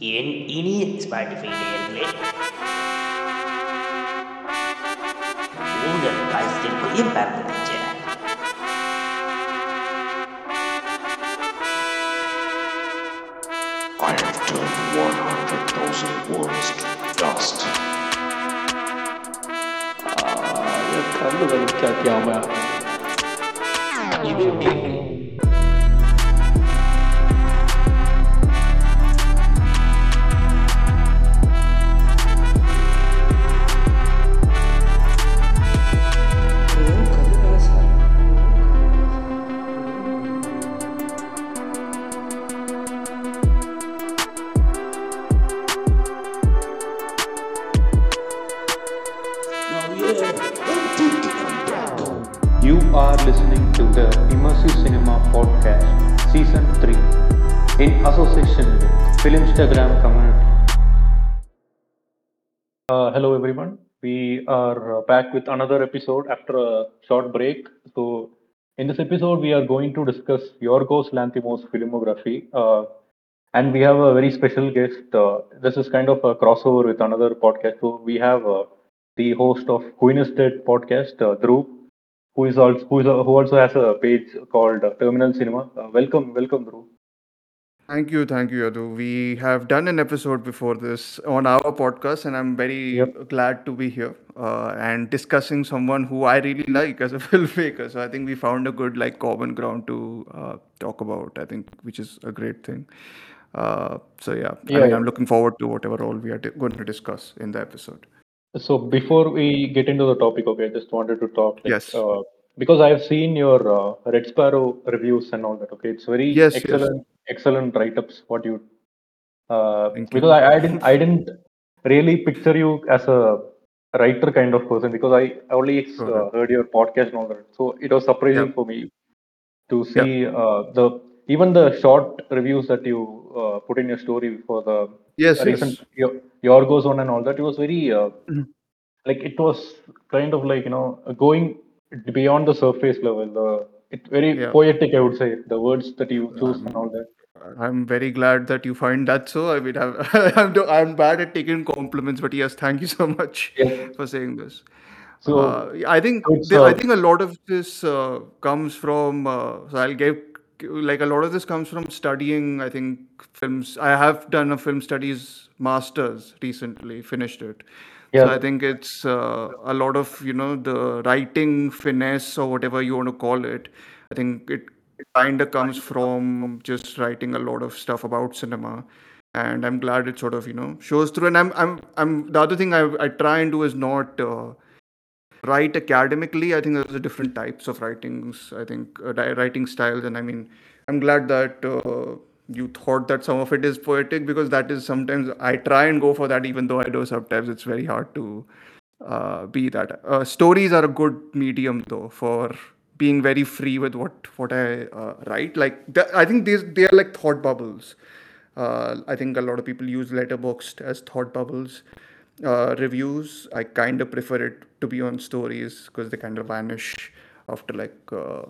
என் இனிய ஸ்பாட்டிஃபை நேயர்களே உங்கள் positive impact picture I have turned 100,000. Ah, Filmstagram community. Uh, hello everyone. We are uh, back with another episode after a short break. So in this episode we are going to discuss Yorgos Lanthimos filmography. Uh, and we have a very special guest. Uh, this is kind of a crossover with another podcast. So we have uh, the host of Queen Dead podcast, uh, Dhruv, who is also who is who also has a page called uh, Terminal Cinema. Welcome, welcome, Dhruv. Thank you, thank you, Yadu. We have done an episode before this on our podcast, and I'm very Yep. glad to be here uh, and discussing someone who I really like as a filmmaker. So I think we found a good like common ground to uh, talk about. I think, which is a great thing. Uh, so yeah, I mean, yeah, I'm looking forward to whatever all we are di- going to discuss in the episode. So before we get into the topic, okay, I just wanted to talk like Yes. uh, because I've seen your uh, Red Sparrow reviews and all that. Okay, it's very Yes, yes. excellent, excellent write-ups. What you uh, Thank because you. I, I didn't I didn't really picture you as a writer kind of person because I only uh, Sure. heard your podcast and all that. So it was surprising Yeah. for me to see uh, the even the short reviews that you uh, put in your story for the Yes, recent yes. Yorgos on and all that. It was very uh, Mhm. like it was kind of like you know going beyond the surface level. The it very Yeah. poetic, I would say. The words that you choose and all that. I'm very glad that you find that so. I mean, I'm, I'm, bad at taking compliments, but yes, thank you so much Yeah. for saying this. So Uh, I think it's the, I uh, think a lot of this uh, comes from. Uh, so I'll give like a lot of this comes from studying. I think films. I have done a film studies masters recently, finished it. So I think it's uh, a lot of you know the writing finesse or whatever you want to call it. I think it kind of comes from just writing a lot of stuff about cinema, and I'm glad it sort of you know shows through. And I'm I'm I'm the other thing I I try and do is not. Uh, write academically i think there's a different types of writings i think uh, writing styles and i mean i'm glad that uh, you thought that some of it is poetic because that is sometimes i try and go for that even though i know sometimes. It's very hard to uh, be that. Uh, stories are a good medium though for being very free with what what i uh, write. Like the, i think these they are like thought bubbles. Uh, I think a lot of people use Letterboxd as thought bubbles. Uh, reviews, I kind of prefer it to be on stories because they kind of vanish after like uh,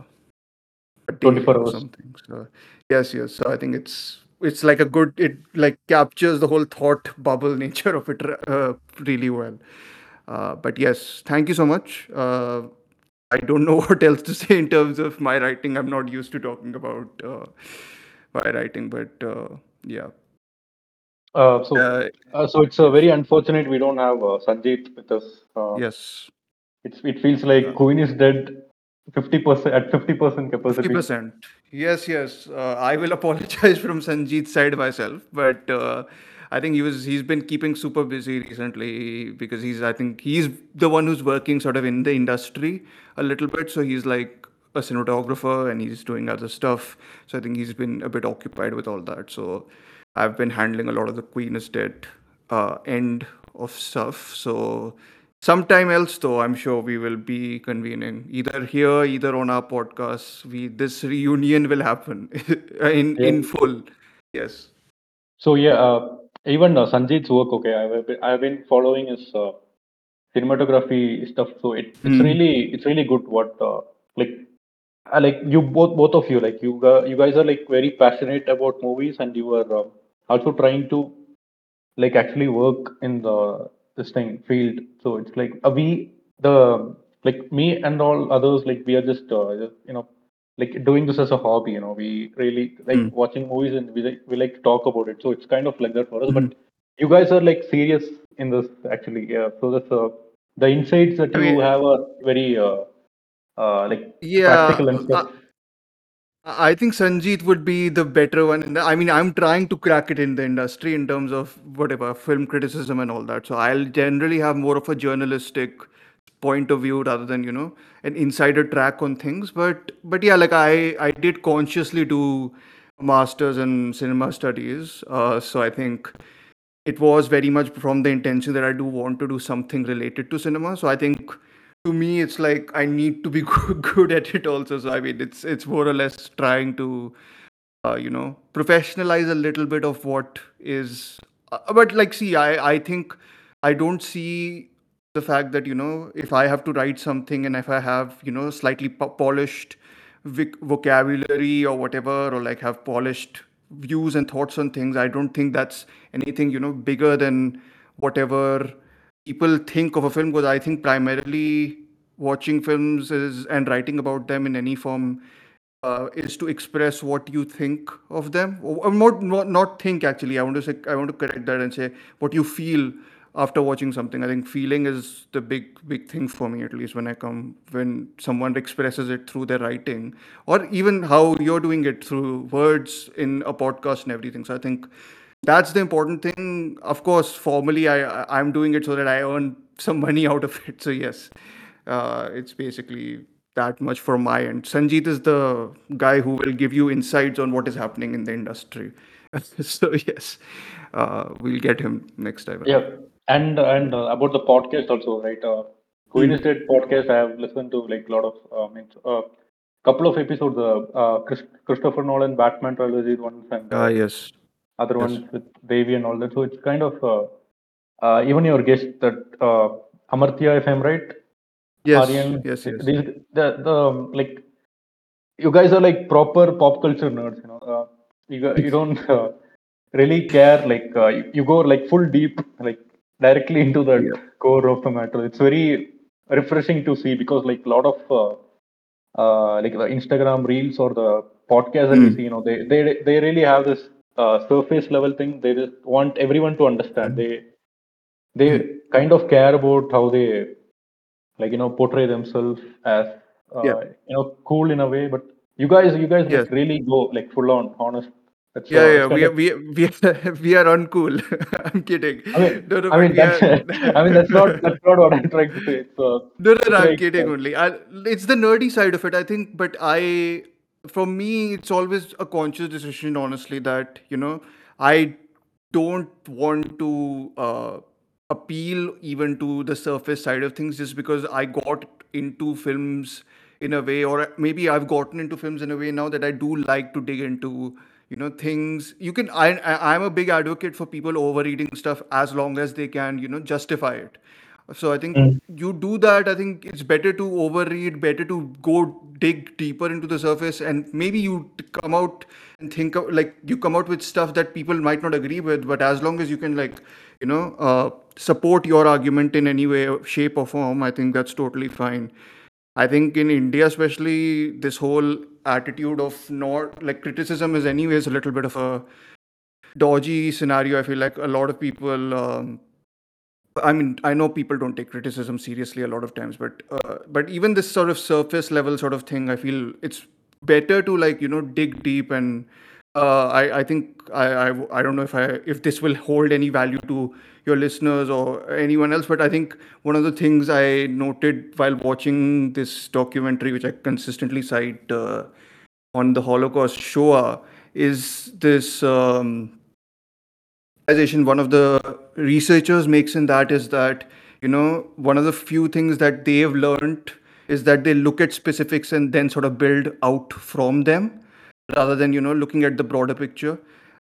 24 or hours. something. So yes, yes. So I think it's it's like a good. It like captures the whole thought bubble nature of it uh, really well. Uh, but yes, thank you so much. Uh, I don't know what else to say in terms of my writing. I'm not used to talking about uh, my writing, but uh, yeah. Uh, so so it's uh, very unfortunate we don't have uh, Sanjeet with us. Uh, yes, it's it feels like Queen is dead. Fifty percent at fifty percent capacity fifty capacity. percent. Yes, yes. Uh, I will apologize from Sanjeet's side myself, but uh, I think he was he's been keeping super busy recently because he's I think he's the one who's working sort of in the industry a little bit. So he's like a cinematographer and he's doing other stuff. So I think he's been a bit occupied with all that. So I've been handling a lot of the Queen Dead uh, end of stuff. So sometime else, though, I'm sure we will be convening either here, either on our podcast. We this reunion will happen in Yeah. in full. Yes. So yeah, uh, even uh, Sanjeet's work. Okay, I've been, I've been following his uh, cinematography stuff. So it, it's Hmm. really it's really good. What uh, like I like you both both of you like you you guys are like very passionate about movies and you are uh, also trying to like actually work in the this thing field. So it's like uh, we the like me and all others like we are just uh, you know like doing this as a hobby. You know, we really like Mm. watching movies and we like we like to talk about it. So it's kind of like that for us. Mhm. But you guys are like serious in this actually. Yeah. So that's uh, the insights that I you mean- have are very uh, uh, like Yeah, practical and stuff. I, I think Sanjeet would be the better one. The, I mean, I'm trying to crack it in the industry in terms of whatever film criticism and all that. So I'll generally have more of a journalistic point of view rather than you know an insider track on things. But but yeah, like I I did consciously do masters in cinema studies. Uh, so I think it was very much from the intention that I do want to do something related to cinema. So I think to me it's like I need to be good, at it also. So I mean it's it's more or less trying to uh, you know professionalize a little bit of what is uh, but like see I I think I don't see the fact that you know if I have to write something and if I have you know slightly po- polished vic- vocabulary or whatever or like have polished views and thoughts on things I don't think that's anything you know bigger than whatever people think of a film because I think primarily watching films is and writing about them in any form uh, is to express what you think of them. Or, not, not not think actually. I want to say I want to correct that and say what you feel after watching something. I think feeling is the big big thing for me at least when I come when someone expresses it through their writing or even how you're doing it through words in a podcast and everything. So I think that's the important thing of course formally i i'm doing it so that i earn some money out of it so yes uh, it's basically that much from my end sanjeet is the guy who will give you insights on what is happening in the industry so yes uh, we'll get him next time Yeah, and and uh, about the podcast also, right? Uh, Queen's Dead podcast. I have listened to like a lot of uh, means uh, couple of episodes. Uh, uh, Chris, Christopher Nolan Batman trilogy ones and ah uh, yes other yes. ones with Devi and all that. So it's kind of uh, uh, even your guest that uh, Amartya, if I'm right, yes Aryan. yes yes These the the um, like you guys are like proper pop culture nerds. You know, uh, you you don't uh, really care. Like uh, you, you go like full deep, like directly into the yeah core of the matter. It's very refreshing to see because like a lot of uh, uh, like the Instagram reels or the podcast that we Mm. see, you know, they they they really have this uh, surface level thing. They just want everyone to understand. They they kind of care about how they like you know portray themselves as yeah uh, you know cool in a way. But you guys you guys yes really go like full on honest. That's Yeah, yeah, we are we we are, we are uncool. I'm kidding. I mean No, no, I mean that's are. I mean that's not that's not what I'm trying to say. Uh, No, no, no, I'm like kidding uh, only. I, it's the nerdy side of it, I think. But I, for me, it's always a conscious decision, honestly, that, you know, I don't want to uh, appeal even to the surface side of things just because I got into films in a way, or maybe I've gotten into films in a way now that I do like to dig into, you know, things. You can, I, I'm a big advocate for people overeating stuff as long as they can, you know, justify it. So I think mm, you do that. I think it's better to overread, better to go dig deeper into the surface, and maybe you come out and think of, like you come out with stuff that people might not agree with, but as long as you can like you know uh, support your argument in any way, shape, or form, I think that's totally fine. I think in India, especially, this whole attitude of not like criticism is anyways a little bit of a dodgy scenario. I feel like a lot of people. Um, I mean, I know people don't take criticism seriously a lot of times, but uh, but even this sort of surface level sort of thing, I feel it's better to like you know dig deep and uh, I I think I, I I don't know if I if this will hold any value to your listeners or anyone else, but I think one of the things I noted while watching this documentary, which I consistently cite uh, on the Holocaust Shoah, is this. Um, realization one of the researchers makes in that is that you know one of the few things that they've learned is that they look at specifics and then sort of build out from them rather than you know looking at the broader picture.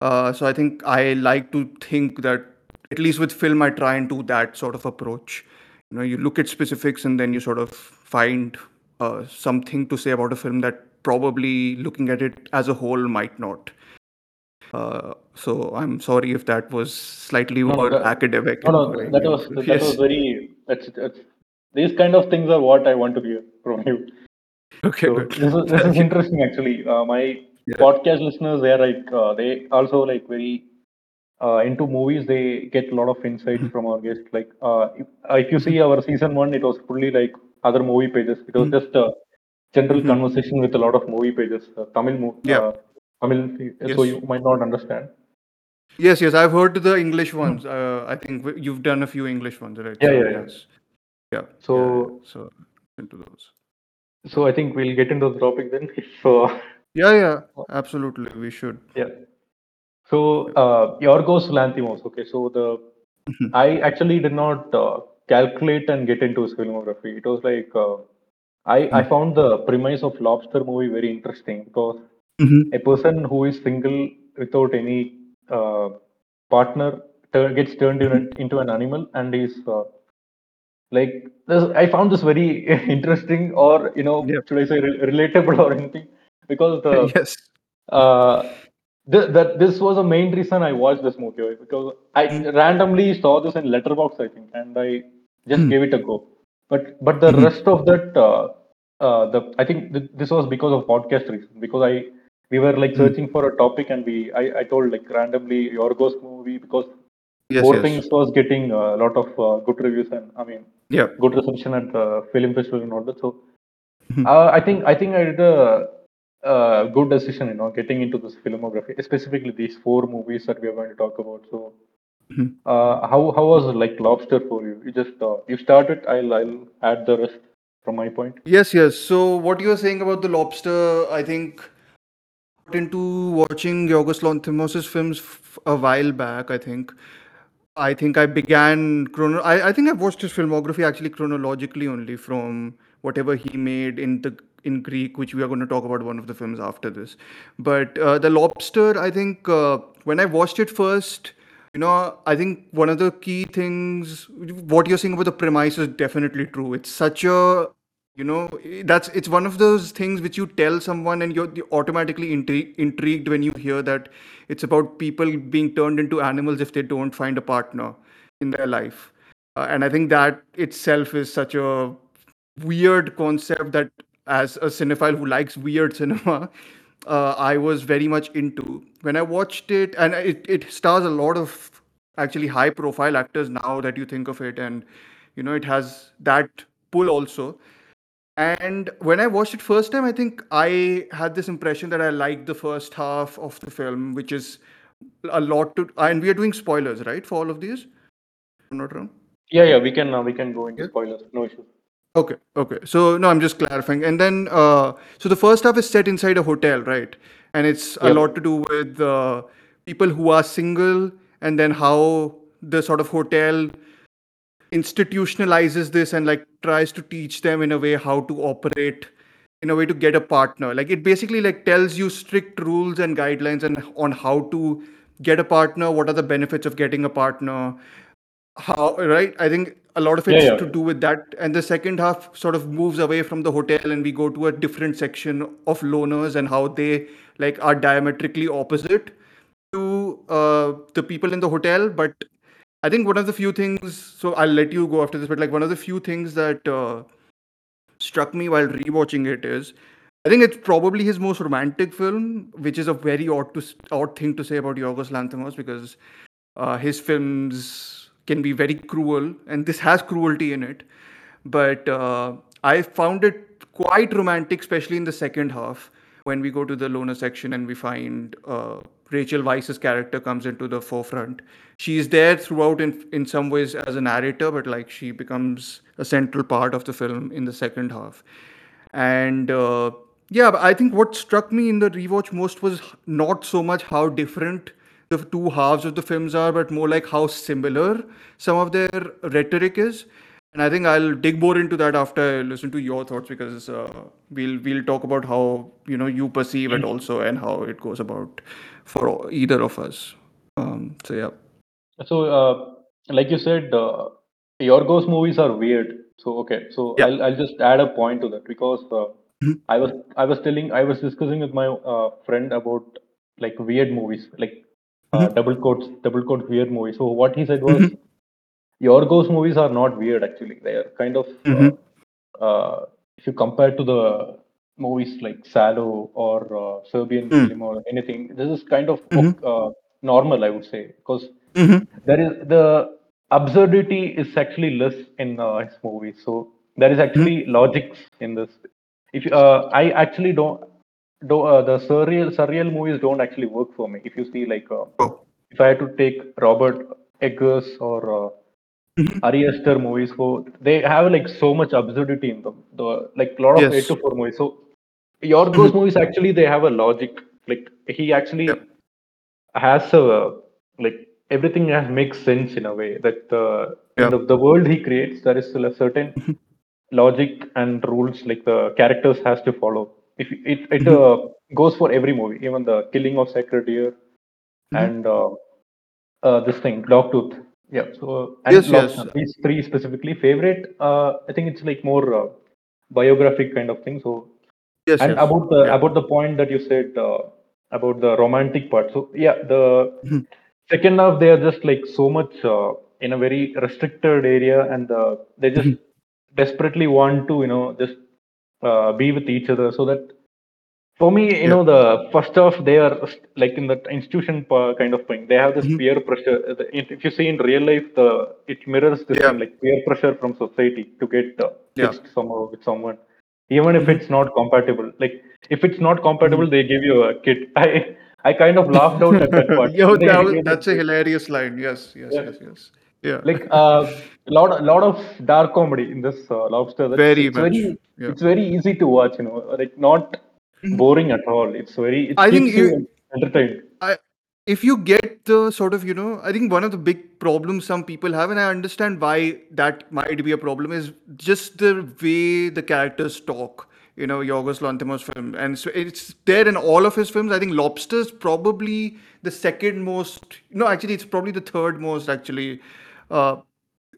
Uh, so i think i like to think that at least with film i try and do that sort of approach. You know you look at specifics and then you sort of find uh, something to say about a film that probably looking at it as a whole might not Uh, so I'm sorry if that was slightly No, more that- academic. No, no, that was that Yes. was very. That's, that's these kind of things are what I want to hear from you. okay. So good. this is this is interesting actually. Uh, my Yeah. podcast listeners, they are like uh, they also like very uh, into movies. They get a lot of insights from our guests. Like uh, if, uh, if you see our season one, it was fully like other movie pages. It was just a general Mhm. conversation with a lot of movie pages. Uh, Tamil, mo- Yeah. Uh, Tamil. So you might not understand. Yes, yes, I've heard the English ones. Uh, I think you've done a few English ones, right? Yeah, yeah, yeah. yes. Yeah. So- yeah, yeah. so into those. So I think we'll get into the topic then. So Yeah, yeah, absolutely. We should. yeah. So uh, Yorgos Lanthimos. Okay, so the Mhm. I actually did not uh, calculate and get into his filmography. It was like uh, I I found the premise of Lobster movie very interesting because a person who is single without any uh, partner tur- gets turned in, into an animal and is uh, like this, I found this very interesting or you know Yeah. should I say re- relatable or anything because the yes. uh, th- that this was the main reason I watched this movie right? because I randomly saw this in Letterboxd I think and I just Hmm. gave it a go. But but the Mhm. rest of that uh, uh, the I think th- this was because of podcast reason because I we were like Hmm. searching for a topic and we I, I told like randomly Yorgos movie because Yes, Poor yes. Things was getting a lot of uh, good reviews and I mean Yeah. good reception at the film festival and all that. So Mhm. uh, I think I think I did a, a good decision, you know, getting into this filmography, specifically these four movies that we are going to talk about. So Mhm. uh, how how was like Lobster for you? You just uh, you started. I'll I'll add the rest from my point. Yes, yes. So what you were saying about the lobster, I think into watching Yorgos Lanthimos' films f- a while back. I think. I think I began chrono. I, I think I've watched his filmography actually chronologically only from whatever he made in the in Greek, which we are going to talk about one of the films after this. But uh, the Lobster, I think uh, when I watched it first, you know, I think one of the key things, what you're saying about the premise is definitely true. It's such a you know that's it's one of those things which you tell someone and you're, automatically intri- intrigued when you hear that it's about people being turned into animals if they don't find a partner in their life. Uh, and i think that itself is such a weird concept that as a cinephile who likes weird cinema uh, i was very much into. When i watched it and it, it stars a lot of actually high profile actors now that you think of it and you know it has that pull also and when I watched it first time, I think I had this impression that I liked the first half of the film, which is a lot to. And we are doing spoilers, right, for all of these. I'm not wrong. Yeah, yeah, we can uh, we can go into Yeah. spoilers. No issue. Okay, okay. So no, I'm just clarifying. And then, uh, so the first half is set inside a hotel, right? And it's a lot to do with uh, people who are single, and then how the sort of hotel institutionalizes this and like tries to teach them in a way how to operate in a way to get a partner. Like it basically like tells you strict rules and guidelines and on how to get a partner what are the benefits of getting a partner how right? I think a lot of Yeah, it's yeah. to do with that. And the second half sort of moves away from the hotel and we go to a different section of loners and how they like are diametrically opposite to uh, the people in the hotel but i think one of the few things so i'll let you go after this but like one of the few things that uh, struck me while rewatching it is I think it's probably his most romantic film, which is a very odd to odd thing to say about Yorgos Lanthimos because uh, his films can be very cruel, and this has cruelty in it. But uh, I found it quite romantic, especially in the second half when we go to the loner section and we find uh, Rachel Weisz's character comes into the forefront. She is there throughout in in some ways as a narrator, but like she becomes a central part of the film in the second half. And uh, yeah, I think what struck me in the rewatch most was not so much how different the two halves of the films are, but more like how similar some of their rhetoric is. And I think I'll dig more into that after I listen to your thoughts because uh, we'll we'll talk about how you know you perceive it also and how it goes about for either of us. Um, so yeah. So, uh, like you said, uh, Yorgos movies are weird. So, okay, so Yeah. I'll I'll just add a point to that because uh, Mhm. I was I was telling I was discussing with my uh, friend about like weird movies. Like uh, double quotes, double quote weird movie. So what he said was, Yorgos movies are not weird actually. They are kind of, uh, uh, if you compare to the movies like Salo or uh, Serbian Mm. film or anything, this is kind of Mhm. uh, normal, I would say, because Mhm. there is the absurdity is actually less in uh, his movies. So there is actually logics in this. If uh, I actually don't, do uh, the surreal surreal movies don't actually work for me. If you see like Oh. if I had to take Robert Eggers or Mhm. Ari Aster movies, so they have like so much absurdity in them. The like a lot of Yes. A24 movies. So Yorgos movies actually they have a logic. Like he actually Yep. has a like everything has makes sense in a way that in Yeah. the, the world he creates there is still a certain logic and rules like the characters has to follow. If it it Mhm. uh, goes for every movie, even the Killing of Sacred Deer Mhm. and uh, uh, this thing Dogtooth. Yeah. So and Yes, yes. These three specifically favorite. Uh, I think it's like more uh, biographic kind of thing. So Yes, and yes. about the Yeah. about the point that you said uh, about the romantic part so yeah the Mhm. second half they are just like so much uh, in a very restricted area and uh, they just Mhm. desperately want to you know just uh, be with each other so that for me you Yeah. know the first half they are like in the institution kind of thing they have this Mhm. peer pressure if you see in real life the it mirrors this Yeah. thing like peer pressure from society to get uh, Yeah. somehow with someone even if Mhm. it's not compatible like if it's not compatible they give you a kid i i kind of laughed out at that part Yo, that was, that's a hilarious line. Yes, yes, Yeah. yes, yes. Yeah. like uh, lot a lot of dark comedy in this uh, lobster That's, Very it's much, very yeah. it's very easy to watch you know like not. Boring at all. It's very it I think you you- entertained. I if you get the sort of you know i think one of the big problems some people have and i understand why that might be a problem is just the way the characters talk. You know yorgos lanthimos film. And so it's there in all of his films. I think Lobster's probably the second most no actually it's probably the third most actually uh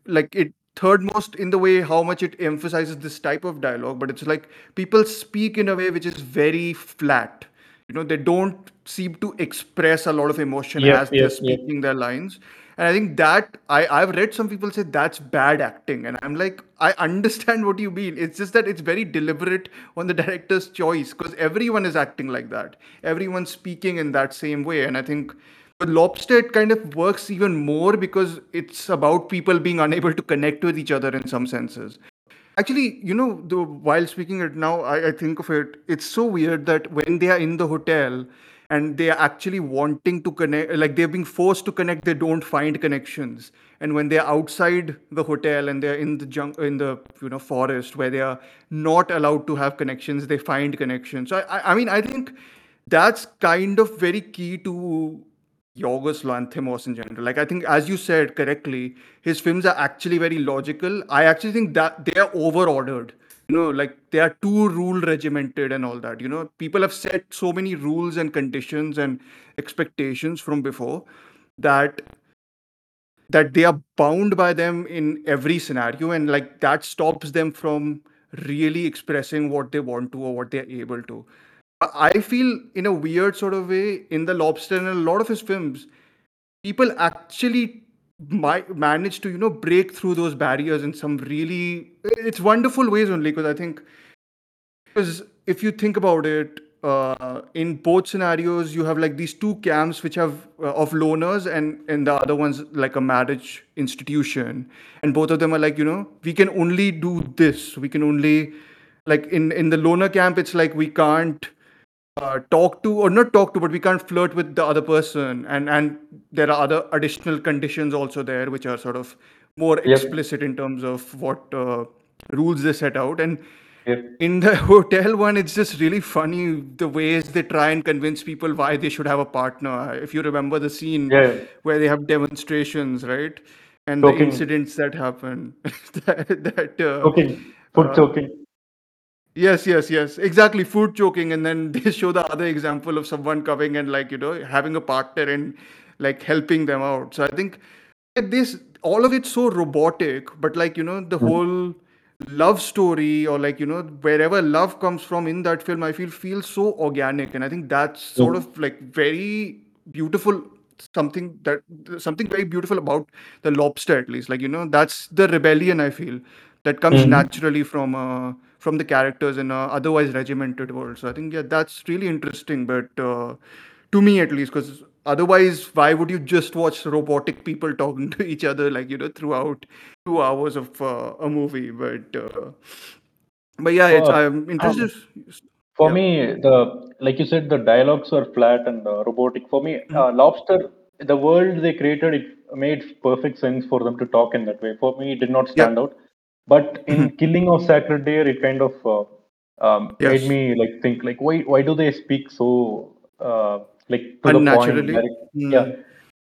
like it third most in the way how much it emphasizes this type of dialogue but it's like people speak in a way which is very flat. You know they don't seem to express a lot of emotion as they're speaking their lines. And i think that i i've read some people say that's bad acting and i'm like i understand what you mean. It's just that it's very deliberate on the director's choice because everyone is acting like that. Everyone's speaking in that same way and i think with lobster it kind of works even more because it's about people being unable to connect with each other in some senses Actually, you know, the, while speaking it now, I, I think of it. It's so weird that when they are in the hotel and they are actually wanting to connect, like they're being forced to connect, they don't find connections. And when they're outside the hotel and they're in the junk, in the you know forest where they are not allowed to have connections, they find connections. So I, I, I mean, I think that's kind of very key to Yorgos Lanthimos in general. Like I think, as you said correctly, his films are actually very logical. I actually think that they are over-ordered. You know, like they are too rule regimented and all that. You know, people have set so many rules and conditions and expectations from before that that they are bound by them in every scenario, and like that stops them from really expressing what they want to or what they're able to. I feel in a weird sort of way in the lobster and a lot of his films, people actually manage to you know break through those barriers in some really it's wonderful ways only because I think because if you think about it uh, in both scenarios you have like these two camps which have uh, of loners and and the other one's like a marriage institution. And both of them are like you know we can only do this. We can only like in in the loner camp it's like we can't uh, talk to or not talk to but we can't flirt with the other person. And and there are other additional conditions also there which are sort of more Yep. explicit in terms of what uh, rules they set out. And Yep. in the hotel one it's just really funny the ways they try and convince people why they should have a partner. If you remember the scene Yeah. where they have demonstrations right? And the incidents that happen. That, that uh, food uh, choking Yes, yes, yes. Exactly. Food choking. And then they show the other example of someone coming and like, you know, having a partner and like helping them out. So I think this all of it's so robotic, but like, you know, the whole love story or like, you know, wherever love comes from in that film, I feel feels so organic. And I think that's sort of like very beautiful something that something very beautiful about the lobster at least like you know that's the rebellion i feel that comes Mhm. naturally from uh, from the characters in a otherwise regimented world so i think yeah that's really interesting but uh, to me at least because otherwise why would you just watch robotic people talking to each other like you know throughout two hours of uh, a movie but uh, but yeah it's i'm interested For Yeah. me, the like you said, the dialogues are flat and uh, robotic. For me, Mm-hmm. uh, Lobster, the world they created, it made perfect sense for them to talk in that way. For me, it did not stand out. But in Killing of Sacred Deer, it kind of uh, um, made me like think like why why do they speak so uh, like to the point? Direct- Mm. Yeah,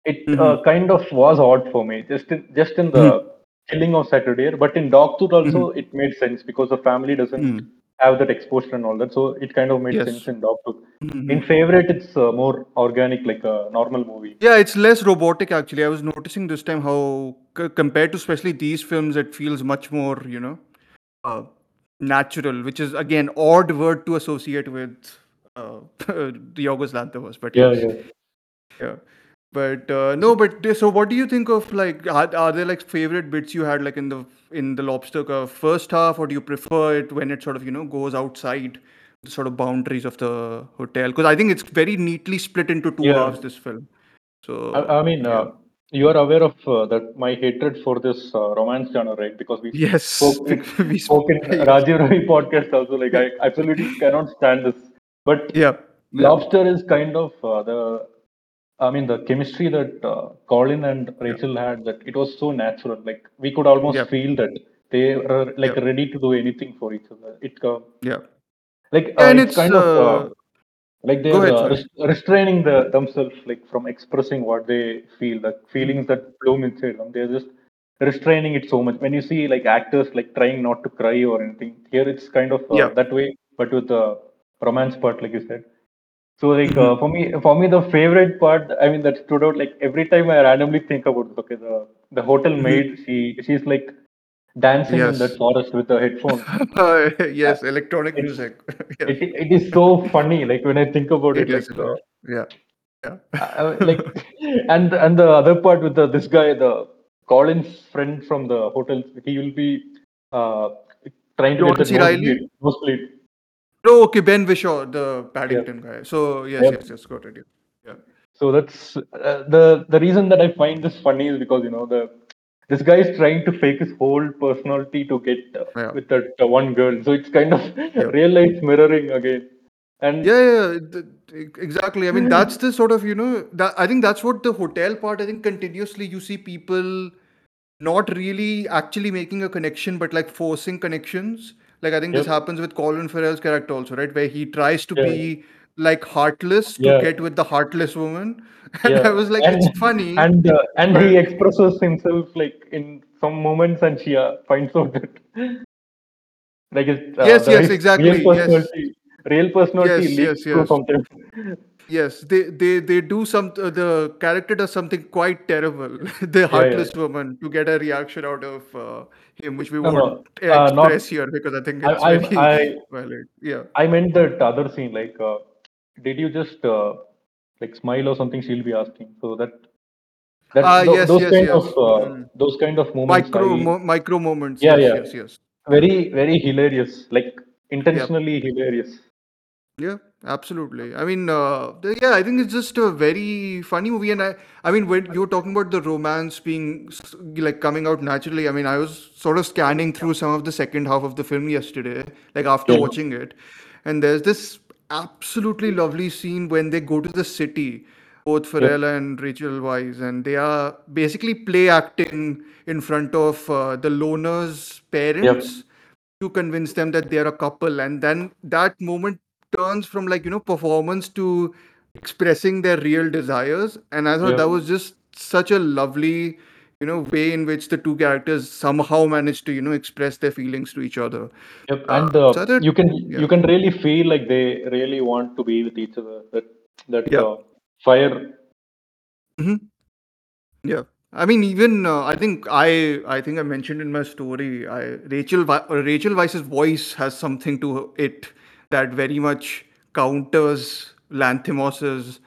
it Mhm. uh, kind of was odd for me just in just in the Killing of Sacred Deer, but in Dogtooth also it made sense because the family doesn't Mm. Have that exposure and all that. So it kind of made Yes. sense in Dogtooth. Mhm. In Favorite, it's uh, more organic, like a normal movie. Yeah, it's less robotic actually. I was noticing this time how, c- compared to especially these films, it feels much more, you know, uh, natural, which is again odd word to associate with uh, the Yorgos Lanthimos. But Yeah, yeah. yeah. But uh, no, but so what do you think of like are, are there like favorite bits you had like in the in the Lobster uh, first half, or do you prefer it when it sort of you know goes outside the sort of boundaries of the hotel? Because I think it's very neatly split into two Yeah. halves. This film. So I, I mean, yeah. uh, you are aware of uh, that my hatred for this uh, romance genre, right? Because we Yes, spoke, we we spoke in yes. Rajiv Ravi podcast also. Like, I absolutely cannot stand this. But Yeah. yeah. Lobster is kind of uh, the, I mean, the chemistry that uh, Colin and Rachel had. That it was so natural. Like we could almost Yeah. feel that they were like Yeah. ready to do anything for each other. It uh, Yeah. like uh, and it's it's kind of uh, uh, like they're ahead. uh, Sorry. restraining the themselves like from expressing what they feel the Mm-hmm. feelings that bloom inside them they're just restraining it so much when you see like actors like trying not to cry or anything here it's kind of uh, Yeah. that way but with the romance part like you said so like uh, for me for me the favorite part i mean that stood out like every time i randomly think about it, okay the the hotel Mhm. maid she she's like dancing in that Yes. forest with the headphones yes, electronic it's music. yes. it, it is so funny like when i think about it It is like uh. Yeah. Yeah. uh, like and and the other part with the this guy the Colin's friend from the hotel he will be uh trying to John get the nosebleed Oh, okay, Ben Whishaw, the Paddington guy. So yes, Yep. yes, yes, got it. Yeah. yeah. so that's uh, the the reason that I find this funny is because you know the this guy is trying to fake his whole personality to get uh, Yeah. with that uh, one girl so it's kind of real life mirroring again and Yeah, yeah, yeah, th- th- exactly. I mean, that's the sort of, you know, that I think that's what the hotel part, I think continuously you see people not really actually making a connection, but like forcing connections. Like, I think this happens with Colin Farrell's character also, right? Where he tries to Yeah. be like heartless to Yeah. get with the heartless woman. And yeah I was like, and it's funny. and uh, and he expresses himself like in some moments and she uh, finds out that like it's uh, Yes, yes, exactly, real yes. personality real personality Yes, yes, yes. sometimes Yes, they they they do some. Uh, the character does something quite terrible. the heartless woman to get a reaction out of uh, him, which we No, no, won't uh, not- express here because I think I- it's I- very I- valid. Yeah. i meant that other scene like uh, did you just uh, like smile or something she'll be asking so that that Ah, tho- yes, those yes, kind yes. of uh, Mm. those kind of moments Micro I- mo- micro moments. Yeah, yes, yeah. yes, yes. very very hilarious like intentionally hilarious Yeah, absolutely. I mean, uh, yeah, I think it's just a very funny movie, and I, I mean, when you were talking about the romance being s- like coming out naturally, I mean, I was sort of scanning through some of the second half of the film yesterday, like after Yeah. watching it, and there's this absolutely lovely scene when they go to the city, both Farrell and Rachel Weisz, and they are basically play acting in front of uh, the loner's parents to convince them that they're a couple and then that moment turns from like you know performance to expressing their real desires and i thought Yeah. that was just such a lovely you know way in which the two characters somehow managed to you know express their feelings to each other Yep, Uh, and uh, so you can yeah. you can really feel like they really want to be with each other. That that Yeah. uh, fire. Yeah, I mean, even uh, I think I I think I mentioned in my story, I Rachel Rachel Weisz's voice has something to it that very much counters Lanthimos's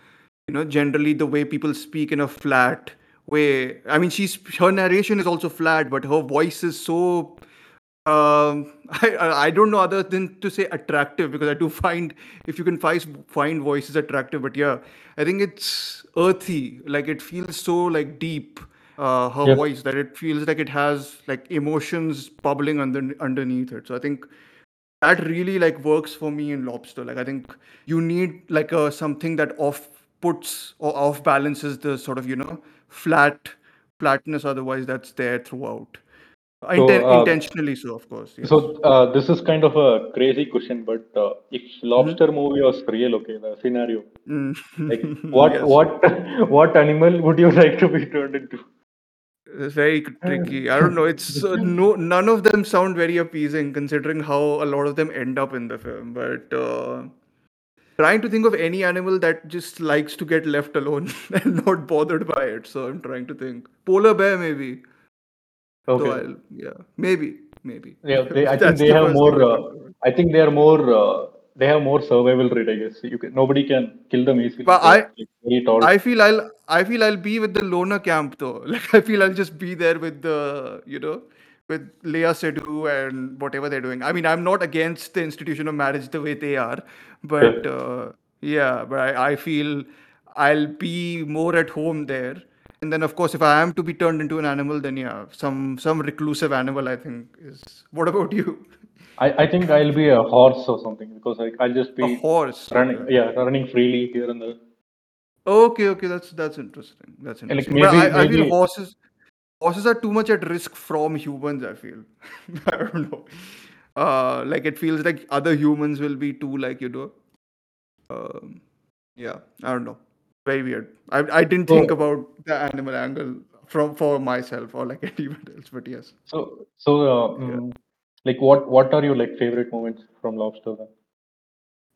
you know, generally the way people speak in a flat way. I mean, she's her narration is also flat, but her voice is so. Um, I I I don't know other than to say attractive because I do find if you can find find voices attractive, but yeah, I think it's earthy. Like it feels so like deep. Uh, her Yep. voice that it feels like it has like emotions bubbling under underneath it. So I think that really like works for me in lobster like i think you need like a something that off puts or off balances the sort of you know flat flatness otherwise that's there throughout Inten- uh, intentionally so of course yes. So uh, this is kind of a crazy question, but uh, if lobster movie was real, okay, the scenario, Mm. like what Yes. what what animal would you like to be turned into? It's very tricky. I don't know. It's uh, no none of them sound very appeasing considering how a lot of them end up in the film. But uh, trying to think of any animal that just likes to get left alone and not bothered by it. So I'm trying to think. Polar bear maybe. So Okay. I'll, yeah, maybe, maybe. Yeah, they, I think That's they the have more. Uh, comes to mind. I think they are more. They have more survival rate. I guess you can. Nobody can kill them easily. But I, like, very tall. I feel I'll I feel I'll be with the loner camp though. Like I feel I'll just be there with the you know with Léa Seydoux and whatever they're doing. I mean I'm not against the institution of marriage the way they are, but uh, yeah, but I, I feel I'll be more at home there. And then of course if I am to be turned into an animal, then yeah, some some reclusive animal I think is. What about you? I, I think I'll be a horse or something because like I'll just be A horse. running. Yeah, running freely here and there. Okay, okay, that's that's interesting. That's like interesting. maybe- but I, I feel horses horses are too much at risk from humans, I feel. I don't know. Uh like it feels like other humans will be too like, you know. Um yeah, I don't know. Very weird. I I didn't think about the animal angle from for myself or like anyone else, but yes. So so uh, mm, like what what are your like favorite moments from Lobster then?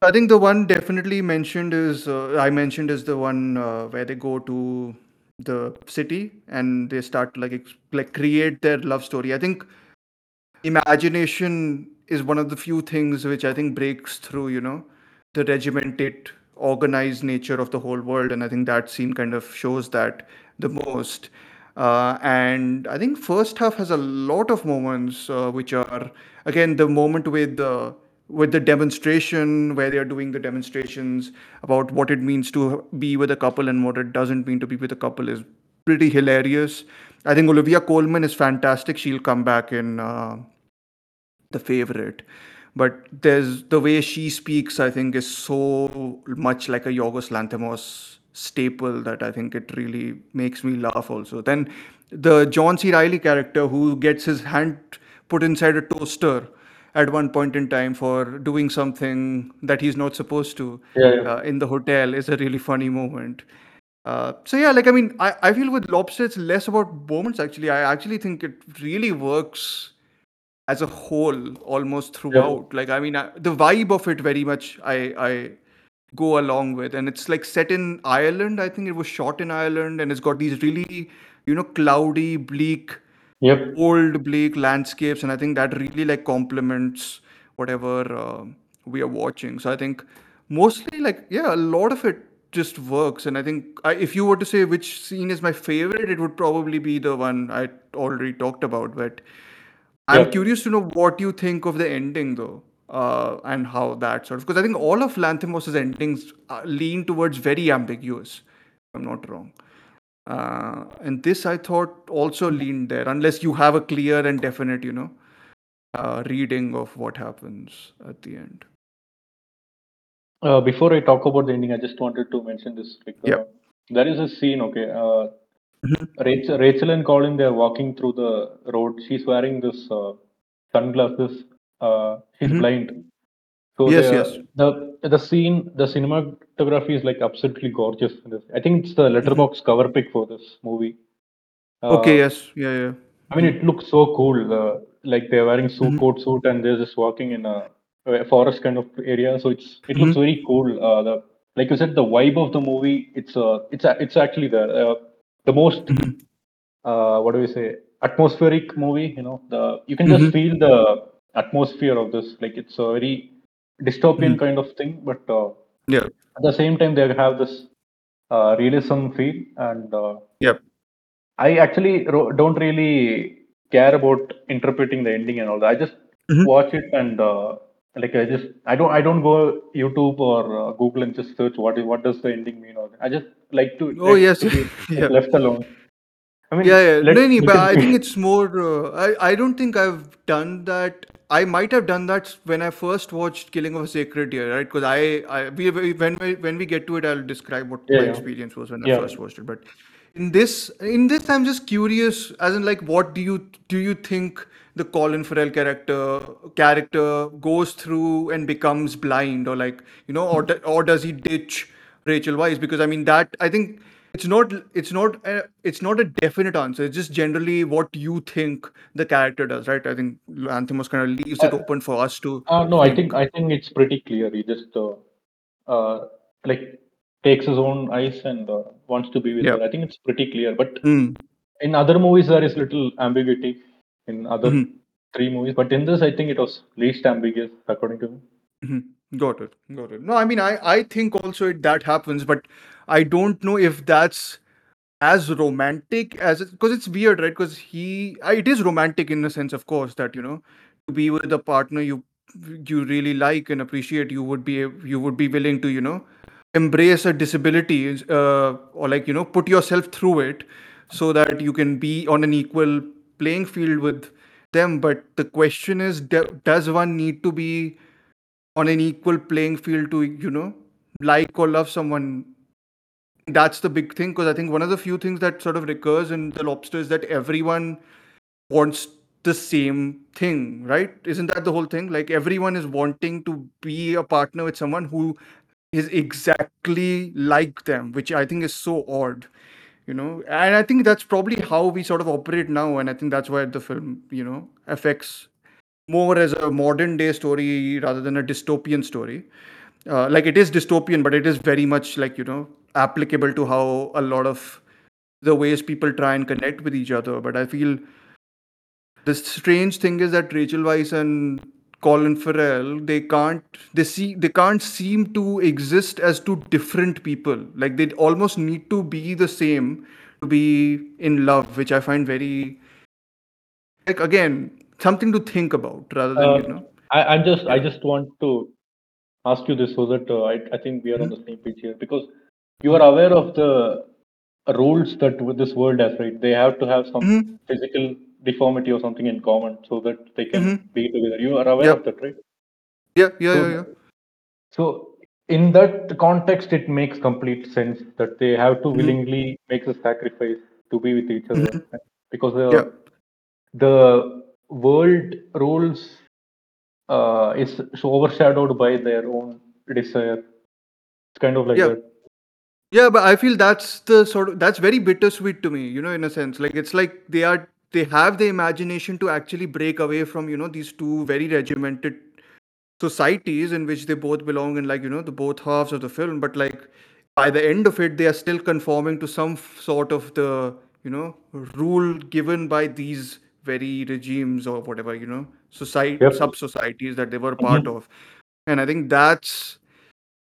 I think the one definitely mentioned is uh, I mentioned is the one uh, where they go to the city and they start like ex- like create their love story. I think imagination is one of the few things which I think breaks through, you know, the regimented, organized nature of the whole world, and I think that scene kind of shows that the most. Uh, and I think first half has a lot of moments uh, which are again the moment with the with the demonstration where they are doing the demonstrations about what it means to be with a couple and what it doesn't mean to be with a couple is pretty hilarious. I think Olivia Colman is fantastic. She'll come back in uh, the favorite. But there's the way she speaks, I think, is so much like a Yorgos Lanthimos staple that I think it really makes me laugh also. Then the John C. Reilly character who gets his hand put inside a toaster at one point in time for doing something that he's not supposed to Yeah, yeah. uh, in the hotel is a really funny moment. Uh, so yeah, like I mean, I, I feel with Lobster it's less about moments actually. I actually think it really works as a whole almost throughout. Like I mean, I, the vibe of it very much I I go along with, and it's like set in Ireland. I think it was shot in Ireland, and it's got these really you know cloudy, bleak Yep. old bleak landscapes and i think that really like complements whatever uh, we are watching so i think mostly like yeah a lot of it just works and i think I, if you were to say which scene is my favorite it would probably be the one i already talked about but i'm Yeah. curious to know what you think of the ending though uh, and how that sort of because i think all of lanthimos's endings uh, lean towards very ambiguous if i'm not wrong uh, and this I thought also leaned there, unless you have a clear and definite, you know, uh, reading of what happens at the end. Uh, before I talk about the ending, I just wanted to mention this. Like, uh, there is a scene. Okay, uh, Mhm. Rachel, Rachel and Colin they are walking through the road. She's wearing this uh, sunglasses. Uh, she's Mhm. blind. So Yes, the, yes. the the scene, the cinematography is like absolutely gorgeous. In this. I think it's the Letterboxd cover pick for this movie. Uh, Mm-hmm. okay, yes, yeah, yeah. I mean, it looks so cool. Uh, like they're wearing suit, Mhm. coat suit, and they're just walking in a, a forest kind of area. So it's it looks Mhm. very cool. Uh, the like you said, the vibe of the movie. It's uh, it's it's actually there. Uh, the most Mhm. uh, what do we say? Atmospheric movie. You know, the you can just Mhm. feel the atmosphere of this. Like it's a very dystopian Mhm. kind of thing, but uh, Yeah. at the same time they have this uh, realism feel, and uh, Yep. I actually ro- don't really care about interpreting the ending and all that. I just Mhm. watch it and uh, like I just I don't I don't go YouTube or uh, Google and just search what is what does the ending mean. Or I just like to Oh like yes, to be yeah. left alone. I mean, Yeah, yeah. No, no, but I think it's more. Uh, I I don't think I've done that. I might have done that when I first watched Killing of a Sacred Deer, right? Because I, I we, when we when we get to it, I'll describe what Yeah, my yeah. experience was when I first watched it. But in this, in this, I'm just curious, as in like, what do you do you think the Colin Farrell character character goes through and becomes blind, or like you know, or or does he ditch Rachel Weisz? Because I mean that I think it's not it's not a, it's not a definite answer. It's just generally what you think the character does, right? I think Lanthimos kind of leaves it Uh, open for us to Uh, no, I think. I think it's pretty clear. He just uh, uh, like takes his own eyes and uh, wants to be with Yeah. her. I think it's pretty clear. But Mm. in other movies, there is little ambiguity in other Mhm. three movies. But in this, I think it was least ambiguous, according to me. Mhm. Got it. Got it. No, I mean, I I think also it, that happens, but I don't know if that's as romantic as it because it's weird, right? Because he, it is romantic in the sense, of course, that you know, to be with a partner you you really like and appreciate, you would be you would be willing to you know embrace a disability uh, or like you know put yourself through it so that you can be on an equal playing field with them. But the question is, does one need to be on an equal playing field to you know like or love someone. That's the big thing because i think one of the few things that sort of recurs in the lobster is that everyone wants the same thing right? Isn't that the whole thing? Like everyone is wanting to be a partner with someone who is exactly like them which i think is so odd you know? And i think that's probably how we sort of operate now and i think that's why the film you know affects more as a modern day story rather than a dystopian story. Uh, like it is dystopian, but it is very much like you know applicable to how a lot of the ways people try and connect with each other. But I feel the strange thing is that Rachel Weisz and Colin Farrell they can't they see they can't seem to exist as two different people. Like they almost need to be the same to be in love, which I find very like again something to think about rather than Uh, you know I, I just I just want to ask you this so that uh, I, I think we are on Mhm. the same page here because you are aware of the rules that with this world has, right? They have to have some Mhm, physical deformity or something in common so that they can mhm. be together. You are aware of that, right? Yeah, yeah, So, yeah, yeah. so in that context, it makes complete sense that they have to Mhm, willingly make the sacrifice to be with each other mhm. because Yeah, uh, the world rules uh, is overshadowed by their own desire. It's kind of like yeah. that. Yeah, but I feel that's the sort of that's very bittersweet to me, you know, in a sense. Like it's like they are they have the imagination to actually break away from, you know, these two very regimented societies in which they both belong in like, you know, the both halves of the film. But like by the end of it, they are still conforming to some sort of the, you know, rule given by these very regimes or whatever, you know, society Yep. sub societies that they were part Mhm. of. And I think that's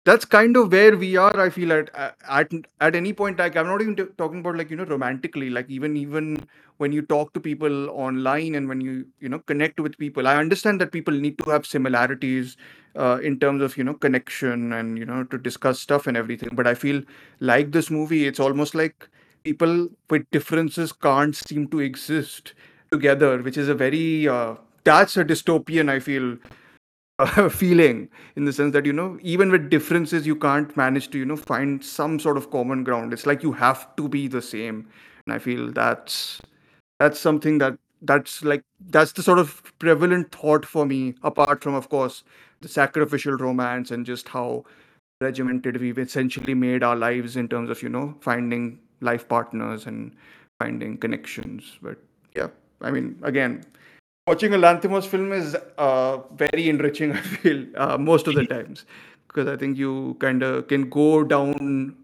that's kind of where we are i feel at at at any point like i'm not even t- talking about like you know romantically like even even when you talk to people online and when you you know connect with people i understand that people need to have similarities uh, in terms of you know connection and you know to discuss stuff and everything but i feel like this movie it's almost like people with differences can't seem to exist together which is a very uh, that's a dystopian i feel uh, feeling in the sense that you know even with differences you can't manage to you know find some sort of common ground. It's like you have to be the same. And i feel that's that's something that that's like that's the sort of prevalent thought for me apart from of course the sacrificial romance and just how regimented we've essentially made our lives in terms of you know finding life partners and finding connections. But yeah i mean again watching a Lanthimos film is uh, very enriching. I feel uh, most of the times because I think you kind of can go down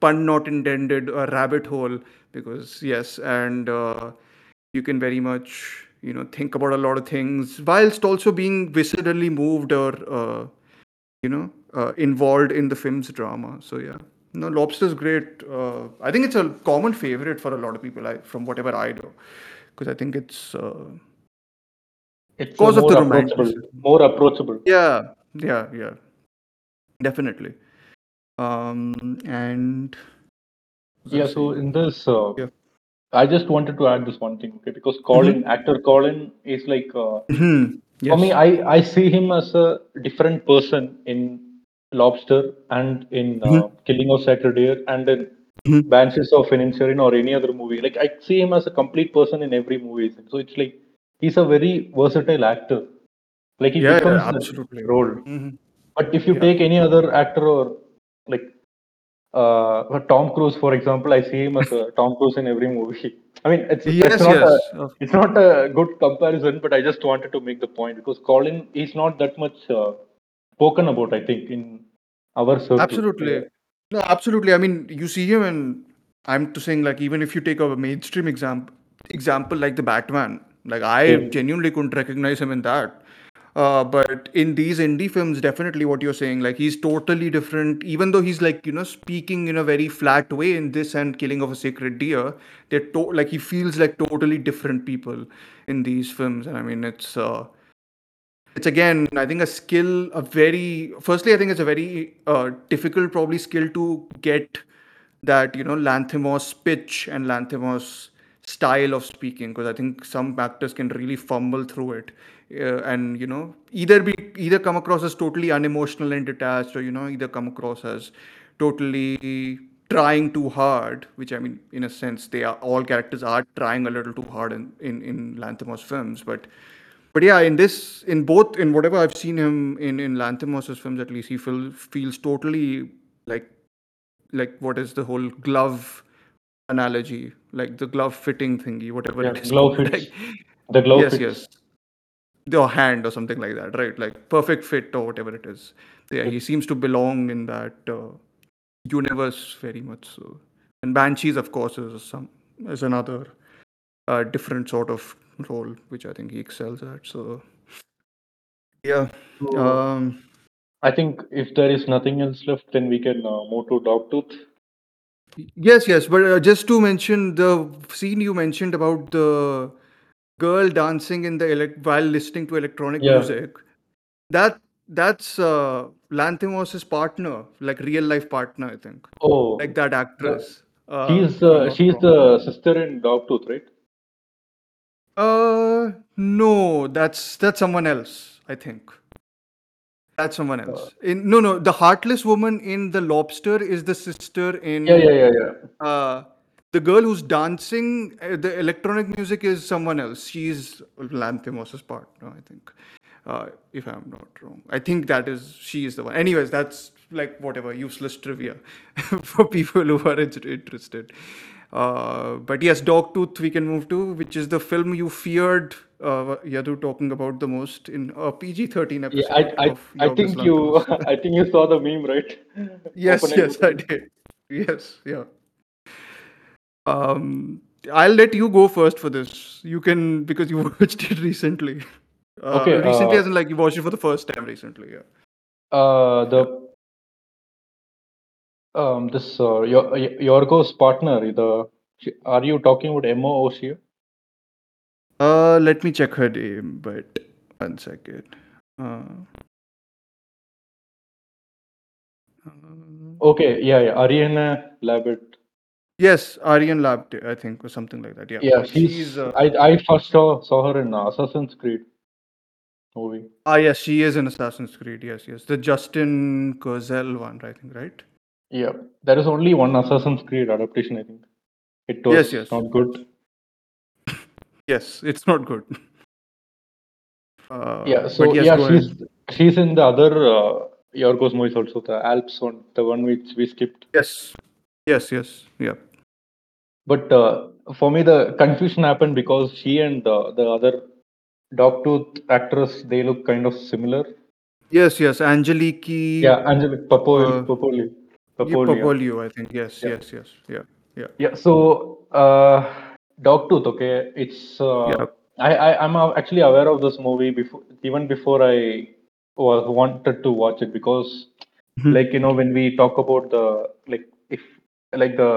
pun not intended a rabbit hole because yes, and uh, you can very much you know think about a lot of things whilst also being viscerally moved or uh, you know uh, involved in the film's drama. So yeah. No, lobster's great. Uh, I think it's a common favorite for a lot of people. I, from whatever I know, because I think it's uh, It's Because uh, of more the approachable. romanticism. More approachable. yeah, yeah, yeah, definitely. Um, and Yeah. So in this, uh, Yeah. I just wanted to add this one thing, okay? Because Colin, actor Colin, is like uh, Mhm. for me. I I see him as a different person in Lobster and in uh, Mhm. Killing of Sacred Deer and in Mhm. Banshees of Inisherin or any other movie. Like I see him as a complete person in every movie. So it's like he's a very versatile actor. Like he Yeah, yeah, becomes that absolutely. role. Mhm. But if you Yeah. take any other actor or like uh, Tom Cruise, for example, I see him as a Tom Cruise in every movie. I mean, it's, Yes, it's not yes. a it's not a good comparison, but I just wanted to make the point because Colin is not that much uh, spoken about. I think in our circle. Absolutely. No, absolutely. I mean, you see him, and I'm to saying like even if you take a mainstream example, example like the Batman, like I genuinely couldn't recognize him in that. Uh, but in these indie films, definitely what you're saying, like he's totally different. Even though he's like you know speaking in a very flat way in this and Killing of a Sacred Deer, they're to- like he feels like totally different people in these films, and I mean it's. Uh, it's again i think a skill a very firstly i think it's a very uh, difficult probably skill to get that you know lanthimos pitch and lanthimos style of speaking because i think some actors can really fumble through it uh, and you know either be either come across as totally unemotional and detached or you know either come across as totally trying too hard which i mean in a sense they are all characters are trying a little too hard in in, in lanthimos films but but yeah, in this, in both, in whatever I've seen him in in Lanthimos' films, at least he feels feels totally like like what is the whole glove analogy, like the glove fitting thingy, whatever Yeah, it is. glove like- The glove yes, fits. yes, the hand or something like that, right? Like perfect fit or whatever it is. Yeah, he seems to belong in that uh, universe very much so. And Banshees, of course, is some is another uh, different sort of role, which I think he excels at. So, yeah. So, Um, I think if there is nothing else left, then we can uh, move to Dogtooth. yes, yes. But uh, just to mention the scene you mentioned about the girl dancing in the elec- while listening to electronic Yeah. music, that that's uh, Lanthimos' partner, like real life partner, I think, Oh, like that actress. Uh, she's uh, she's the sister in Dogtooth, right? Uh, no, that's that's someone else. I think that's someone Uh, else. In no, no, the heartless woman in the Lobster is the sister in. Yeah, yeah, yeah, yeah. Uh, the girl who's dancing, uh, the electronic music is someone else. She's Lanthimos' partner, I think. Uh, if I'm not wrong, I think that is she is the one. Anyways, that's like whatever useless trivia for people who are int- interested. Uh, but yes, Dogtooth we can move to, which is the film you feared uh, Yadu talking about the most in a PG-13 episode Yeah, I, I, I think you, I think you saw the meme, right? Yes, Open yes, I did. Yes, yeah. Um, I'll let you go first for this. You can because you watched it recently. Uh, Okay, recently, uh, as in like you watched it for the first time recently. Yeah. Uh, the um, this uh, your Yorgo's partner. The are you talking about Emma O'Shea? Uh, let me check her name, but one second. Uh, uh, Okay, yeah, yeah. Ariane Labed. yes, Ariane Labed, I think, or something like that. Yeah. Yeah, she's. uh, I I first saw saw her in uh, Assassin's Creed movie. ah yes, she is in Assassin's Creed. Yes, yes, the Justin Kurzel one, I think, right? Yeah, there is only one Assassin's Creed adaptation. I think it was Yes, yes. not good. Yes, it's not good. Uh, Yeah, so yes, yeah, go ahead. she's she's in the other uh, Yorgos movies also, the Alps one, the one which we skipped. Yes, yes, yes, yeah. But uh, for me, the confusion happened because she and uh, the other Dogtooth actress they look kind of similar. Yes, yes, Angeliki Yeah, Angelique Papoulia, Uh, yeah. Papoulia, I think. Yes, Yeah. yes, yes, yeah, yeah. Yeah, so uh, Dogtooth, okay, it's uh, Yeah. I, I I'm uh, actually aware of this movie before even before I was wanted to watch it because Mhm. like you know when we talk about the like if like the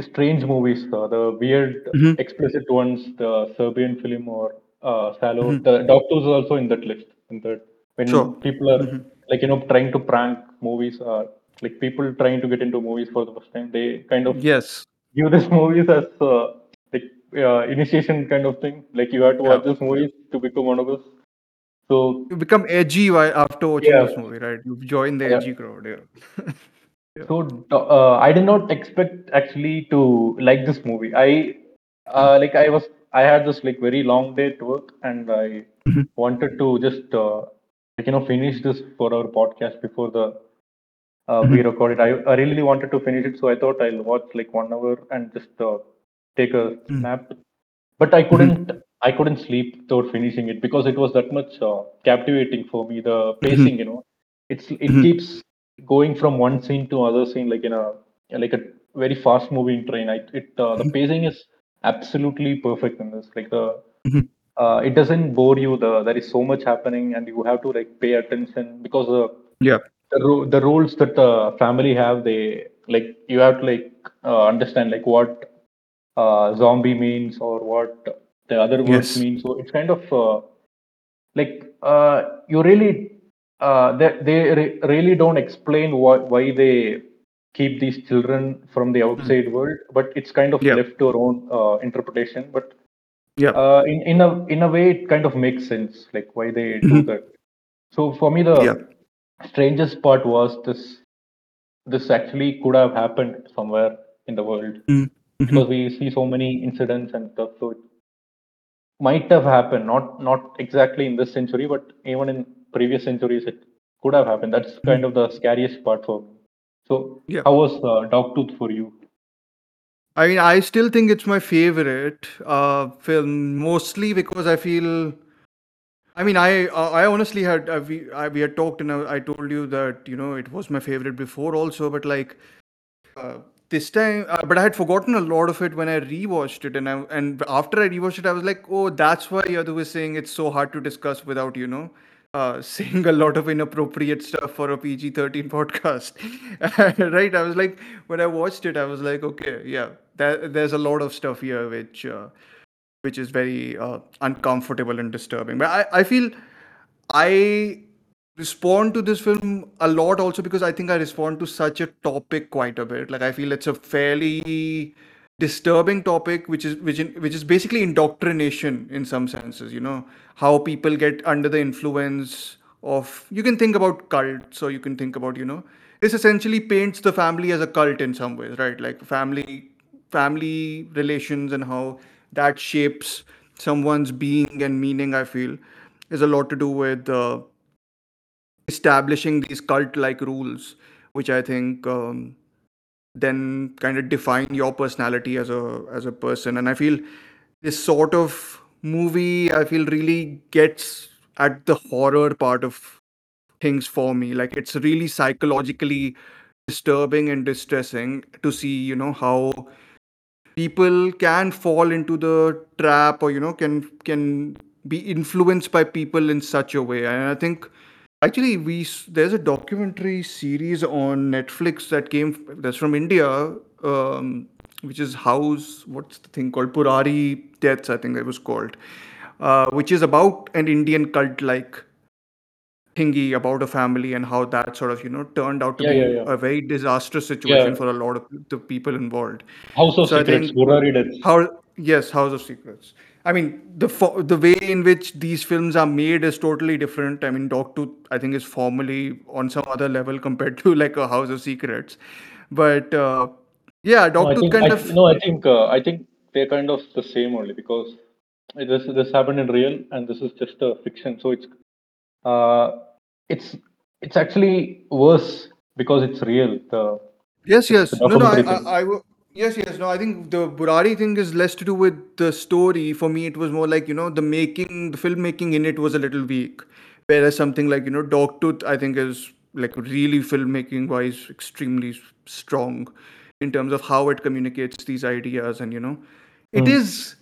strange movies, uh, the weird Mhm. explicit ones, the Serbian film or uh, Salo. Mhm. The Dogtooth is also in that list. In that when Sure. people are Mhm. like you know trying to prank movies, uh, like people trying to get into movies for the first time, they kind of Yes. view these movies as uh, like uh, initiation kind of thing. Like you have to watch Yeah. this movies to become one of us. So You become edgy after watching Yeah. this movie, right? You join the Yeah. edgy crowd. Yeah. So uh, I did not expect actually to like this movie. I uh, like I was I had this like very long day at work, and I Mhm. wanted to just uh, like you know finish this for our podcast before the uh, we Mhm. record it. I, I really wanted to finish it, so I thought I'll watch like one hour and just uh, take a Mm. nap. But I couldn't I couldn't sleep without finishing it because it was that much uh, captivating for me. The pacing, you know, it's it Mhm. keeps going from one scene to other scene like in a like a very fast moving train. I, it uh, the Mhm. pacing is absolutely perfect in this. Like the uh, it doesn't bore you. The there is so much happening and you have to like pay attention because the Yeah. The, ro- the roles that the family have they like you have to like uh, understand like what uh, zombie means or what the other words Yes. mean so it's kind of uh, like uh, you really uh, they, they re- really don't explain why, why they keep these children from the outside world but it's kind of Hmm. Yeah. left to our own uh, interpretation but Yeah. uh, in, in a in a way it kind of makes sense like why they do Mhm. that so for me the Yeah. Strangest part was this this actually could have happened somewhere in the world Mhm. because we see so many incidents and stuff so it might have happened not not exactly in this century but even in previous centuries it could have happened that's kind of the scariest part for me so Yeah. how was uh, dogtooth for you I mean, I still think it's my favorite uh, film, mostly because I feel. I mean, I uh, I honestly had uh, we I, we had talked and I, told you that you know it was my favorite before also, but like uh, this time, uh, but I had forgotten a lot of it when I rewatched it, and I and after I rewatched it, I was like, oh, that's why Yadu was saying it's so hard to discuss without you know uh, saying a lot of inappropriate stuff for a PG thirteen podcast, right? I was like, when I watched it, I was like, okay, yeah, that, there's a lot of stuff here which. Which is very uh, uncomfortable and disturbing. But I, I feel I respond to this film a lot also because I think I respond to such a topic quite a bit. Like I feel it's a fairly disturbing topic, which is which in, which is basically indoctrination in some senses. You know how people get under the influence of. You can think about cults, or you can think about you know. This essentially paints the family as a cult in some ways, right? Like family family relations and how that shapes someone's being and meaning i feel is a lot to do with uh, establishing these cult like rules which i think um, then kind of define your personality as a as a person. And i feel this sort of movie i feel really gets at the horror part of things for me. Like it's really psychologically disturbing and distressing to see you know how people can fall into the trap or you know can can be influenced by people in such a way. And i think actually we there's a documentary series on netflix that came that's from india um, which is house what's the thing called? Burari deaths i think it was called. Uh, which is about an indian cult like thingy about a family and how that sort of you know turned out to Yeah, be yeah, yeah. a very disastrous situation for a lot of the people involved. House of So secrets think- how yes house of secrets. I mean the fo- the way in which these films are made is totally different. I mean dogtooth i think is formally on some other level compared to like a house of secrets. But uh, yeah No, I dogtooth think, kind I, of no, I think, uh, I think they're kind of the same only because this this happened in real and this is just a fiction. So it's, uh, it's it's actually worse because it's real. The yes yes the no no I, I, thing. Yes yes no i think the burari thing is less to do with the story for me it was more like you know the making the filmmaking in it was a little weak whereas something like you know dogtooth i think is like really filmmaking wise extremely strong in terms of how it communicates these ideas and you know it Mm. is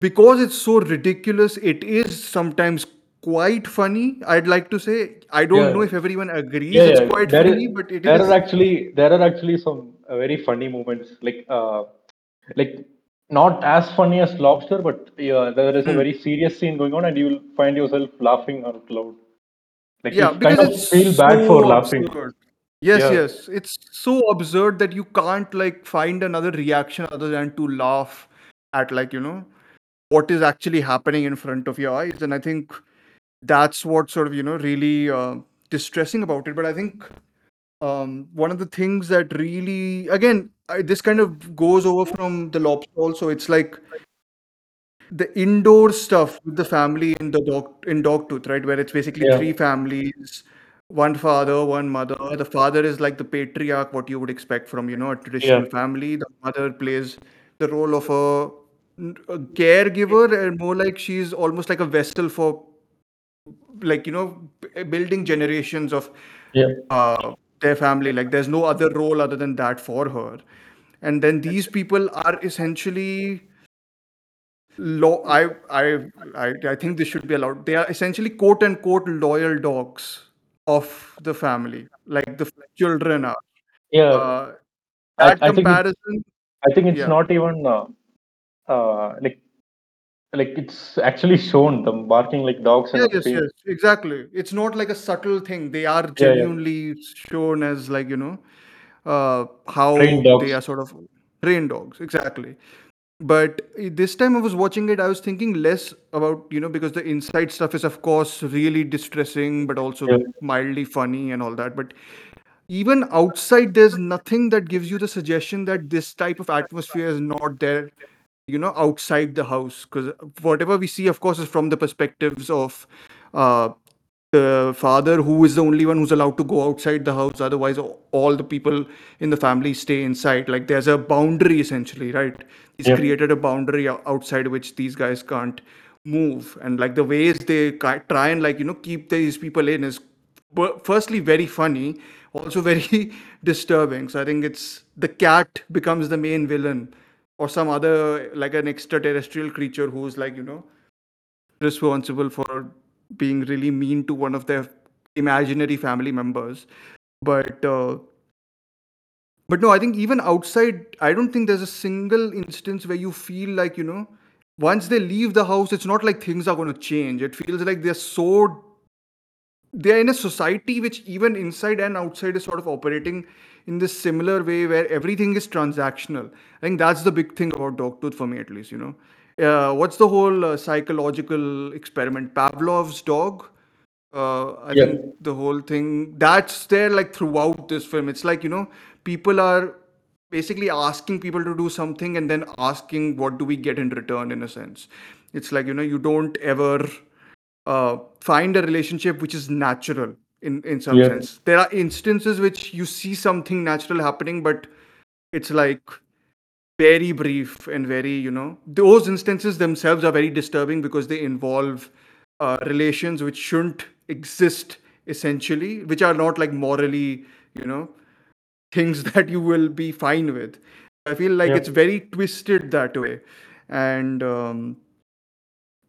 because it's so ridiculous it is sometimes quite funny i'd like to say i don't Yeah. know if everyone agrees Yeah, it's quite There funny is- but it there is are actually there are actually some uh, very funny moments. Like uh, like not as funny as Lobster, but yeah, there is a Hmm. very serious scene going on, and you will find yourself laughing out loud. Like Yeah, you kind because of it's feel bad for laughing. absurd. Yes, Yeah. yes. It's so absurd that you can't like find another reaction other than to laugh at like, you know, what is actually happening in front of your eyes. And I think that's what sort of, you know, really uh, distressing about it. But I think um, one of the things that really, again, I, this kind of goes over from the lobster also. It's like the indoor stuff with the family in the dog in Dogtooth, right? Where it's basically Yeah. three families, one father, one mother. The father is like the patriarch, what you would expect from, you know, a traditional Yeah. family. The mother plays the role of a, a caregiver and more like she's almost like a vessel for like, you know, building generations of Yeah. uh, their family. Like there's no other role other than that for her. And then these people are essentially Law, I, I, I, I think this should be allowed. They are essentially quote unquote loyal dogs of the family, like the children are. Yeah. Uh, I, that I think it, comparison, I think it's yeah, not even uh, uh, like like it's actually shown them barking like dogs and yeah, yes, yes, exactly. It's not like a subtle thing. They are Yeah, yeah. genuinely shown as like you know, uh, how they are sort of trained dogs, exactly. But this time I was watching it, I was thinking less about, you know, because the inside stuff is, of course, really distressing, but also Yeah. mildly funny and all that. But even outside, there's nothing that gives you the suggestion that this type of atmosphere is not there, you know, outside the house. Because whatever we see, of course, is from the perspectives of uh, the father who is the only one who's allowed to go outside the house. Otherwise all the people in the family stay inside. Like there's a boundary essentially right? He's Yeah. created a boundary outside which these guys can't move. And like the ways they try and like you know keep these people in is firstly very funny also very disturbing. So i think it's the cat becomes the main villain or some other like an extraterrestrial creature who's like you know responsible for being really mean to one of their imaginary family members. But uh, but no i think even outside i don't think there's a single instance where you feel like you know once they leave the house it's not like things are going to change. It feels like they're so they're in a society which even inside and outside is sort of operating in this similar way where everything is transactional. I think that's the big thing about dogtooth for me at least you know. Uh, what's the whole uh, psychological experiment? Pavlov's dog? Uh, i Yeah. think the whole thing that's there like throughout this film. It's like you know people are basically asking people to do something and then asking what do we get in return in a sense. It's like you know you don't ever uh, find a relationship which is natural in in some Yeah. sense there are instances which you see something natural happening but it's like very brief and very you know those instances themselves are very disturbing because they involve uh, relations which shouldn't exist essentially which are not like morally you know things that you will be fine with i feel like Yeah. it's very twisted that way and um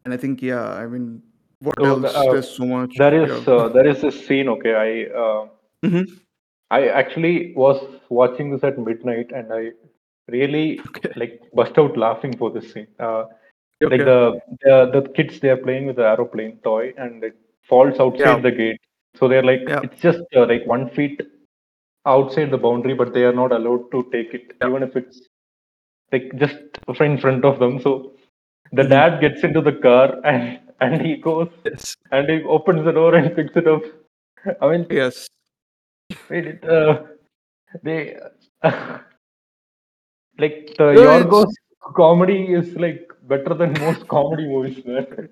and i think yeah i mean what So else uh, there's so much there is uh, there is this scene. Okay, I uh, Mhm. I actually was watching this at midnight, and I really okay like bust out laughing for this scene. Uh, like the, the the kids they are playing with the aeroplane toy, and it falls outside yeah the gate. So they're like yeah it's just uh, like one feet outside the boundary, but they are not allowed to take it, yeah even if it's like just in front of them. So the Mhm. dad gets into the car and and he goes yes and he opens the door and picks it up. I mean, yes wait, it, uh, they like the no, Yorgos comedy is like better than most comedy movies, man.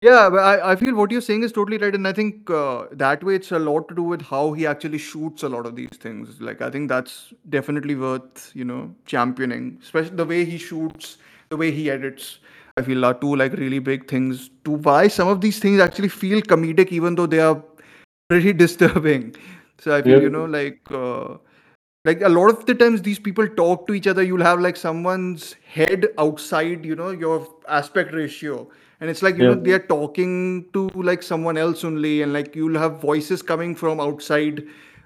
Yeah, but I, I feel what you're saying is totally right. And I think uh, that way it's a lot to do with how he actually shoots a lot of these things. Like, I think that's definitely worth, you know, championing, especially the way he shoots, the way he edits. I feel are two like really big things to why some of these things actually feel comedic, even though they are pretty disturbing. So I feel, you know, like, uh, like a lot of the times these people talk to each other you'll have like someone's head outside you know your aspect ratio and it's like you know they're talking to like someone else only and like you'll have voices coming from outside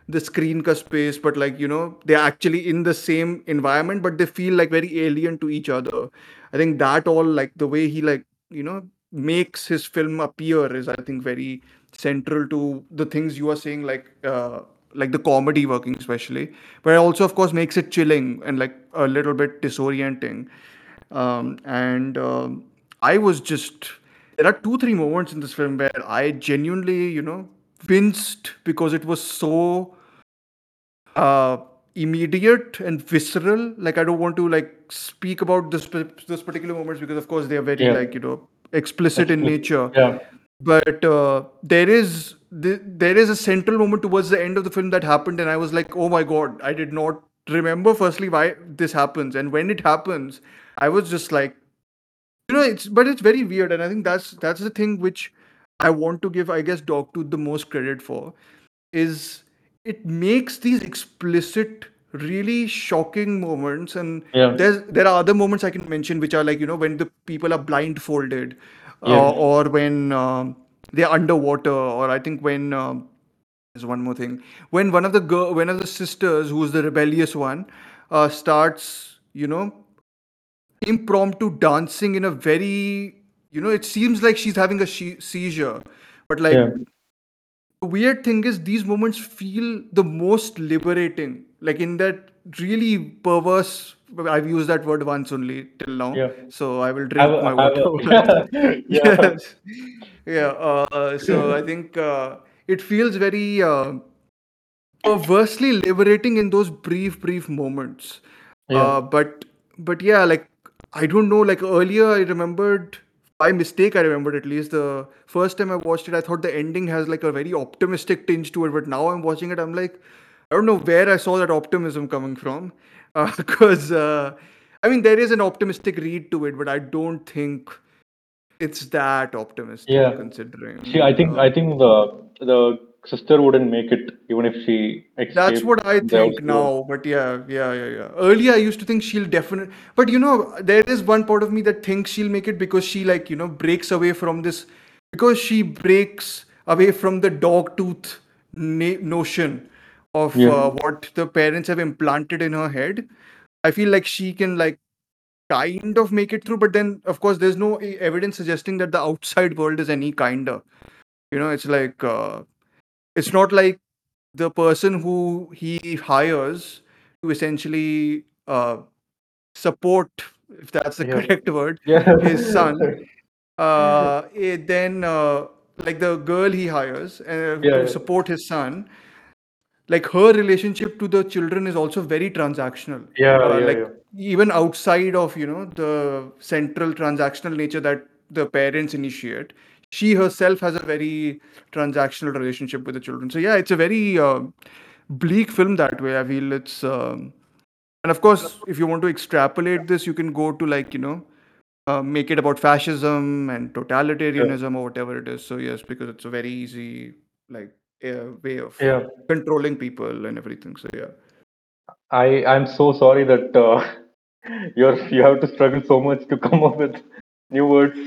the screen ka space, but like you know they're actually in the same environment, but they feel like very alien to each other. I think that all like the way he like you know makes his film appear is I think very central to the things you are saying like uh, like the comedy working especially, but also of course makes it chilling and like a little bit disorienting. Um, and um, I was just there are two three moments in this film where I genuinely you know winced because it was so uh immediate and visceral like i don't want to like speak about this this particular moments because of course they are very Yeah. like you know explicit in nature Yeah. but uh, there is th- there is a central moment towards the end of the film that happened and i was like oh my god i did not remember firstly why this happens and when it happens i was just like you know it's but it's very weird and i think that's that's the thing which i want to give i guess Dog dogtooth the most credit for is it makes these explicit really shocking moments and Yeah. there's there are other moments i can mention which are like you know when the people are blindfolded Yeah. uh, or when um, they're underwater or i think when um, there's one more thing when one of the girl one of the sisters who's the rebellious one uh, starts you know impromptu dancing in a very you know it seems like she's having a she- seizure but like Yeah. The weird thing is these moments feel the most liberating like in that really perverse i've used that word once only till now Yeah. so i will drink Have a- my water yeah. yes yeah uh, so i think uh, it feels very uh, perversely liberating in those brief brief moments Yeah. uh, but but yeah like i don't know like earlier i remembered by mistake i remembered at least the first time i watched it i thought the ending has like a very optimistic tinge to it but now i'm watching it i'm like i don't know where i saw that optimism coming from because uh, i mean there is an optimistic read to it but i don't think it's that optimistic Yeah. considering She, I think, uh, I think the the sister wouldn't make it even if she. That's what I think now. But yeah, yeah, yeah, yeah. Earlier, I used to think she'll definitely. But you know, there is one part of me that thinks she'll make it because she like you know breaks away from this because she breaks away from the dog tooth na- notion of Yeah. uh, what the parents have implanted in her head. I feel like she can like kind of make it through, but then of course there's no evidence suggesting that the outside world is any kinder. You know, it's like uh, it's not like the person who he hires to essentially uh, support, if that's the Yeah. correct word, Yeah. his son. Uh, eh, then, uh, like the girl he hires uh, Yeah, to support his son, like her relationship to the children is also very transactional. Yeah, Uh, like yeah. even outside of you know the central transactional nature that the parents initiate, she herself has a very transactional relationship with the children. So yeah, it's a very uh, bleak film that way. I feel it's. Um, and of course, if you want to extrapolate this, you can go to like you know, uh, make it about fascism and totalitarianism or whatever it is. So yes, because it's a very easy like uh, way of Yeah. controlling people and everything. So yeah. I I'm so sorry that uh, you're you have to struggle so much to come up with new words.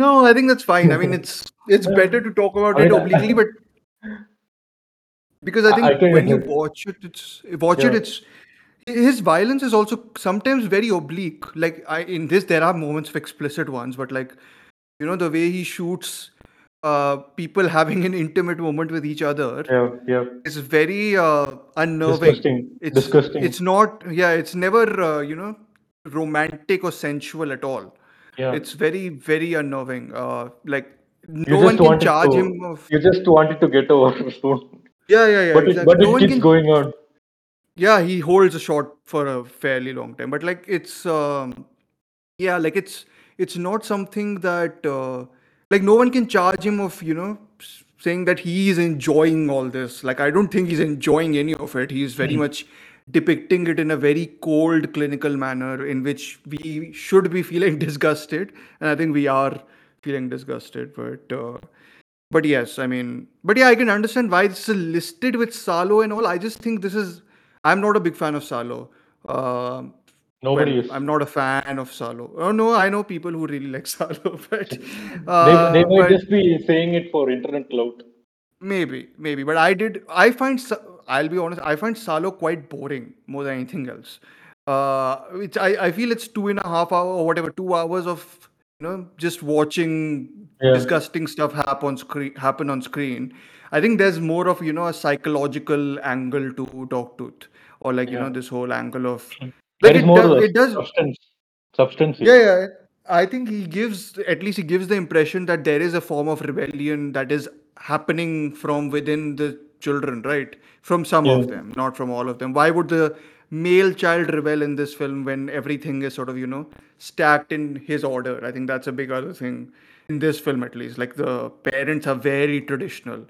No, I think that's fine. I mean, it's it's better to talk about I it mean, I- obliquely, but because I I- think I can- when you watch it, it's watch it, it's his violence is also sometimes very oblique. Like I in this, there are moments of explicit ones, but like you know the way he shoots uh people having an intimate moment with each other Yeah, yeah. It's very uh unnerving. Disgusting. It's Disgusting. it's not yeah, it's never uh, you know romantic or sensual at all. Yeah. It's very very unnerving. Uh, like You no one can wanted charge to- him of You just wanted to get over soon. yeah yeah yeah but it, exactly. but no it one keeps can going on. yeah he holds a shot for a fairly long time but like it's um yeah like it's it's not something that uh, like no one can charge him of you know s- saying that he is enjoying all this like i don't think he's enjoying any of it he's very much depicting it in a very cold clinical manner in which we should be feeling disgusted and i think we are feeling disgusted but uh, but yes, I mean, but yeah, I can understand why this is listed with Salo and all. I just think this is. I'm not a big fan of Salo. Um Nobody well, is. I'm not a fan of Salo. Oh no, I know people who really like Salo, but they, uh, they might but- just be saying it for internet clout. maybe, maybe. But I did. I find. I'll be honest. I find Salo quite boring more than anything else. Uh, which I, I feel it's two and a half hour or whatever, two hours of you know just watching Yeah. disgusting stuff happen on screen. Happen on screen. I think there's more of you know a psychological angle to Dogtooth, or like you know this whole angle of like it, more does, it does substance. Substance. yeah, yeah. I think he gives, at least he gives the impression that there is a form of rebellion that is happening from within the children, right? From some Yeah. of them, not from all of them. Why would the male child rebel in this film when everything is sort of, you know, stacked in his order? I think that's a big other thing in this film, at least. Like the parents are very traditional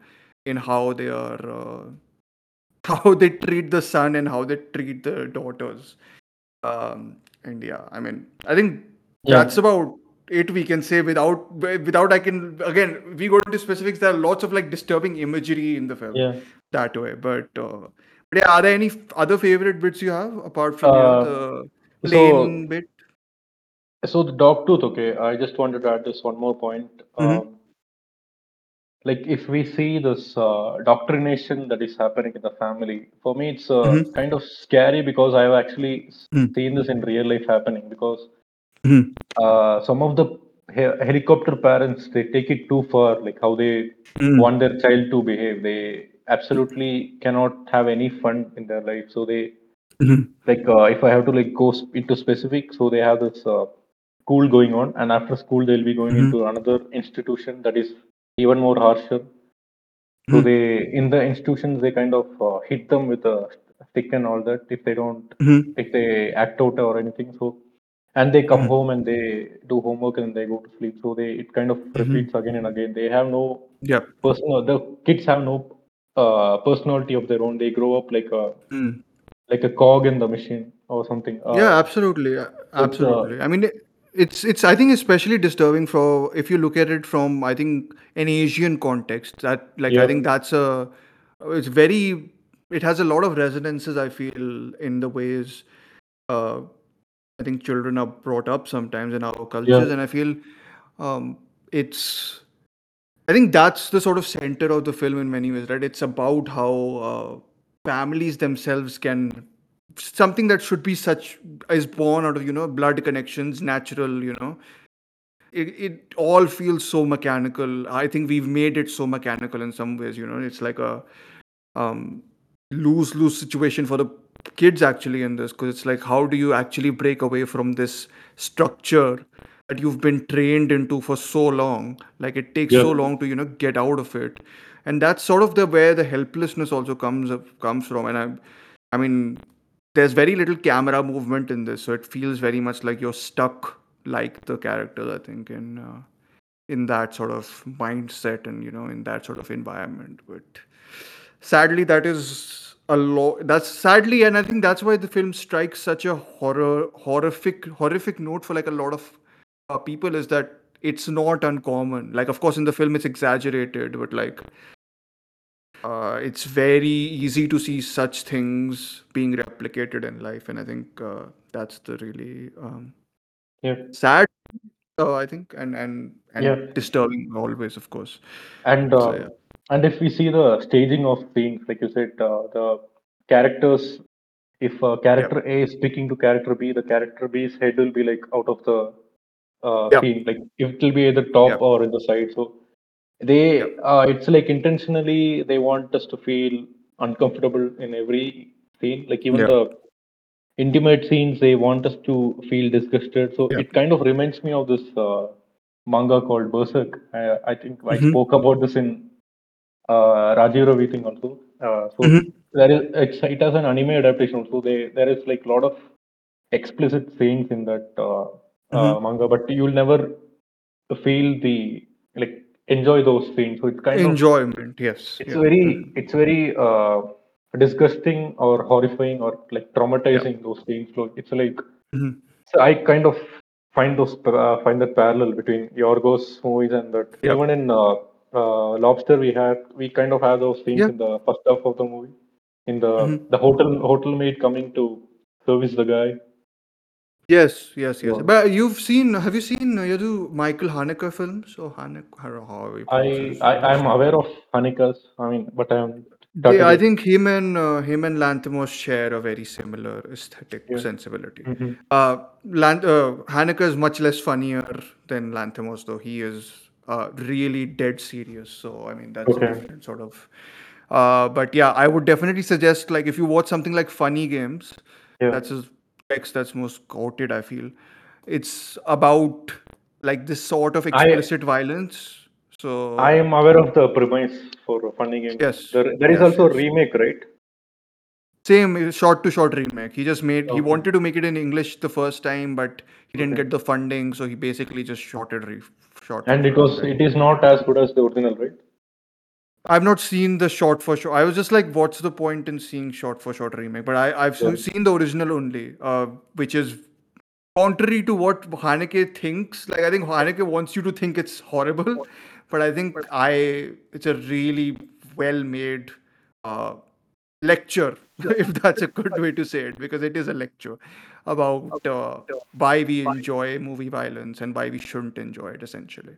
in how they are, uh, how they treat the son and how they treat the daughters um, and yeah, I mean, I think Yeah. that's about it. We can say without without I can again we go into specifics. There are lots of like disturbing imagery in the film Yeah. that way. But uh, but yeah, are there any other favorite bits you have apart from Uh, the so- bit? So the dog tooth, okay. I just wanted to add this one more point. Mhm. Um, like if we see this uh, doctrination that is happening in the family, for me it's uh, Mhm. kind of scary because I have actually Mhm. seen this in real life happening. Because Mhm. uh, some of the he- helicopter parents they take it too far, like how they Mm. want their child to behave. They absolutely cannot have any fun in their life. So they Mhm. like uh, if I have to like go sp- into specific, so they have this uh, school going on, and after school they'll be going Mhm. into another institution that is even more harsher. So Mhm. they in the institutions they kind of uh, hit them with a stick and all that if they don't Mhm. if they act out or anything. So and they come Mhm. home and they do homework and they go to sleep. So they it kind of repeats again and again. They have no Yeah. personal. The kids have no uh, personality of their own. They grow up like a Mm. like a cog in the machine or something. Uh, yeah absolutely uh, uh, absolutely i mean it- it's it's i think especially disturbing for if you look at it from i think an asian context that like i think that's a it's very it has a lot of resonances i feel in the ways uh i think children are brought up sometimes in our cultures and i feel um it's i think that's the sort of center of the film in many ways right? It's about how uh, families themselves can something that should be such is born out of you know blood connections natural you know. It, it all feels so mechanical. I think we've made it so mechanical in some ways you know? It's like a um lose lose situation for the kids actually in this because it's like how do you actually break away from this structure that you've been trained into for so long? Like it takes Yeah. so long to you know get out of it. And that's sort of the where the helplessness also comes up, comes from. And i i mean there's very little camera movement in this so it feels very much like you're stuck like the characters i think in uh, in that sort of mindset and you know in that sort of environment. But sadly that is a lot that's sadly and i think that's why the film strikes such a horror horrific horrific note for like a lot of uh, people is that it's not uncommon like of course in the film it's exaggerated but like uh, it's very easy to see such things being replicated in life and i think uh, that's the really um, Yeah. sad uh, i think and and and Yeah. disturbing always of course And uh, So, yeah. And if we see the staging of things, like you said, uh, the characters, if uh, character A is speaking to character B, the character B's head will be like out of the uh, Yeah. scene, like it will be either top Yeah. or in the side. So they, uh, it's like intentionally they want us to feel uncomfortable in every scene. Like even the intimate scenes, they want us to feel disgusted. So it kind of reminds me of this uh, manga called Berserk. I, I think I Mhm. spoke about this in uh, Rajiv Ravi thing also. Uh, so Mhm. there is it's, it has an anime adaptation also. They there is like a lot of explicit scenes in that uh, uh, Mhm. manga, but you'll never feel the like enjoy those scenes. So it's kind of enjoyment yes it's yeah. very it's very uh, disgusting or horrifying or like traumatizing those scenes. So it's like Mhm. so I kind of find those uh, find that parallel between Yorgos movies and that. Yeah. Even in uh, uh, Lobster, we had we kind of have those scenes Yeah. in the first half of the movie. In the Mhm. the hotel hotel maid coming to service the guy. Yes, yes, yes. Yeah. But you've seen, have you seen uh, do Michael Haneke films or Haneke? I how you I, I i'm aware of Haneke's. I mean, but I haven't They, started I think him and uh, him and Lanthimos share a very similar aesthetic Yeah. sensibility. Mhm. Uh, Lan- uh, Haneke is much less funnier than Lanthimos, though. He is uh, really dead serious. So I mean, that's Okay. a different sort of. Uh, but yeah, I would definitely suggest like if you watch something like Funny Games, Yeah. that's his text that's most quoted. I feel it's about like this sort of I- explicit violence. So I am aware of the premise for Funny Games. Yes, There, there is yes, also a remake, right? Same short to short remake. He just made. He wanted to make it in English the first time, but he didn't Okay. get the funding, so he basically just shot it. Re- shot And it was it is not as good as the original, right? I've not seen the short for short. I was just like, what's the point in seeing short for short remake? But I I've Yeah. seen the original only, uh, which is contrary to what Haneke thinks. Like I think Haneke wants you to think it's horrible, but I think I it's a really well made uh, lecture, if that's a good way to say it, because it is a lecture about uh, why we enjoy movie violence and why we shouldn't enjoy it, essentially.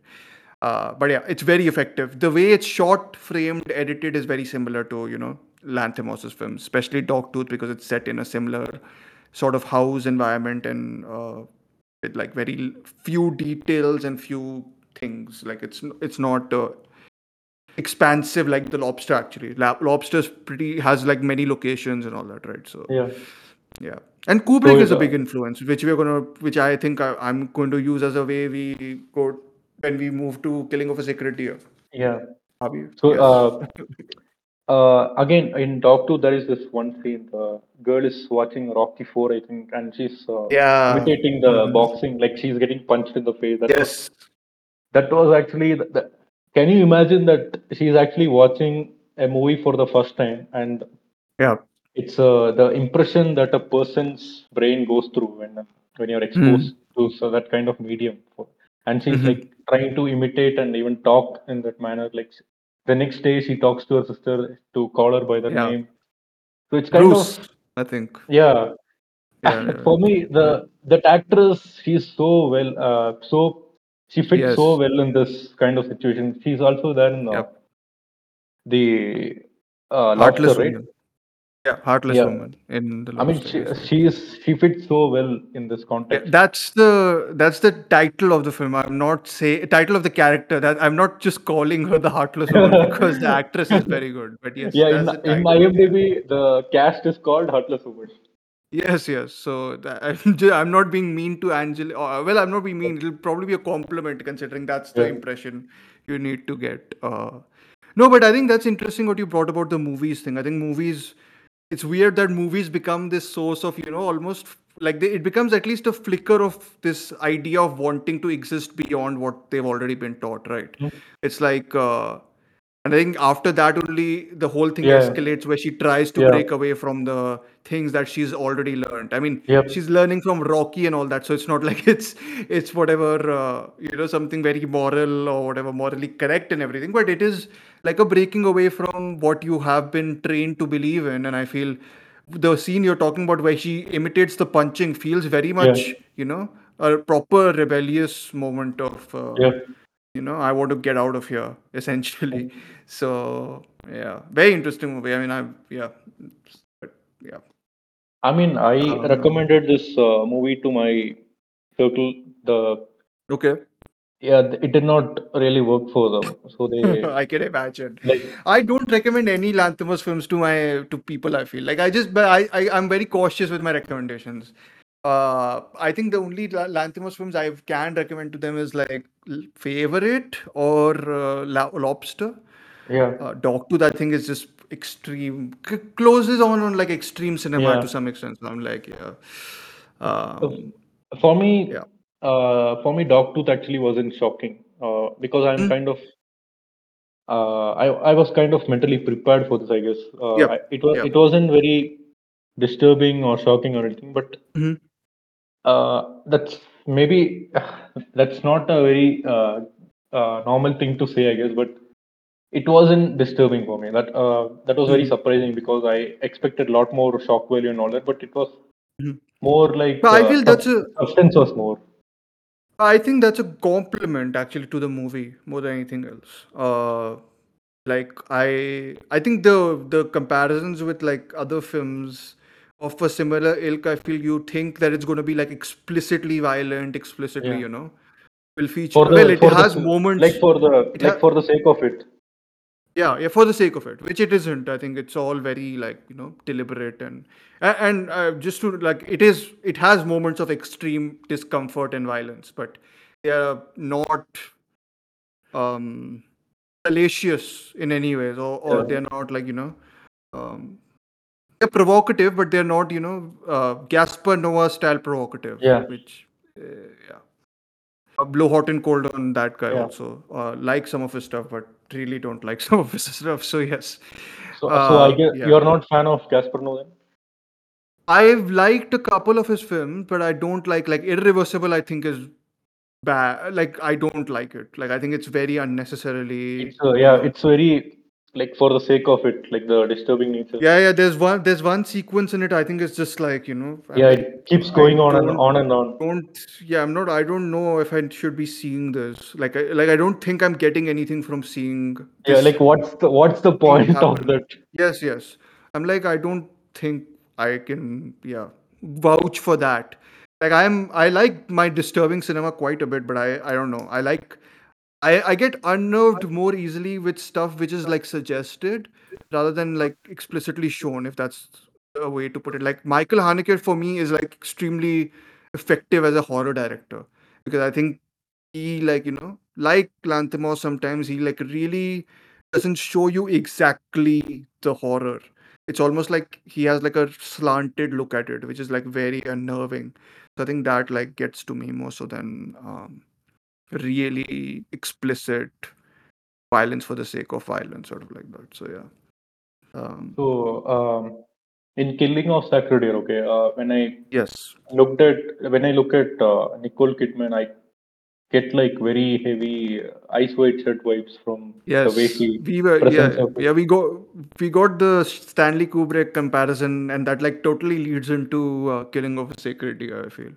Uh, but yeah, it's very effective. The way it's shot, framed, edited is very similar to you know Lanthimos's films, especially Dogtooth, because it's set in a similar sort of house environment and uh, with like very few details and few things. Like it's it's not uh, expansive like the Lobster. Actually, Lobster's pretty has like many locations and all that, right? So Yeah. yeah, and Kubrick So is a big influence, which we're gonna, which I think I, I'm going to use as a way we go when we move to Killing of a Sacred Deer. Yeah. So yes. uh, uh, again in Dogtooth there is this one scene. The girl is watching Rocky 4, I think, and she's uh, yeah, imitating the Mhm. boxing, like she's getting punched in the face. That was yes, that was actually the, the, can you imagine that she's actually watching a movie for the first time and yeah, it's uh, the impression that a person's brain goes through when when you're exposed to so that kind of medium for, and she's Mhm. like trying to imitate and even talk in that manner like the next day she talks to her sister to call her by the Yeah. name so it's kind Bruce, of I think. yeah Yeah, yeah, for me the that actress she's so well uh, so she fits so well in this kind of situation she's also there in uh, Yep. the uh, lobster right Woman. Yeah, Heartless Yeah. Woman in the i mean Lobster. she, she is she fits so well in this Yeah, context that's the that's the title of the film. I'm not say title of the character. That I'm not just calling her the heartless woman because the actress is very good. But yes, yeah in, that's the in title. imdb the cast is called heartless woman Yes, yes. So that, I'm just, I'm not being mean to Angela. Uh, well, I'm not being mean. It'll probably be a compliment considering that's the Yeah. impression you need to get. Uh, no, but I think that's interesting what you brought about the movies thing. I think movies. It's weird that movies become this source of you know almost like they, it becomes at least a flicker of this idea of wanting to exist beyond what they've already been taught. Right? Mhm. It's like. Uh, and I think after that only the whole thing Yeah. escalates where she tries to Yeah. break away from the things that she's already learned. I mean, Yep. she's learning from Rocky and all that, so it's not like it's it's whatever uh, you know something very moral or whatever morally correct and everything, but it is like a breaking away from what you have been trained to believe in. And I feel the scene you're talking about where she imitates the punching feels very much you know a proper rebellious moment of uh, yeah you know i want to get out of here essentially so yeah very interesting movie. I mean i yeah but yeah. I mean i Um, recommended this uh, movie to my circle the okay. Yeah it did not really work for them so they i can imagine. Like i don't recommend any lanthimos films to my to people i feel. Like i just but i, I i'm very cautious with my recommendations. Uh i think the only La- lanthimos films i can recommend to them is like favorite or uh, lobster yeah uh, Dogtooth, I think, is just extreme. C- closes on on like extreme cinema Yeah. to some extent. So I'm like, yeah. So, Um, for me, Yeah. uh, for me, Dogtooth actually wasn't shocking uh, because I'm Mm. kind of, uh, I I was kind of mentally prepared for this. I guess uh, Yep. I, it was Yep. it wasn't very disturbing or shocking or anything, but Mhm. uh, that's maybe that's not a very uh, uh, normal thing to say, I guess, but it wasn't disturbing for me. That uh, that was very Mm. surprising because I expected a lot more shock value and all that, but it was Mhm. More like But I uh, feel that's a substance was more. I think that's a compliment actually to the movie more than anything else. Uh, like I I think the the comparisons with like other films of a similar ilk, I feel you think that it's going to be like explicitly violent, explicitly, Yeah. you know, will feature. For the well, it has the moments. like for the like ha- for the sake of it. Yeah, yeah, for the sake of it, which it isn't. I think it's all very like you know deliberate and and uh, just to like it is. It has moments of extreme discomfort and violence, but they are not um salacious in any ways, or or Yeah. they're not like you know um they're provocative, but they're not you know uh, Gaspar Noé style provocative. Yeah. which uh, yeah. Uh, blow hot and cold on that guy Yeah. also. Uh, like some of his stuff, but really don't like some of his stuff. So yes, So so I Uh, guess yeah. you're not fan of Gaspar Noé. I've liked a couple of his films, but I don't like like Irreversible. I think is bad. Like I don't like it. Like I think it's very unnecessarily. It's uh, yeah, it's very like for the sake of it, like the disturbing nature. Yeah, yeah. There's one. There's one sequence in it. I think it's just like you know. Yeah, it keeps I going on and on and on. don't yeah i'm not i don't know if i should be seeing this like I, like i don't think i'm getting anything from seeing Yeah, like what's the what's the point of that? yes yes i'm like i don't think i can yeah vouch for that like i'm i like my disturbing cinema quite a bit but i i don't know i like i i get unnerved more easily with stuff which is like suggested rather than like explicitly shown if that's a way to put it. Like michael haneke for me is like extremely effective as a horror director because i think he like you know like lanthimos sometimes he like really doesn't show you exactly the horror. It's almost like he has like a slanted look at it which is like very unnerving. So i think that like gets to me more so than um really explicit violence for the sake of violence sort of like that so yeah um So um, in Killing of Sacred Deer, okay, uh, when I yes looked at when I look at uh, Nicole Kidman, I get like very heavy uh, Eyes Wide Shut vibes from Yes, the way we were yeah yeah we got we got the Stanley Kubrick comparison, and that like totally leads into uh, Killing of a Sacred Deer. I feel.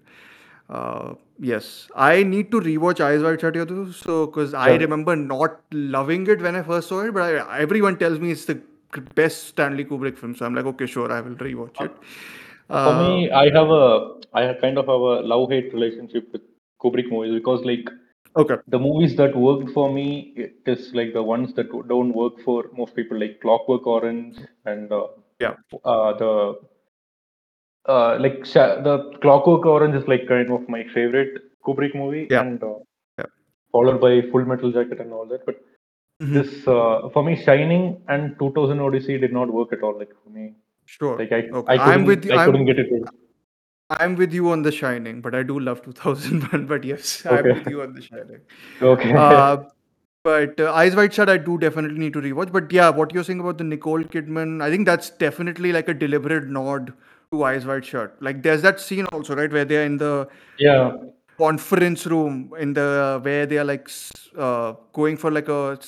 Uh, yes, I need to rewatch Eyes Wide Shut too. So because I remember not loving it when I first saw it, but I, everyone tells me it's the best Stanley Kubrick film. So I'm like, okay, sure, I will rewatch it. For Uh, me, I have a I have kind of have a love hate relationship with Kubrick movies because like okay, the movies that worked for me it is like the ones that don't work for most people like Clockwork Orange and uh, yeah, uh, the uh, like the Clockwork Orange is like kind of my favorite Kubrick movie, Yeah. and uh, Yeah. followed by Full Metal Jacket and all that. But Mhm. this uh, for me, Shining and 2000 Odyssey did not work at all. Like for me, sure. like I okay, I couldn't I'm with you. I I'm, couldn't get it. I'm with you on The Shining, but I do love 2001. But yes, I'm with you on The Shining. Okay. Uh, but uh, Eyes Wide Shut, I do definitely need to rewatch. But yeah, what you're saying about the Nicole Kidman, I think that's definitely like a deliberate nod Eyes Wide Shut. Like there's that scene also, right, where they're in the yeah. conference room in the where they are like uh, going for like a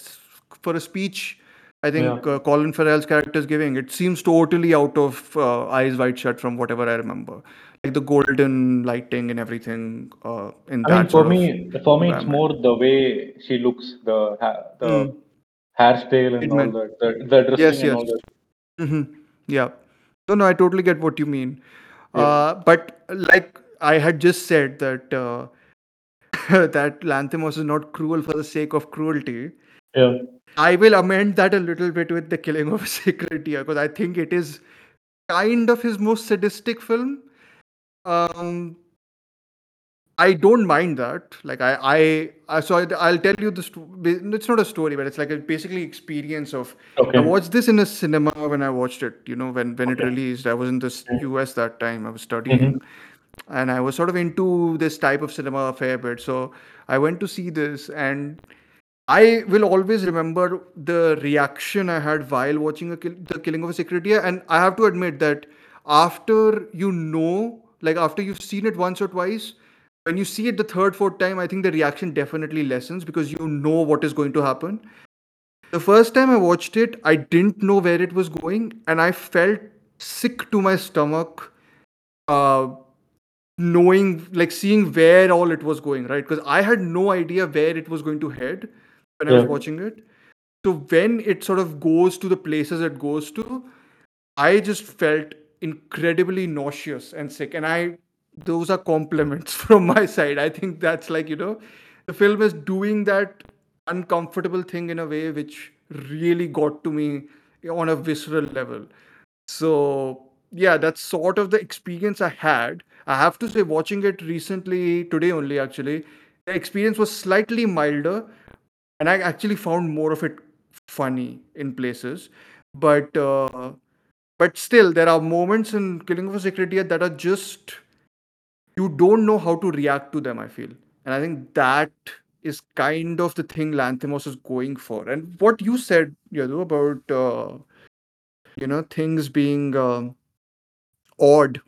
for a speech. I think Yeah. uh, Colin Farrell's character is giving. It seems totally out of uh, Eyes Wide Shut from whatever I remember. Like the golden lighting and everything uh, in I that mean, for me, for me, it's more the way she looks, the ha- the Mm. hairstyle and all Kidman. that, the, the dressing Yes, and yes. all that. hmm Yeah. No, no, I totally get what you mean. Yeah. Uh, but like I had just said that uh, that Lanthimos is not cruel for the sake of cruelty. Yeah. I will amend that a little bit with the killing of a sacred deer because I think it is kind of his most sadistic film. Um, I don't mind that. Like I, I, I so I, I'll tell you the. Sto- it's not a story, but it's like a basically experience of Okay. I watched this in a cinema when I watched it. You know, when when it released, I was in the US mm-hmm. that time. I was studying, mm-hmm. and I was sort of into this type of cinema a fair bit. So I went to see this, and I will always remember the reaction I had while watching a kill, the Killing of a Sacred Deer. And I have to admit that after you know, like after you've seen it once or twice, when you see it the third, fourth time, I think the reaction definitely lessens because you know what is going to happen. The first time I watched it, I didn't know where it was going, and I felt sick to my stomach uh, knowing, like seeing where all it was going, right? Because I had no idea where it was going to head when I was watching it. So when it sort of goes to the places it goes to, I just felt incredibly nauseous and sick. And I, those are compliments from my side. I think that's like, you know, the film is doing that uncomfortable thing in a way which really got to me on a visceral level. So, yeah, that's sort of the experience I had. I have to say, watching it recently, today only actually, the experience was slightly milder and I actually found more of it funny in places. But uh, but still, there are moments in Killing of a Sacred Deer that are just you don't know how to react to them. I feel, and I think that is kind of the thing Lanthimos is going for. And what you said, Yadu, about uh, you know things being um, odd.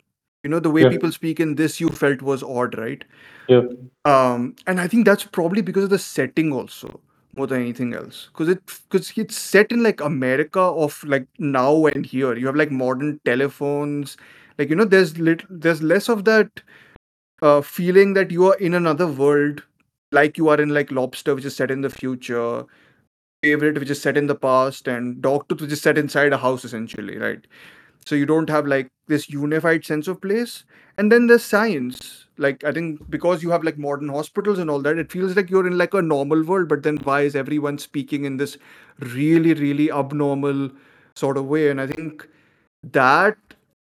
You know the way Yeah. people speak in this, you felt was odd, right? Yeah. um and i think that's probably because of the setting also more than anything else because it because it's set in like america of like now and here you have like modern telephones like you know there's little there's less of that uh feeling that you are in another world like you are in like lobster which is set in the future favorite which is set in the past and dogtooth which is set inside a house essentially right? So you don't have like this unified sense of place. And then there's science. Like i think because you have like modern hospitals and all that it feels like you're in like a normal world but then why is everyone speaking in this really really abnormal sort of way? And i think that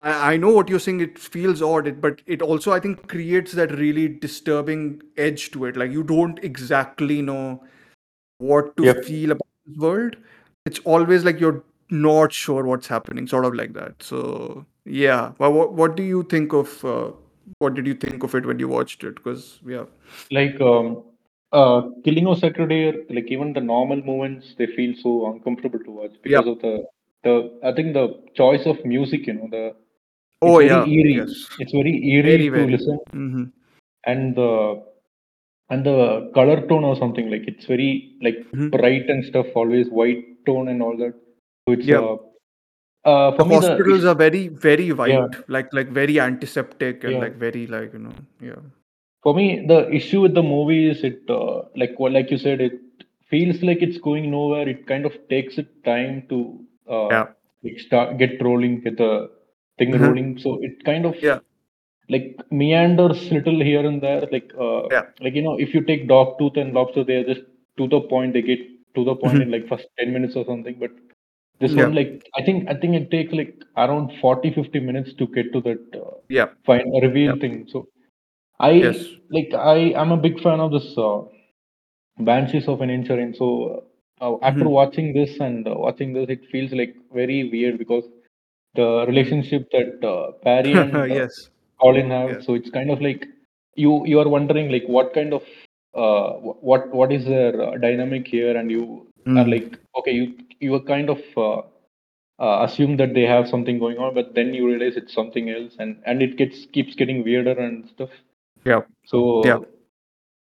I, I know what you're saying it feels odd it, but it also i think creates that really disturbing edge to it. Like you don't exactly know what to Yep. feel about this world. It's always like you're not sure what's happening sort of like that. So yeah. Well, what, what do you think of uh, what did you think of it when you watched it? Because yeah. Like um, uh, Killing of Sacred Deer, like even the normal moments, they feel so uncomfortable to watch yeah. because of the the I think the choice of music. You know, the oh yeah. eerie. yes. It's very eerie very to very. listen, hmm and the and the color tone or something like it's very like hmm bright and stuff. Always white tone and all that. So it's yeah. uh, uh the the hospitals is are very very yeah. White like like very antiseptic and yeah. like very like you know yeah. For me the issue with the movie is it uh, like what like you said it feels like it's going nowhere. It kind of takes it time to uh, yeah. like start get rolling get the thing Mhm. rolling. So it kind of yeah. like meanders little here and there like uh, yeah. like you know if you take Dogtooth and lobster they are just to the point they get to the point Mhm. in like first 10 minutes or something. But this yeah. one like i think i think it takes like around 40 50 minutes to get to that uh, yeah. fine reveal yeah. thing. So I yes. like I am a big fan of this uh, Banshees of Inisherin. So uh, after hmm watching this and uh, watching this, it feels like very weird because the relationship that uh, Barry and uh, yes Colin have. yes So it's kind of like you you are wondering like what kind of uh, what what is their uh, dynamic here, and you are mm. like okay, you you are kind of uh, uh, assume that they have something going on, but then you realize it's something else, and and it gets keeps getting weirder and stuff. yeah So yeah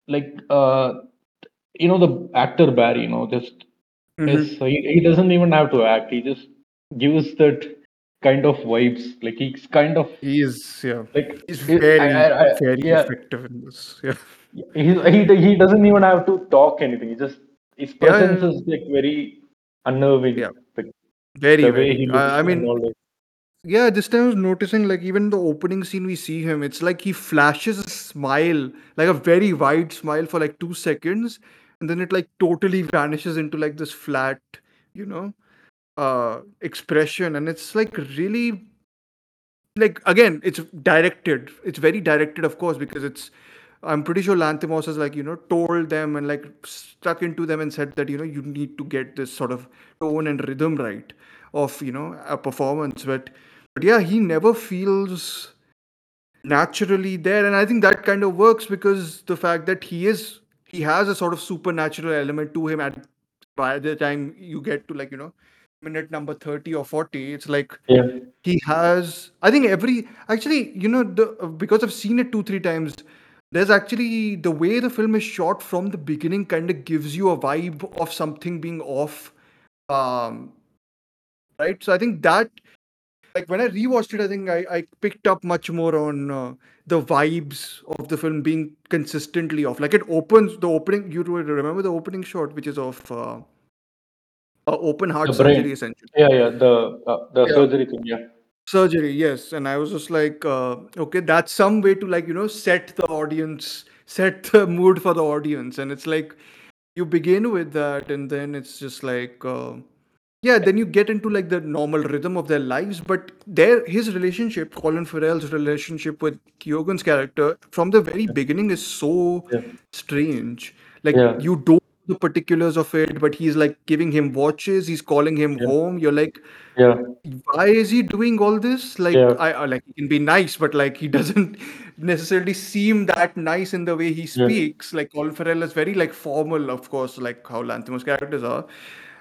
like uh you know the actor Barry, you know, just hmm is he, he doesn't even have to act. He just gives that kind of vibes. Like he's kind of he is yeah like he's very I, I very yeah. effective in this yeah He, he he doesn't even have to talk anything. He just his presence yeah is like very unnerving. yeah Like very very I, I mean yeah this time i was noticing like even the opening scene we see him it's like he flashes a smile like a very wide smile for like two seconds and then it like totally vanishes into like this flat you know uh expression and it's like really like again it's directed. It's very directed of course because it's i'm pretty sure lanthimos has like you know told them and like stuck into them and said that you know you need to get this sort of tone and rhythm right of you know a performance. But but yeah he never feels naturally there. And i think that kind of works because the fact that he is he has a sort of supernatural element to him at by the time you get to like you know minute number 30 or 40 it's like Yeah. he has i think every actually you know the because i've seen it two three times there's actually the way the film is shot from the beginning kind of gives you a vibe of something being off um right so i think that like when I rewatched it, I think I, I picked up much more on uh, the vibes of the film being consistently off. Like it opens the opening. You remember the opening shot, which is of uh, uh, open heart The surgery, brain. essentially. Yeah, yeah. The uh, the Yeah. surgery thing. Yeah. Surgery, yes. And I was just like, uh, okay, that's some way to like you know set the audience, set the mood for the audience, and it's like you begin with that, and then it's just like. Uh, yeah, then you get into like the normal rhythm of their lives, but their his relationship, Colin Farrell's relationship with Keoghan's character, from the very beginning is so Yeah. strange. Like Yeah. you don't the particulars of it, but he's like giving him watches, he's calling him Yeah. home. You're like, Yeah. why is he doing all this? Like Yeah. I, I like he can be nice, but like he doesn't necessarily seem that nice in the way he Yeah. speaks. Like Colin Farrell is very like formal, of course, like how Lanthimos characters are,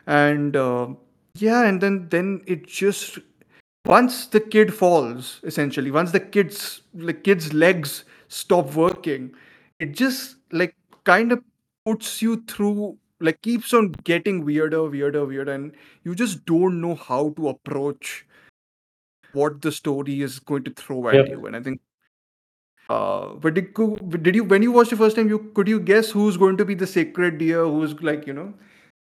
and uh, yeah, and then then it just once the kid falls, essentially, once the kid's the kid's legs stop working, it just like kind of puts you through like keeps on getting weirder, weirder, weirder, and you just don't know how to approach what the story is going to throw at Yep. you. And I think uh but did, did you when you watched the first time you could you guess who's going to be the sacred deer who's like you know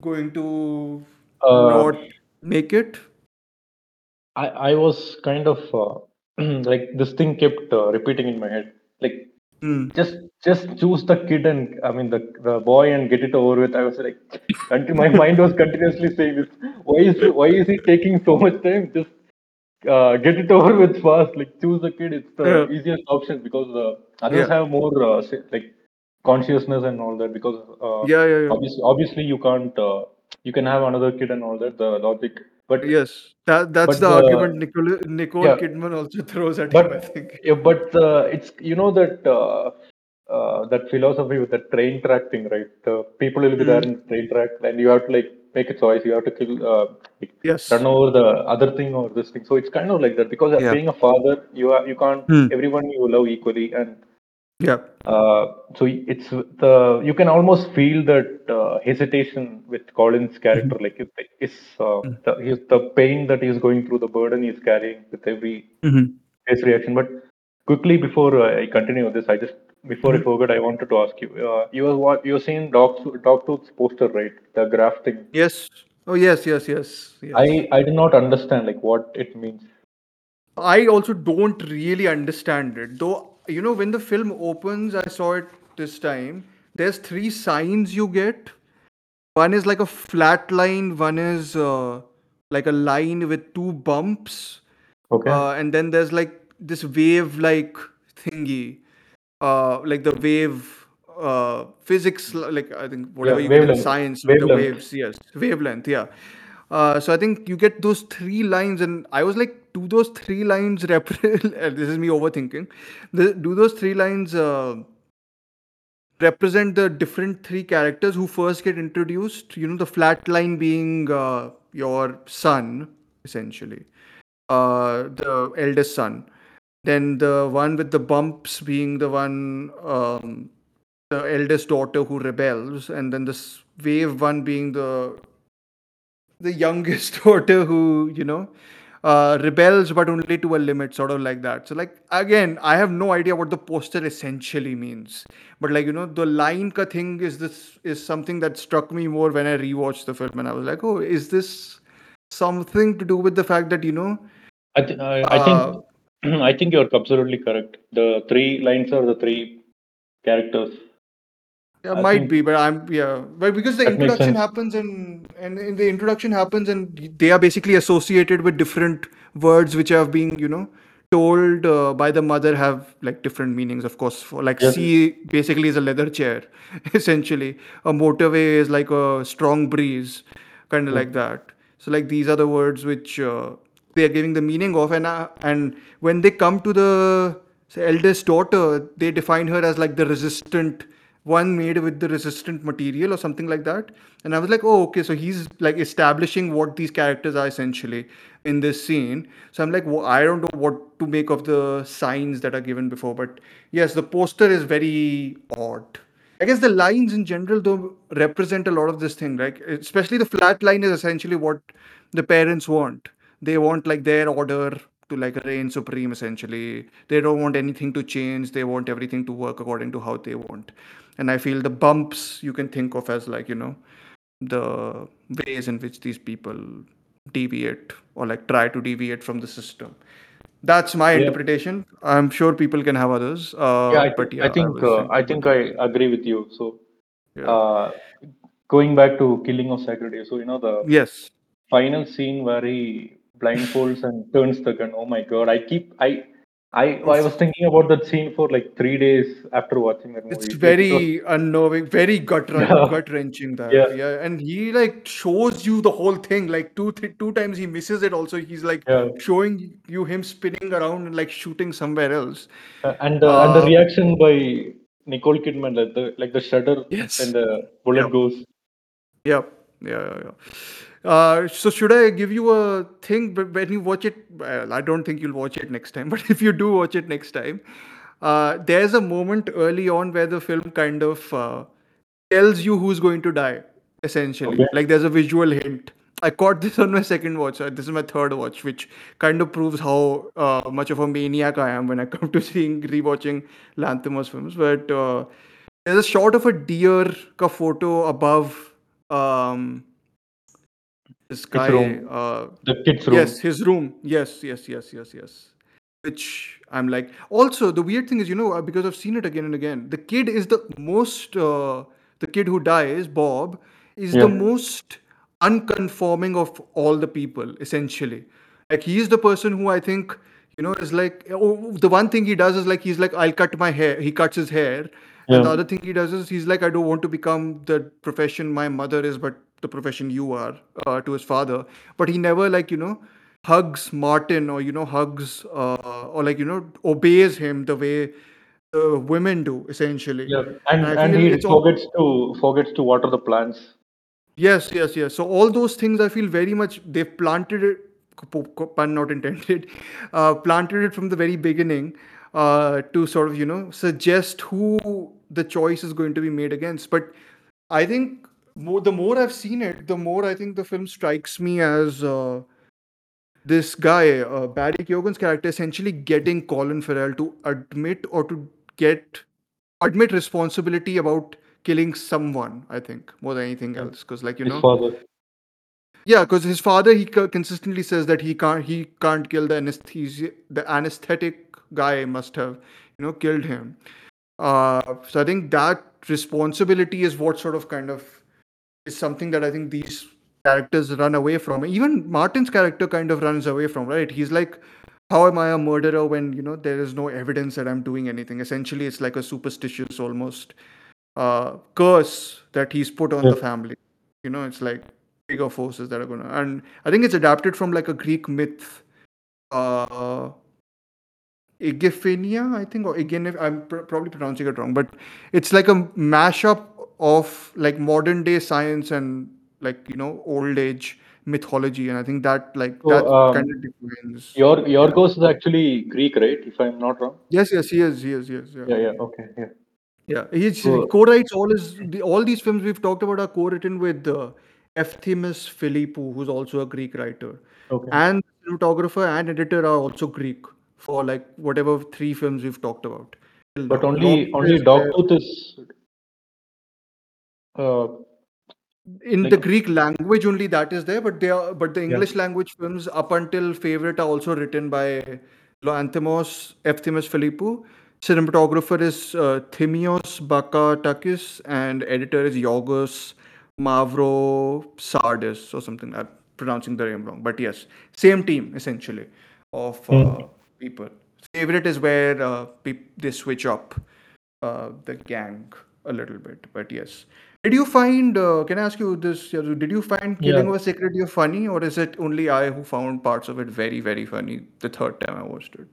going to Uh, not make it I I was kind of uh, like this thing kept uh, repeating in my head. Like Hmm. just just choose the kid and I mean the the boy and get it over with. I was like, conti- my mind was continuously saying this. Why is why is he taking so much time? Just uh, get it over with fast. Like choose the kid. It's the Yeah. easiest option because uh, others Yeah. have more uh, like consciousness and all that. Because uh, yeah yeah yeah obviously obviously you can't uh, you can have another kid and all that. The logic, but yes that that's but the the- argument nicole nicole yeah. kidman also throws at but him i think yeah, but uh, it's you know that uh, uh, that philosophy with the train track thing, right? The people will be there in the train track, and you have to like make a choice. You have to kill, uh, like, yes run over the other thing or this thing. So it's kind of like that because Yeah. being a father, you are you can't Hmm. everyone you love equally, and yeah uh, so it's the you can almost feel that uh, hesitation with Colin's character, like it, it's uh, the, his, the pain that he's going through, the burden he's carrying with every Mhm. face reaction. But quickly before uh, I continue with this, I just before I forget, I wanted to ask you. Uh, you were what you were seeing Dog Dogtooth's poster, right? The graph thing. yes oh yes yes yes yes I I did not understand like what it means. I also don't really understand it. Though, you know, when the film opens, I saw it this time. There's three signs you get. One is like a flat line, one is uh, like a line with two bumps. Okay. Uh, and then there's like this wave like thingy. Uh, like the wave uh, physics, like I think whatever you get in wavelength. science with the waves, yes, wavelength, yeah. Uh, so I think you get those three lines, and I was like, do those three lines represent? this is me overthinking. The, do those three lines uh, represent the different three characters who first get introduced? You know, the flat line being uh, your son, essentially, uh, the eldest son. Then the one with the bumps being the one, um, the eldest daughter who rebels, and then this wave one being the the youngest daughter who you know uh, rebels but only to a limit sort of like that so like again i have no idea what the poster essentially means but like you know the line ka thing is this is something that struck me more when i rewatched the film and i was like oh is this something to do with the fact that you know I, th- I, I think I think you're absolutely correct. The three lines are the three characters. Yeah, I might be, but I'm yeah, but because the introduction happens and and in the introduction happens and they are basically associated with different words which have been you know told uh, by the mother have like different meanings. Of course, for like Yes. sea basically is a leather chair, essentially. A motorway is like a strong breeze, kind of like that. So like these are the words which uh, they are giving the meaning of, and uh, and when they come to the say, eldest daughter, they define her as like the resistant one made with the resistant material or something like that. And I was like, oh, okay, so he's like establishing what these characters are essentially in this scene. So I'm like, well, I don't know what to make of the signs that are given before, but yes, the poster is very odd. I guess the lines in general though represent a lot of this thing, right? Especially the flat line is essentially what the parents want. They want like their order to like reign supreme essentially they don't want anything to change they want everything to work according to how they want and i feel the bumps you can think of as like you know the ways in which these people deviate or like try to deviate from the system that's my Yeah. interpretation i'm sure people can have others uh, yeah, I, but yeah I think was uh, I think. I agree with you. So, Yeah. uh, going back to Killing of Sacred so you know the yes final scene where he blindfolds and turns the gun. Oh my god! I keep I I I was thinking about that scene for like three days after watching that movie. It's Like, it was- very unnerving, very gut Yeah. gut wrenching. That Yeah. yeah. and he like shows you the whole thing. Like two th- two times he misses it. Also, he's like Yeah. showing you him spinning around and like shooting somewhere else. Uh, and the and the Uh, reaction by Nicole Kidman, like the like the shudder Yes. and the bullet Yep. goes. Yeah, yeah, yeah. yeah. Uh, so should I give you a thing? But when you watch it, well, I don't think you'll watch it next time. But if you do watch it next time, uh, there's a moment early on where the film kind of uh, tells you who's going to die. Essentially, Okay. like there's a visual hint. I caught this on my second watch. uh, This is my third watch, which kind of proves how uh, much of a maniac I am when I come to seeing rewatching Lanthimos films. But uh, there's a shot of a deer ka photo above um this guy room. uh The kids' room. yes his room yes yes yes yes yes which i'm like also the weird thing is you know uh, because i've seen it again and again the kid is the most uh, the kid who dies bob is Yeah. the most unconforming of all the people essentially like he is the person who i think you know is like oh, the one thing he does is like he's like i'll cut my hair he cuts his hair and the other thing he does is he's like i don't want to become the profession my mother is but the profession you are uh, to his father but he never like you know hugs martin or you know hugs uh, or like you know obeys him the way uh, women do essentially Yeah, and I and he it's all- forgets to forgets to water the plants. Yes, yes, yes. So all those things, I feel very much they've planted it. Pun not intended. Uh, planted it from the very beginning uh, to sort of you know suggest who the choice is going to be made against. But I think more the more I've seen it, the more I think the film strikes me as uh, this guy uh, Barry Keoghan's character essentially getting Colin Farrell to admit or to get admit responsibility about killing someone i think more than anything else. Because like you His know father. yeah because his father he consistently says that he can't he can't kill the anesthesia the anesthetic guy must have you know killed him. Uh so i think that responsibility is what sort of kind of is something that i think these characters run away from. Even martin's character kind of runs away from right? He's like how am i a murderer when you know there is no evidence that i'm doing anything? Essentially it's like a superstitious almost uh curse that he's put on Yeah. the family. You know it's like bigger forces that are gonna and i think it's adapted from like a greek myth. Uh Igephania, I think, or again, I'm pr- probably pronouncing it wrong, but it's like a mashup of like modern day science and like you know old age mythology, and I think that like So, that um, kind of defines. Your yeah. Yorgos is actually Greek, right? If I'm not wrong. Yes, yes, he is, he is, he is. Yeah, Yeah, yeah. Okay, yeah. yeah. He's, So- he co-writes all his the, all these films we've talked about are co-written with uh, Efthimis Philippou, who's also a Greek writer. Okay. and the cinematographer and editor are also Greek for like whatever three films we've talked about. But only only. Dogtooth is. Uh, in the Greek language only that is there, but they are but the English language films up until favorite are also written by Lanthimos Efthimis Philippou. Cinematographer is uh, Thimios Bakatakis and editor is Yorgos Mavro Sardis or something. I'm pronouncing the name wrong, but yes, same team essentially of uh, people. Favorite is where uh, peop- they switch up uh, the gang a little bit, but yes. Did you find? Uh, can I ask you this? Yadu, Did you find Killing Yeah. of a Sacred Deer funny, or is it only I who found parts of it very, very funny the third time I watched it?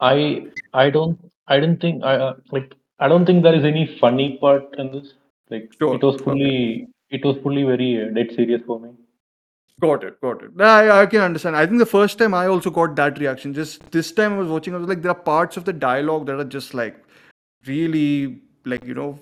I I don't I don't think I uh, like I don't think there is any funny part in this. Like Sure, it was okay. fully it was fully very uh, dead serious for me. Got it, got it. I, I can understand. I think the first time I also got that reaction. Just this time I was watching, I was like, there are parts of the dialogue that are just like really like you know,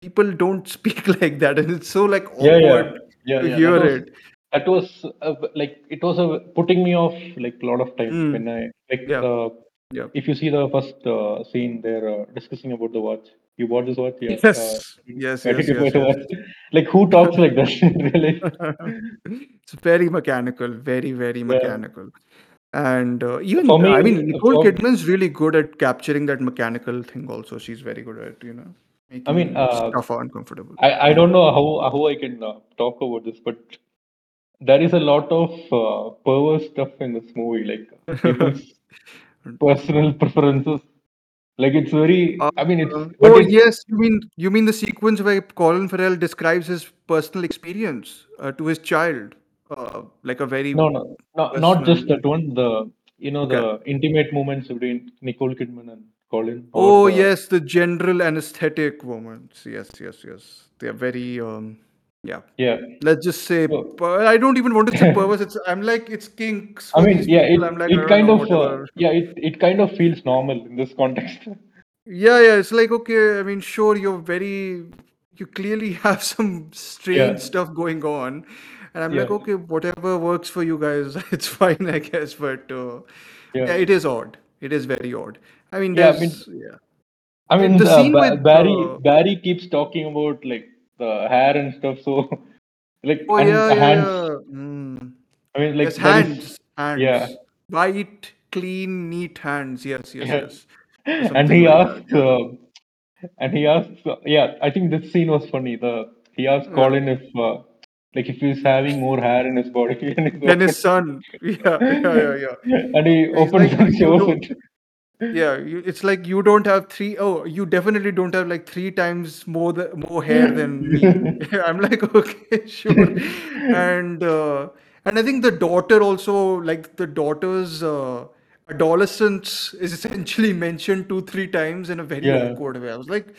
people don't speak like that, and it's so like awkward Yeah, yeah, yeah. to yeah. hear That was, it. that was uh, like it was a putting me off like a lot of times Mm. when I like Yeah. uh, Yeah. if you see the first uh, scene they're uh, discussing about the watch. You bought this watch, yeah. Yes. Uh, Yes, yes, did you buy yes, yes. watch? Like who talks like that? really? it's very mechanical, very, very mechanical. And uh, even, me, I mean, Nicole Kidman's really good at capturing that mechanical thing. Also, she's very good at you know I mean, uh, stuff uncomfortable. I, I don't know how how I can uh, talk about this, but there is a lot of uh, perverse stuff in this movie, like personal preferences. Like it's very. I mean, it's. Uh, oh it's- yes, you mean you mean the sequence where Colin Farrell describes his personal experience uh, to his child, uh, like a very No, no, no, not just that one. The you know the intimate moments between Nicole Kidman and Colin. Oh the- yes, the general anesthetic moments. Yes, yes, yes. They are very um, yeah. Yeah. Let's just say So- per- I don't even want to say perverse. It's I'm like it's kinks. I mean, yeah, it. I'm like, it kind know, of uh, yeah, it, it kind of feels normal in this context. Yeah, yeah. It's like okay. I mean, sure, you're very. You clearly have some strange Yeah. stuff going on, and I'm like, okay, whatever works for you guys, it's fine, I guess. But uh, yeah. Yeah. it is odd. It is very odd. I mean, Yeah, I there's yeah. I mean, The scene Ba- with, Barry uh, Barry keeps talking about like the hair and stuff. So, like, Oh and yeah, hands. yeah. Mm. I mean, like yes, there is- hands, hands. yeah. White, clean, neat hands. Yes, yes, Yeah. yes. and he like asks, uh, and he asks, uh, yeah, I think this scene was funny. The he asked. Colin if, uh, like, if he's having more hair in his body, Then his son. Yeah, yeah, yeah, yeah. and he He's opens like, and shows it. Yeah, you, it's like you don't have three oh you definitely don't have like three times more the more hair than me. I'm like, okay, sure. And uh, and I think the daughter also, like the daughter's uh, adolescence is essentially mentioned two, three times in a very Yeah. awkward way. I was like,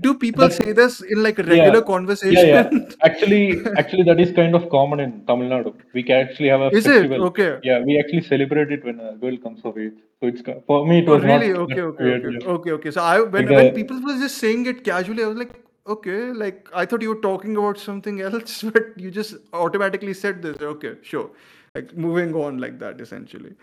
do people say this in like a regular Yeah, conversation? yeah. yeah. Actually, actually, that is kind of common in Tamil Nadu. We can actually have a Is it? Okay. Yeah, we actually celebrate it when a girl comes of age. So it's for me, it Oh, was really? not Okay, okay, weird. okay, yeah. okay, okay. So I when Like when people were just saying it casually, I was like, okay, like I thought you were talking about something else, but you just automatically said this. Okay, sure. Like moving on like that, essentially.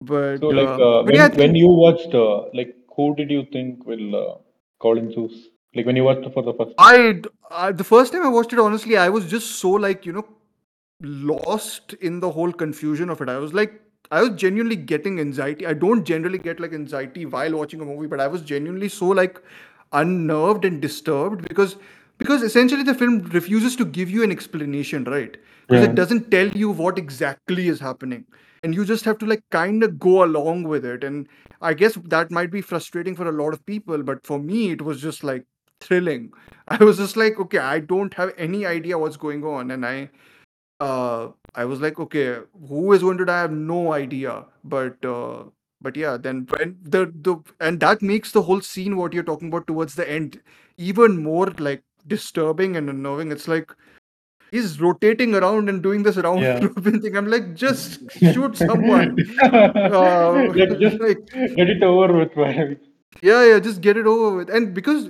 But So, like, uh, uh, when, yeah, when you watched, uh, like, who did you think will uh, Colin choose? Like, when you watched it for the first I, I uh, the first time I watched it, honestly, I was just so like you know lost in the whole confusion of it. I was like, I was genuinely getting anxiety. I don't generally get like anxiety while watching a movie, but I was genuinely so like unnerved and disturbed because because essentially the film refuses to give you an explanation, right? Because Yeah. it doesn't tell you what exactly is happening. And you just have to like kind of go along with it. And I guess that might be frustrating for a lot of people, but for me, it was just like thrilling. I was just like, okay, I don't have any idea what's going on. And I uh I was like, okay, who is going to die? I have no idea. But uh but yeah, then when the the and that makes the whole scene what you're talking about towards the end even more like disturbing and unnerving. It's like he's rotating around and doing this round Yeah. robin thing. I'm like, just shoot someone. Uh, just like- get it over with. Yeah, yeah, just get it over with. And because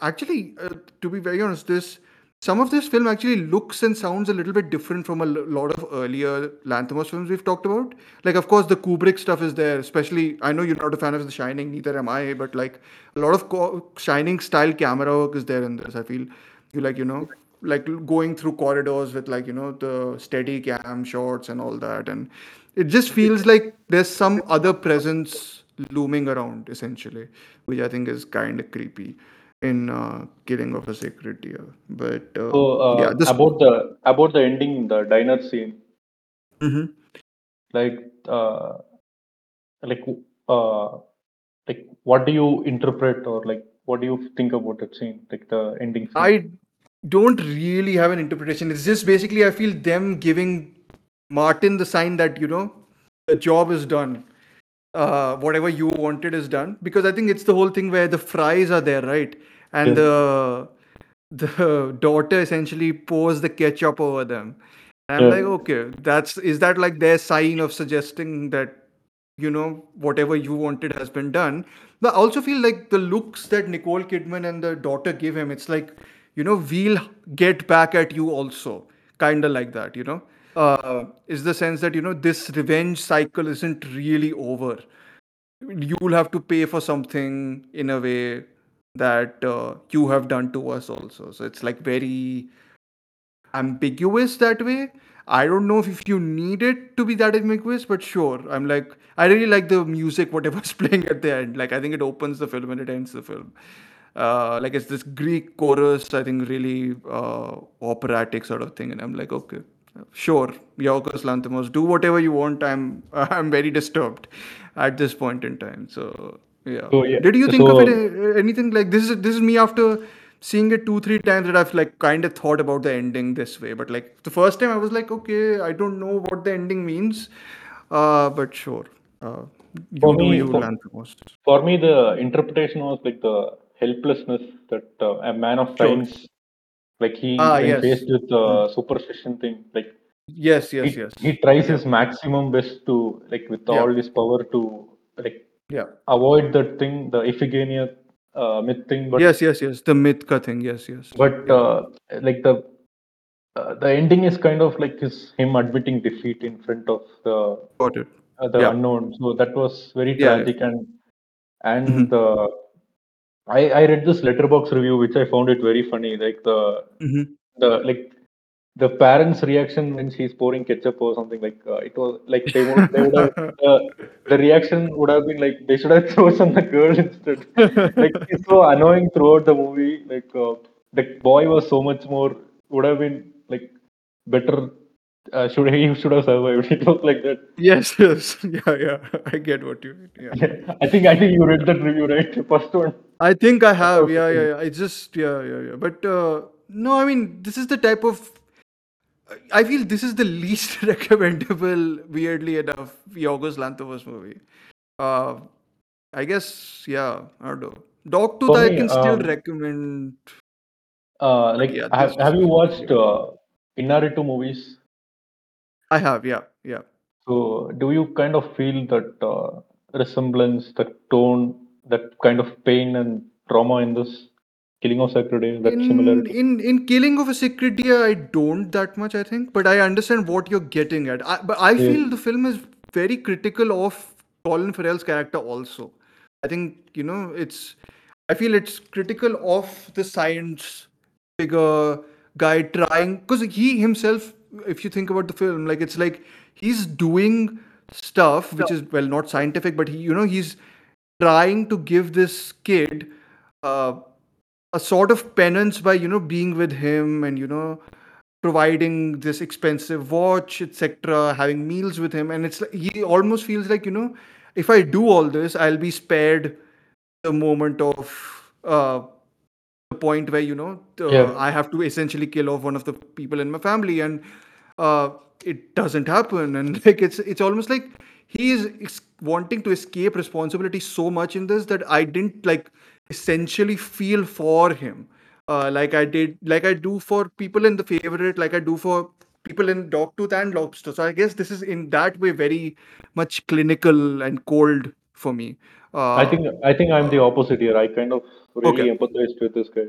actually, uh, to be very honest, this some of this film actually looks and sounds a little bit different from a lot of earlier Lanthimos films we've talked about. Like, of course, the Kubrick stuff is there. Especially, I know you're not a fan of The Shining, neither am I. But like, a lot of co- Shining style camera work is there in this. I feel you like, you know, like going through corridors with like you know the steady cam shots and all that, and it just feels like there's some other presence looming around essentially, which I think is kind of creepy in uh, Killing of a Sacred Deer. But uh, So, uh, yeah, this about the about the ending, the diner scene, mm-hmm. like, uh, like, uh, like, what do you interpret or like, what do you think about that scene, like the ending scene? I don't really have an interpretation. It's just basically I feel them giving Martin the sign that you know the job is done. Uh, whatever you wanted is done because I think it's the whole thing where the fries are there, right? And Yeah. the the daughter essentially pours the ketchup over them. And I'm Yeah. like, okay, that's is that like their sign of suggesting that you know whatever you wanted has been done but i also feel like the looks that nicole kidman and the daughter give him it's like you know we'll get back at you also kind of like that, you know. Uh, is the sense that you know this revenge cycle isn't really over. You'll have to pay for something in a way that uh, you have done to us also. So it's like very ambiguous that way. I don't know if, you need it to be that ambiguous, but sure. I'm like, I really like the music, whatever's playing at the end. Like, I think it opens the film and it ends the film. Uh, like, it's this Greek chorus, I think, really uh, operatic sort of thing. And I'm like, okay, sure, Yorgos Lanthimos, do whatever you want. I'm I'm very disturbed at this point in time. So, yeah. So, yeah, Did you think of it uh, anything like this? Is this is me after seeing it two three times that I've like kind of thought about the ending this way. But like the first time I was like, okay, I don't know what the ending means, uh, but sure. Uh, For me, for- For me, the interpretation was like the helplessness that uh, a man of science, like he Ah, yes. faced with the superstition thing, like Yes, yes, he, yes. he tries his maximum best to like with Yeah. all his power to like Yeah. avoid that thing, the Iphigenia uh, myth thing. But yes, yes, yes. The Mithka thing. Yes, yes. but uh, like the uh, the ending is kind of like his him admitting defeat in front of the Got it. uh, the Yeah. unknown. So that was very tragic and and Mhm. uh, I I read this Letterboxd review which I found it very funny. Like the hmm the like the parents' reaction when she's pouring ketchup or something like uh, it was like they would they would have uh, the reaction would have been like they should have chosen the girl instead. like it's so annoying throughout the movie. Like uh, the boy was so much more would have been like better. Uh, should he should have survived? It was like that. Yes, yes. Yeah, yeah. I get what you mean. Yeah. I think I think you read that review, right? The first one. I think I have. Yeah, yeah, yeah. It's just yeah, yeah, yeah. But uh, no, I mean, this is the type of. I feel this is the least recommendable, weirdly enough, Yorgos Lanthimos movie. Uh, I guess, yeah, I don't know. Dogtooth, For I can still um, recommend. Uh, like, yeah, have, have you watched uh, Inaritu movies? I have, yeah, yeah. So, do you kind of feel that uh, resemblance, the tone, that kind of pain and trauma in this Killing of Sacred Deer, that in, similarity? in in killing of a sacred deer i don't that much i think but i understand what you're getting at I, but i Yeah. feel the film is very critical of colin farrell's character also i think you know it's i feel it's critical of the science figure guy trying because he himself if you think about the film like it's like he's doing stuff which is well not scientific but he you know he's trying to give this kid uh, a sort of penance by you know being with him and you know providing this expensive watch etc having meals with him and it's like he almost feels like you know if i do all this i'll be spared the moment of uh, the point where you know uh, Yeah. i have to essentially kill off one of the people in my family and uh, it doesn't happen and like it's it's almost like he is ex- wanting to escape responsibility so much in this that i didn't like essentially feel for him uh, like i did like i do for people in the favorite like i do for people in dogtooth and lobster so i guess this is in that way very much clinical and cold for me uh, I think I think I'm the opposite here. I kind of really Okay. empathized with this guy.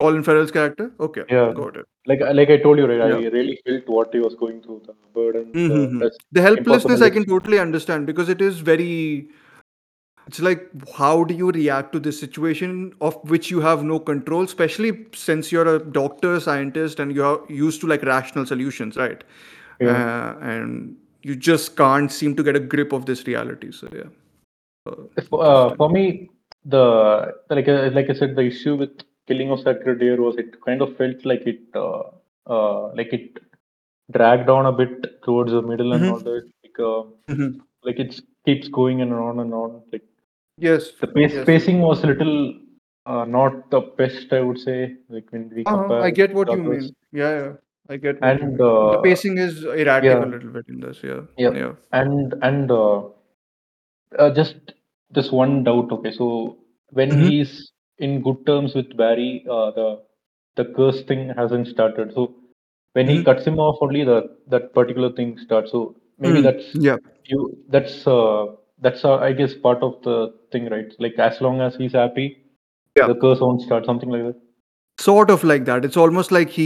Colin farrell's character okay Yeah. got it Like like I told you, right? I really felt what he was going through, the burden, the, Mhm. that's the helplessness i can totally understand because it is very it's like how do you react to this situation of which you have no control especially since you're a doctor scientist and you're used to like rational solutions right Yeah. uh, and you just can't seem to get a grip of this reality so yeah Uh, Uh, for me, the like like I said, the issue with Killing of Sacred Deer was it kind of felt like it uh, uh, like it dragged on a bit towards the middle and Mhm. all that. Like, uh, Mhm. like it keeps going and on and on. Like yes the pace, yes. pacing was little uh, not the best, I would say. Like when we Uh-huh, compare. i get what you mean yeah yeah i get And mean. the uh, pacing is erratic yeah. a little bit in this yeah Yeah. yeah and and uh, uh, just just one doubt. Okay, so when Mhm. he's in good terms with Barry, uh, the the curse thing hasn't started. So when he Mhm. cuts him off, only the that particular thing starts. So maybe Mm, that's yeah you. That's uh, that's uh, I guess part of the thing, right? Like as long as he's happy, Yeah. the curse won't start. Something like that. sort of like that it's almost like he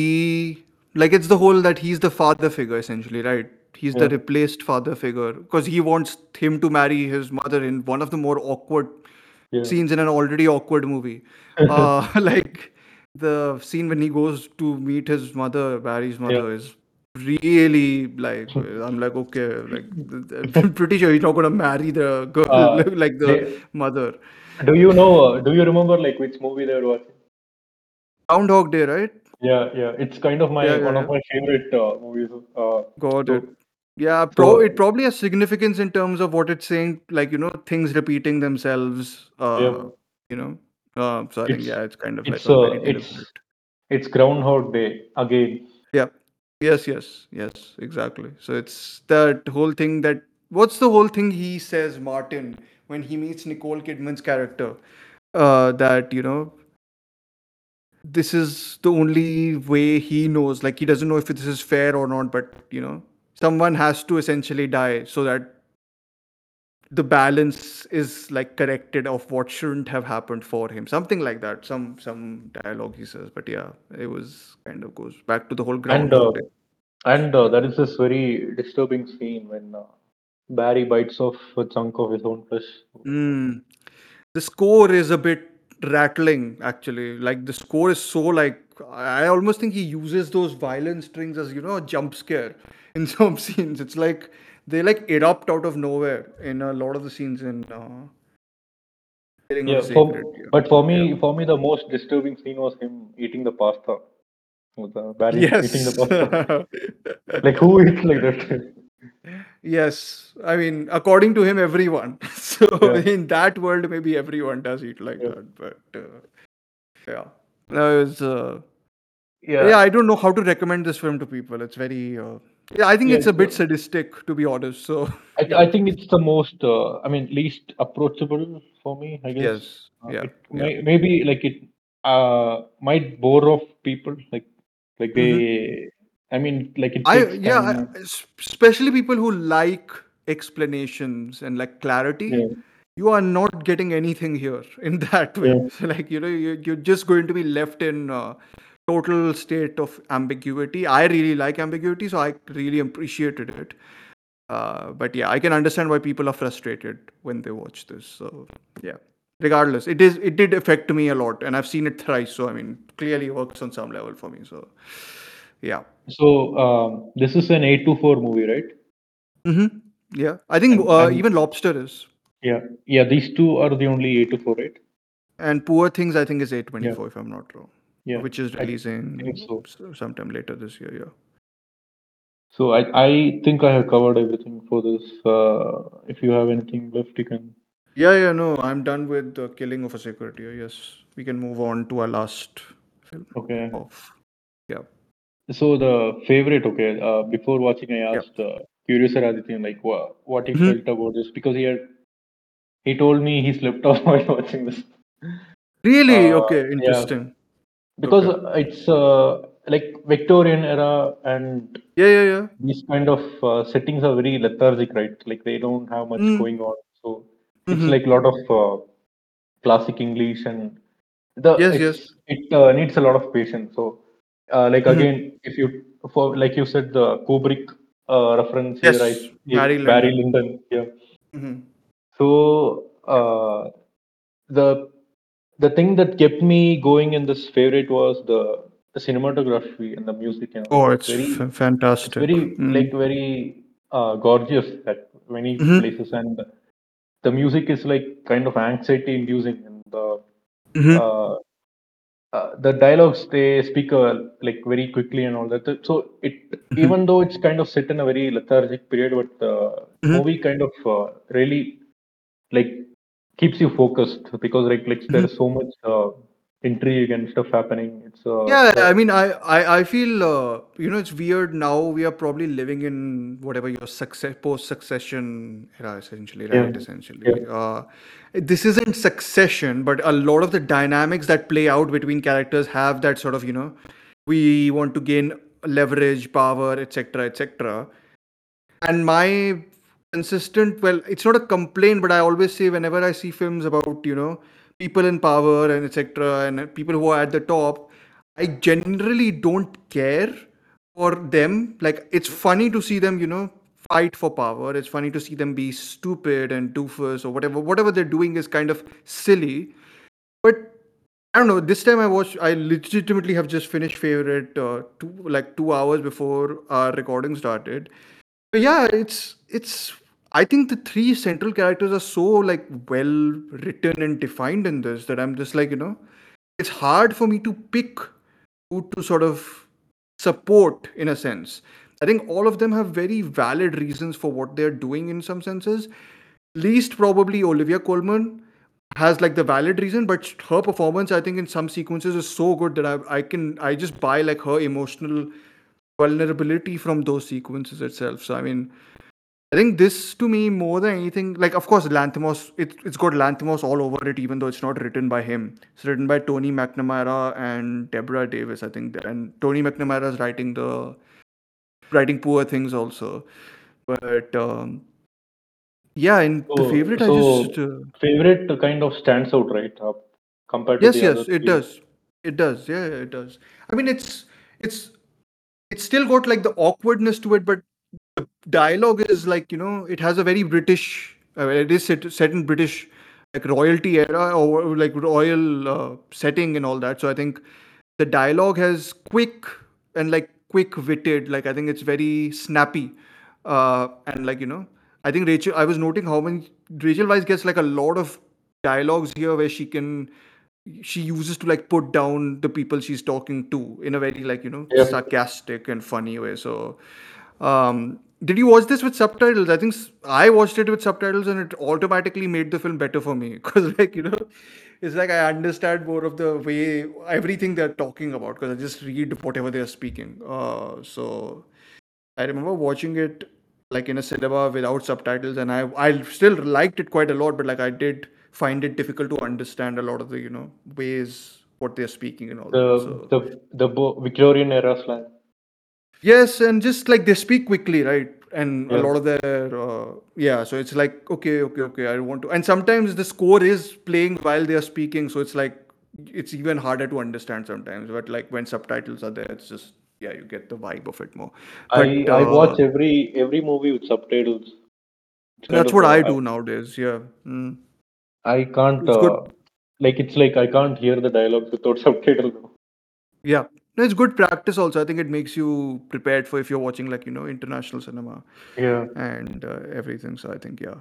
like it's the whole that he's the father figure essentially, right? He's the replaced father figure because he wants him to marry his mother in one of the more awkward Yeah. scenes in an already awkward movie. uh, like the scene when he goes to meet his mother, Barry's mother, is really like I'm like okay, like I'm pretty sure he's not gonna marry the girl Uh, like the they- mother. Do you know? Uh, do you remember like which movie they were watching? Groundhog Day, right? Yeah, yeah. It's kind of my Yeah, yeah, one yeah. of my favorite uh, movies. Uh, Got So- it. Yeah, pro- so- it probably has significance in terms of what it's saying, like you know, things repeating themselves. Uh, Yeah. You know, uh, so I think It's- yeah, it's kind of like it's, a uh, very it's- deliberate. it's Groundhog Day again. Yeah. Yes, yes, yes, exactly. So it's that whole thing that what's the whole thing he says, Martin, when he meets Nicole Kidman's character, uh, that you know, this is the only way he knows. Like he doesn't know if this is fair or not, but you know, someone has to essentially die so that the balance is like corrected of what shouldn't have happened for him something like that some some dialogue he says but yeah it was kind of goes back to the whole ground And uh, and uh, there is this very disturbing scene when uh, Barry bites off a chunk of his own flesh. Mm. The score is a bit rattling, actually. Like the score is so like I almost think he uses those violin strings as you know a jump scare in some scenes. It's like they like erupt out of nowhere in a lot of the scenes in. Uh, Yeah, the for, yeah. but for me, for me, the most disturbing scene was him eating the pasta. With uh, Barry eating the pasta. Yes. like who eats like that? yes. I mean, according to him, everyone. So Yeah. in that world, maybe everyone does eat like Yeah. that. But uh, yeah, no, it was. Uh, yeah, yeah i don't know how to recommend this film to people it's very uh, yeah i think Yeah, it's a bit sadistic to be honest so I, I think it's the most, uh, I mean, least approachable for me. I guess. yes Uh, yeah, yeah. may, maybe like it uh, might bore off people. Like, like they. I mean, like it. Mm-hmm. i yeah. I, especially people who like explanations and like clarity yeah. you are not getting anything here in that way so like you know you, you're just going to be left in uh, total state of ambiguity i really like ambiguity so i really appreciated it uh, but yeah i can understand why people are frustrated when they watch this so yeah regardless it is it did affect me a lot and i've seen it thrice so i mean clearly works on some level for me so yeah So um, this is an A24 movie, right? Mm-hmm. yeah i think And- uh, and- even lobster is Yeah, yeah. These two are the only A24, right? and poor things i think is A24 if i'm not wrong Yeah. which is releasing so. sometime later this year. Yeah. So I, I think I have covered everything for this. Uh, if you have anything left, you can. Yeah, yeah. No, I'm done with the killing of a sacred deer. Yes, we can move on to our last film Okay. of. Yeah. So the favorite, okay. Uh, before watching, I Yeah. asked uh, Curious Adityan like what what he Mhm. felt about this because he had he told me he slept off while watching this Really? Uh, okay. yeah. Because Okay. it's uh, like Victorian era and Yeah, yeah, yeah. these kind of uh, settings are very lethargic, right? Like they don't have much Mm. going on, so it's Mhm. like a lot of uh, classic English and the Yes, yes. it uh, needs a lot of patience. So, uh, like Mhm. again, if you for like you said the Kubrick uh, reference Yes, here, right? Barry Barry Lyndon, yeah. Mhm. So uh, the the thing that kept me going in this favorite was the, the cinematography and the music. And. Oh, it's very f- fantastic. it's very Mm. like very uh, gorgeous at many Mhm. places and the music is like kind of anxiety inducing and the Mhm. uh, uh, the dialogues they speak uh, like very quickly and all that so it Mm-hmm. even though it's kind of set in a very lethargic period but the Mhm. movie kind of uh, really like keeps you focused because like like Mm-hmm. there's so much uh, intrigue and stuff happening. It's uh, yeah i mean i i, I feel uh, you know it's weird now. We are probably living in whatever your success post succession era essentially right? Yeah. essentially. Uh, this isn't succession but a lot of the dynamics that play out between characters have that sort of you know we want to gain leverage power etc etc and my consistent well it's not a complaint but i always say whenever i see films about you know people in power and etc and people who are at the top i generally don't care for them. Like it's funny to see them, you know, fight for power. It's funny to see them be stupid and doofus or whatever. Whatever they're doing is kind of silly. But I don't know. This time I watched. I legitimately have just finished favorite uh, two like two hours before our recording started. But yeah, it's it's. I think the three central characters are so like well written and defined in this that I'm just like you know, it's hard for me to pick who to sort of support in a sense. I think all of them have very valid reasons for what they're doing in some senses. Least probably Olivia Colman has like the valid reason, but her performance, I think, in some sequences is so good that I I can I just buy like her emotional vulnerability from those sequences itself. So I mean, I think this to me more than anything, like of course Lanthimos, it, it's got Lanthimos all over it, even though it's not written by him. It's written by Tony McNamara and Deborah Davis, I think, and Tony McNamara is writing the writing Poor Things also. But um, yeah, in the So, favorite, I just uh, favorite kind of stands out, right? Uh, compared to yes, the yes, it three. does, it does, yeah, it does. I mean, it's it's it's still got like the awkwardness to it, but the dialogue is like you know it has a very British. Uh, it is set, set in British like royalty era or like royal uh, setting and all that. So I think the dialogue has quick and like quick witted. Like I think it's very snappy, uh, and like you know I think Rachel. I was noting how many Rachel Weisz gets like a lot of dialogues here where she can she uses to like put down the people she's talking to in a very like you know Yeah. sarcastic and funny way so um did you watch this with subtitles i think I watched it with subtitles and it automatically made the film better for me because like you know it's like i understand more of the way everything they're talking about because i just read whatever they're speaking uh so I remember watching it like in a cinema without subtitles, and I I still liked it quite a lot, but like I did find it difficult to understand a lot of the you know ways what they're speaking and all that. The So the the Victorian era slang. Yes, and just like they speak quickly, right? And a lot of their uh, yeah, so it's like okay, okay, okay, I want to. And sometimes the score is playing while they are speaking, so it's like it's even harder to understand sometimes. But like when subtitles are there, it's just yeah, you get the vibe of it more. I But I watch uh, every every movie with subtitles. That's what I I, do nowadays. Yeah. Mm. I can't It's uh, like it's like I can't hear the dialogues without subtitles. Yeah. No, it's good practice also. I think it makes you prepared for if you're watching like, you know, international cinema Yeah. and uh, everything. So I think, yeah.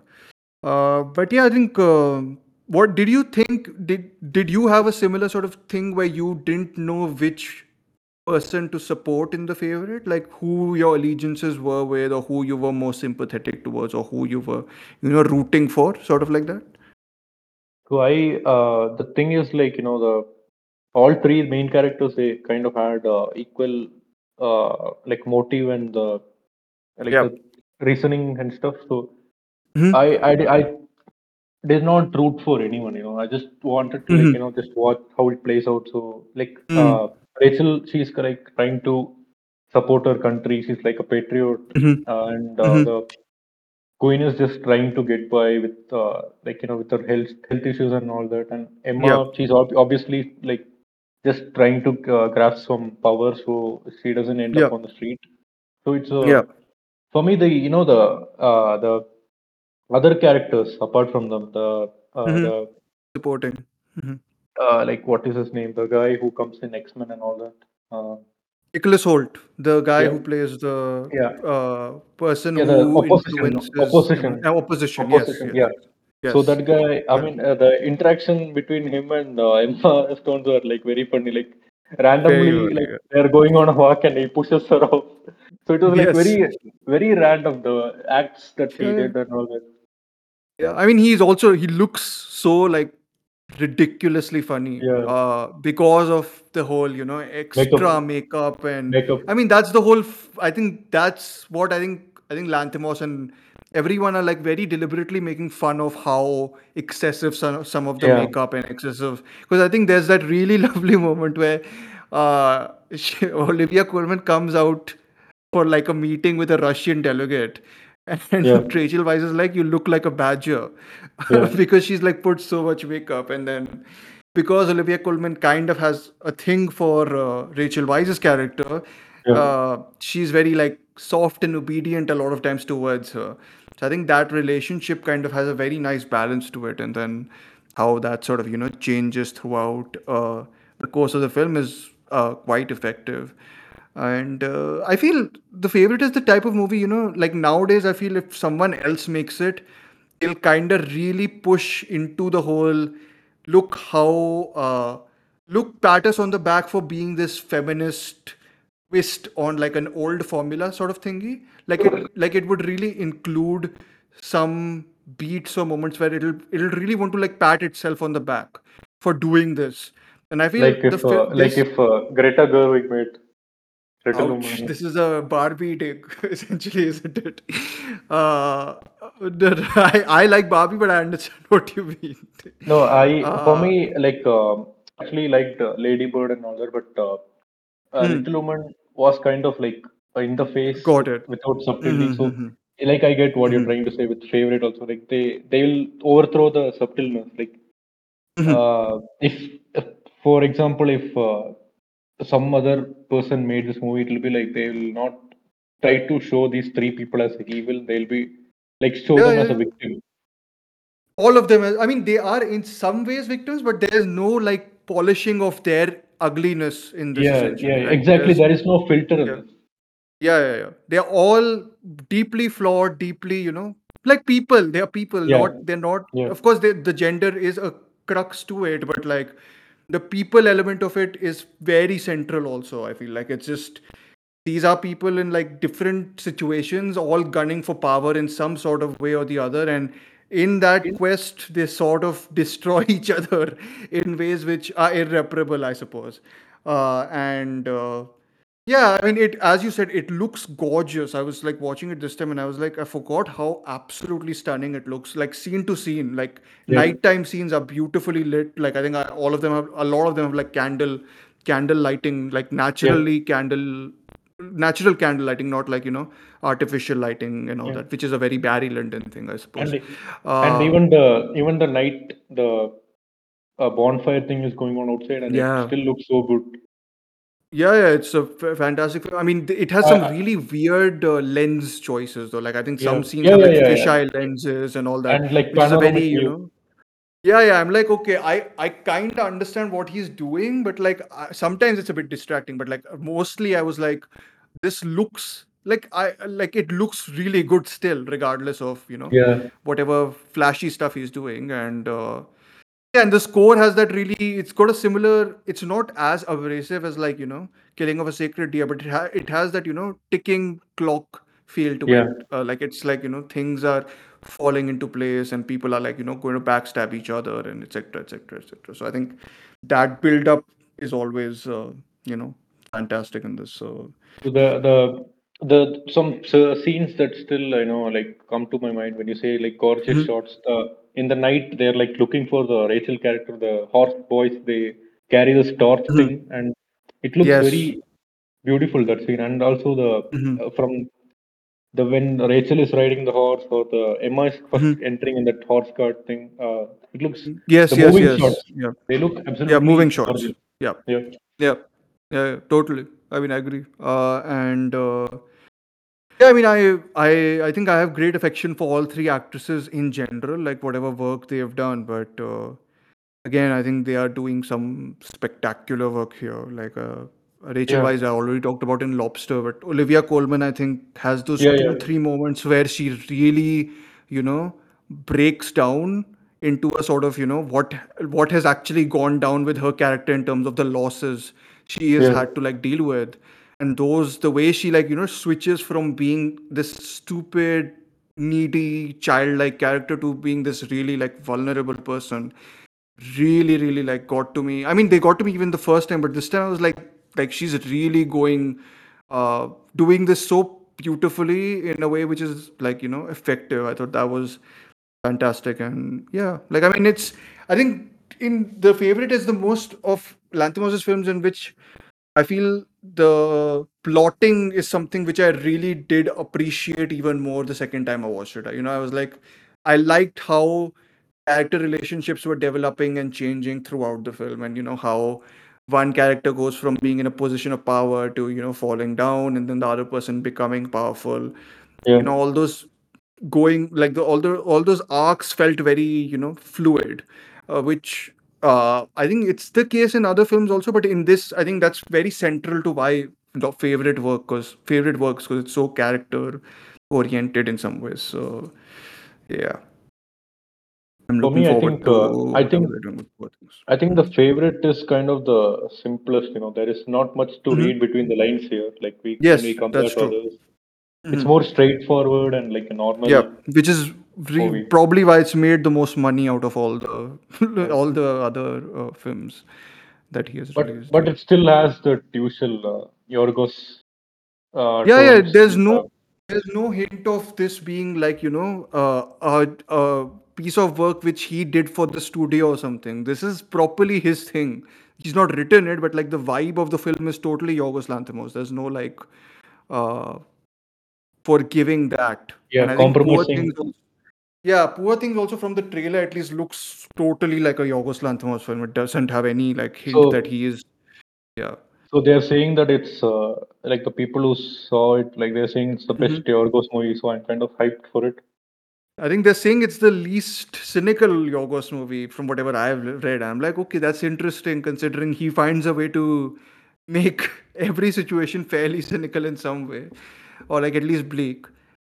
Uh, but yeah, I think um what did you think? Did did you have a similar sort of thing where you didn't know which person to support in the favorite? Like who your allegiances were with or who you were more sympathetic towards or who you were, you know, rooting for, sort of like that? So I uh, the thing is like you know the all three main characters they kind of had uh, equal uh, like motive and the like Yeah. the reasoning and stuff. So Mhm. I I I did not root for anyone. You know I just wanted to like Mhm. you know just watch how it plays out. So like Mm. uh, Rachel she's like trying to support her country. She's like a patriot, Mhm. uh, and uh, Mhm. the Queen is just trying to get by with uh, like you know with her health health issues and all that. And Emma, Yeah. she's ob- obviously like just trying to uh, grasp some power so she doesn't end Yeah. up on the street. So it's uh, Yeah. for me the you know the uh, the other characters apart from them the uh, Mhm. the Supporting. Mhm. uh, like what is his name the guy who comes in X Men and all that. Uh, Nicholas Hoult, the guy yeah, who plays the yeah, uh, person yeah. The who opposition, influences opposition, uh, opposition. Yes, opposition. yes, Yeah. So that guy, I Yeah. mean, uh, the interaction between him and uh, Emma Stones are like very funny. Like randomly, funny. like Yeah. they're going on a walk and he pushes her off. So it was like Yes. very, very random the acts that he Yeah. did and all that. Yeah. I mean, he's also he looks so like ridiculously funny Yeah, uh because of the whole you know extra makeup, makeup and makeup. i mean that's the whole f- i think that's what i think i think lanthimos and everyone are like very deliberately making fun of how excessive some, some of the Yeah, makeup and excessive because i think there's that really lovely moment where uh she, olivia colman comes out for like a meeting with a Russian delegate. And yeah, Rachel Weisz is like, you look like a badger yeah, because she's like put so much makeup. And then because Olivia Colman kind of has a thing for uh, Rachel Weisz's character, Yeah. uh, she's very like soft and obedient a lot of times towards her. So I think that relationship kind of has a very nice balance to it, and then how that sort of you know changes throughout uh, the course of the film is uh, quite effective. And uh, I feel the favorite is the type of movie you know like nowadays. I feel if someone else makes it, they'll kind of really push into the whole look how uh, look pat us on the back for being this feminist twist on like an old formula sort of thingy like it like it would really include some beats or moments where it'll it'll really want to like pat itself on the back for doing this and i feel Like the if uh, film like this if uh, Greta Gerwig made Ouch! This is a Barbie take, essentially, isn't it? Uh, I, I like Barbie, but I understand what you mean. No, I for Uh, me like um, actually liked uh, Lady Bird and all that, but uh, uh, hmm, Little Woman was kind of like uh, in the face got it. without subtlety. Mm-hmm, So mm-hmm, like I get what you're mm-hmm, trying to say with favorite also. Like they they will overthrow the subtleness. Like mm-hmm. uh, if, if for example if uh, some other person made this movie, it'll be like they will not try to show these three people as evil. They'll be like show Yeah, them yeah, as a victim. All of them. I mean, they are in some ways victims, but there is no like polishing of their ugliness in this. Yeah, yeah, right? exactly. There's There is no filter in yeah. Yeah, yeah, yeah. They're all deeply flawed, deeply, you know, like people. They are people, Yeah, not they're not. yeah, Of course, they, the gender is a crux to it, but like the people element of it is very central. Also, I feel like it's just these are people in like different situations, all gunning for power in some sort of way or the other, and in that quest, they sort of destroy each other in ways which are irreparable, I suppose. Uh, and uh, yeah, I mean, it as you said, it looks gorgeous. I was like watching it this time, and I was like, I forgot how absolutely stunning it looks. Like scene to scene, like yeah, nighttime scenes are beautifully lit. Like I think I, all of them have a lot of them have like candle, candle lighting, like yeah. naturally candle, natural candle lighting, not like you know artificial lighting and all yeah. that, which is a very Barry Lyndon thing, I suppose. And and Uh, even the even the night the uh, bonfire thing is going on outside, and it yeah. still looks so good. Yeah, yeah, it's a f- fantastic film. I mean, th- it has some uh, really weird uh, lens choices, though. Like, I think yeah, some scenes yeah, have yeah, like yeah, yeah. fisheye lenses and all that, And like which is a very, panoramic you view. know, yeah, yeah. I'm like, okay, I I kind of understand what he's doing, but like I, sometimes it's a bit distracting. But like mostly, I was like, this looks like I like it looks really good still, regardless of you know Yeah, whatever flashy stuff he's doing. And uh, yeah, and the score has that really. It's got a similar. It's not as abrasive as like you know, Killing of a Sacred Deer, but it ha- it has that you know ticking clock feel to yeah. it. Uh, like it's like you know things are falling into place and people are like you know going to backstab each other and etc etc etc. So I think that build up is always uh, you know fantastic in this. So So the the the some s- scenes that still you know like come to my mind when you say like gorgeous Mhm. shots. The in the night they're like looking for the Rachel character, the horse boys. They carry this torch Mhm. thing, and it looks yes. very beautiful that scene. And also the Mhm. uh, from the when Rachel is riding the horse or the Emma is first Mhm. entering in that horse cart thing. Uh, it looks Yes, the yes, moving yes. shots. Yeah. They look absolutely Yeah, moving shots. gorgeous. Yeah. Yeah. Yeah, yeah, yeah, totally. I mean, I agree. Uh, and uh, yeah, I mean, I, I, I think I have great affection for all three actresses in general, like whatever work they have done. But uh, again, I think they are doing some spectacular work here. Like uh, Rachel Yeah. Weisz, I already talked about in Lobster, but Olivia Colman, I think, has those Yeah. two, Yeah. three moments where she really, you know, breaks down into a sort of, you know, what what has actually gone down with her character in terms of the losses she has had to like deal with. And those, the way she like, you know, switches from being this stupid, needy, childlike character to being this really like vulnerable person really really like got to me. I mean they got to me even the first time but this time i was like like she's really going uh doing this so beautifully in a way which is like you know effective. I thought that was fantastic and yeah like i mean it's i think in the favorite is the most of lanthimos's films in which i feel the plotting is something which i really did appreciate even more the second time i watched it you know i was like i liked how character relationships were developing and changing throughout the film and you know how one character goes from being in a position of power to you know falling down and then the other person becoming powerful Yeah. you know all those going like the all the all those arcs felt very you know fluid uh, which uh, i think it's the case in other films also but in this i think that's very central to why the favorite work because favorite works because it's so character oriented in some ways so yeah i'm For me, I think, uh, I think- they're doing with Poor Things. I think the favorite is kind of the simplest. You know, there is not much to Mhm. read between the lines here. Like we, Yes, we compare that's to true. others, it's Mhm. more straightforward and like a normal. yeah which is re- probably. why it's made the most money out of all the all the other uh, films that he has But released. but it still has the usual uh, Yorgos. Uh, yeah yeah there's no there's no hint of this being like you know uh, a, a piece of work which he did for the studio or something. This is properly his thing. He's not written it but like the vibe of the film is totally Yorgos Lanthimos. There's no like uh forgiving that. Yeah, And I think Poor compromising. Things yeah poor things also from the trailer at least looks totally like a Yorgos Lanthimos film it doesn't have any like hint So- that he is yeah So they're saying that it's uh, like the people who saw it, like they're saying it's the best Mm-hmm. Yorgos movie. So I'm kind of hyped for it. I think they're saying it's the least cynical Yorgos movie from whatever I've read. I'm like, okay, that's interesting considering he finds a way to make every situation fairly cynical in some way, or like at least bleak.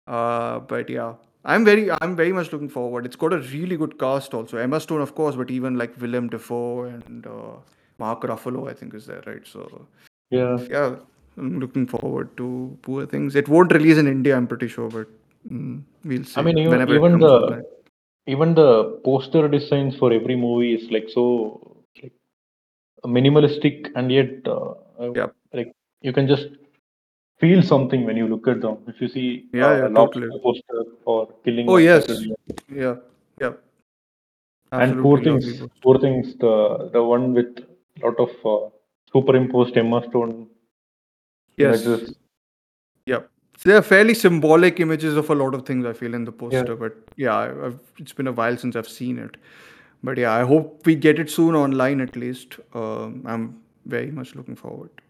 Uh, but yeah, I'm very, I'm very much looking forward. It's got a really good cast also. Emma Stone, of course, but even like Willem Dafoe and uh, Mark Ruffalo, I think is there, right? So Yeah. yeah, I'm looking forward to Poor Things. It won't release in India, I'm pretty sure, but mm, we'll see. I mean, even, even the online. even the poster designs for every movie is like so like minimalistic and yet uh, Yep. like you can just feel something when you look at them. If you see Yeah, uh, yeah, Lobster totally. poster or Killing Oh, yes. Yeah, yeah. and Poor Things. Poor Things, the the one with lot of uh, superimposed Emma Stone Yes. images. Yeah. They are fairly symbolic images of a lot of things I feel in the poster, but yeah, I've, it's been a while since I've seen it. But yeah, I hope we get it soon online at least. Um, I'm very much looking forward. Yeah.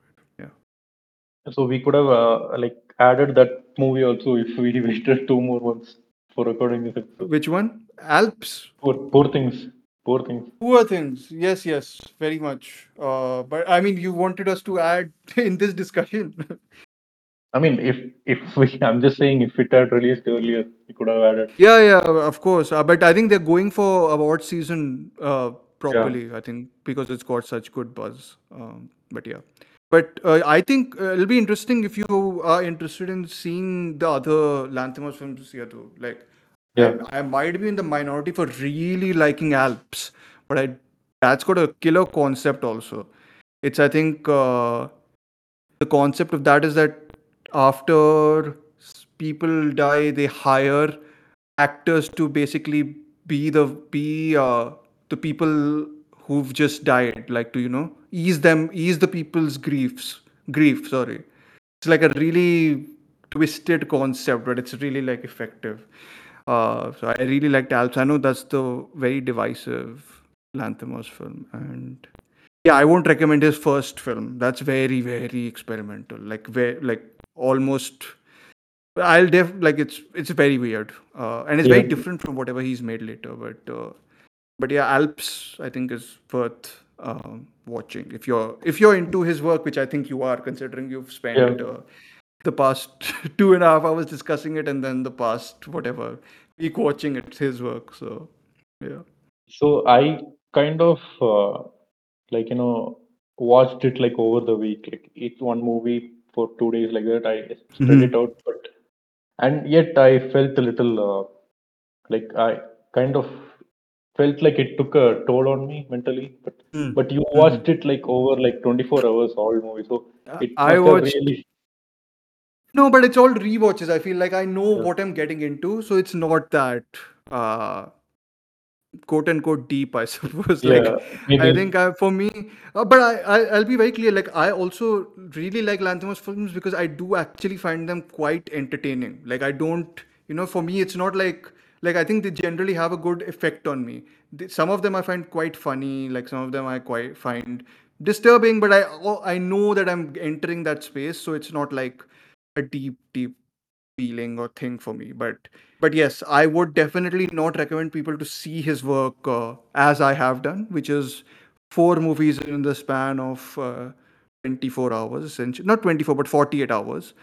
So we could have uh, like added that movie also if we waited two more months for recording this episode. Which one? Alps. Poor, poor things. Poor things. Poor things. Yes, yes, very much. Uh, but I mean, you wanted us to add in this discussion. I mean, if if we, I'm just saying, if it had released earlier, we could have added. Yeah, yeah, of course. Uh, but I think they're going for award season uh, properly. I think because it's got such good buzz. Um, but yeah, but uh, I think uh, it'll be interesting if you are interested in seeing the other Lanthimos films here too. Like, Yeah. I, I might be in the minority for really liking Alps, but I that's got a killer concept also. It's I think uh, the concept of that is that after people die, they hire actors to basically be the be uh, the people who've just died, like to you know ease them, ease the people's griefs, grief. Sorry, it's like a really twisted concept, but it's really like effective. Uh, so I really liked Alps. I know that's the very divisive Lanthimos film, and yeah, I won't recommend his first film. That's very, very experimental. Like, very, like almost. I'll def like it's it's very weird, uh, and it's very different from whatever he's made later. But uh, but yeah, Alps I think is worth um, watching if you're if you're into his work, which I think you are, considering you've spent Yeah. uh, the past two and a half hours discussing it, and then the past whatever week watching it, his work. So yeah. So I kind of uh, like you know watched it like over the week, like each one movie for two days like that. I spread Mhm. it out, but and yet I felt a little uh, like I kind of felt like it took a toll on me mentally. But Mm. but you watched it like over like 24 hours all movie, so Uh, it I watched really No, but it's all rewatches. I feel like I know Yeah. what I'm getting into, so it's not that uh quote unquote deep, I suppose. yeah Like maybe I think I, for me, uh, but I, I I'll be very clear. Like I also really like Lanthimos films because I do actually find them quite entertaining. Like I don't, you know, for me it's not like like I think they generally have a good effect on me. Some of them I find quite funny. Like some of them I quite find disturbing, but I oh, I know that I'm entering that space, so it's not like a deep, deep feeling or thing for me. But but yes, I would definitely not recommend people to see his work uh, as I have done, which is four movies in the span of uh, 24 hours, essentially not 24 but 48 hours.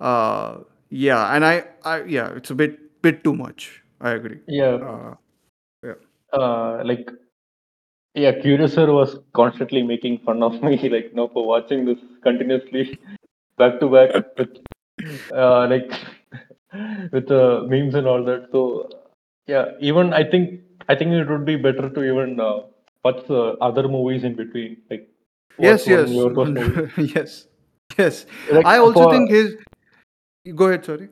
Uh, yeah, and I, I yeah, it's a bit bit too much. I agree. Yeah, Uh, yeah. uh, like yeah, Curiouser was constantly making fun of me, like no, for watching this continuously back to back with uh, like with uh, memes and all that. So yeah, even I think I think it would be better to even uh, watch uh, other movies in between, like Yes, one yes, yes, yes. Like I also for think his. Go ahead. Sorry.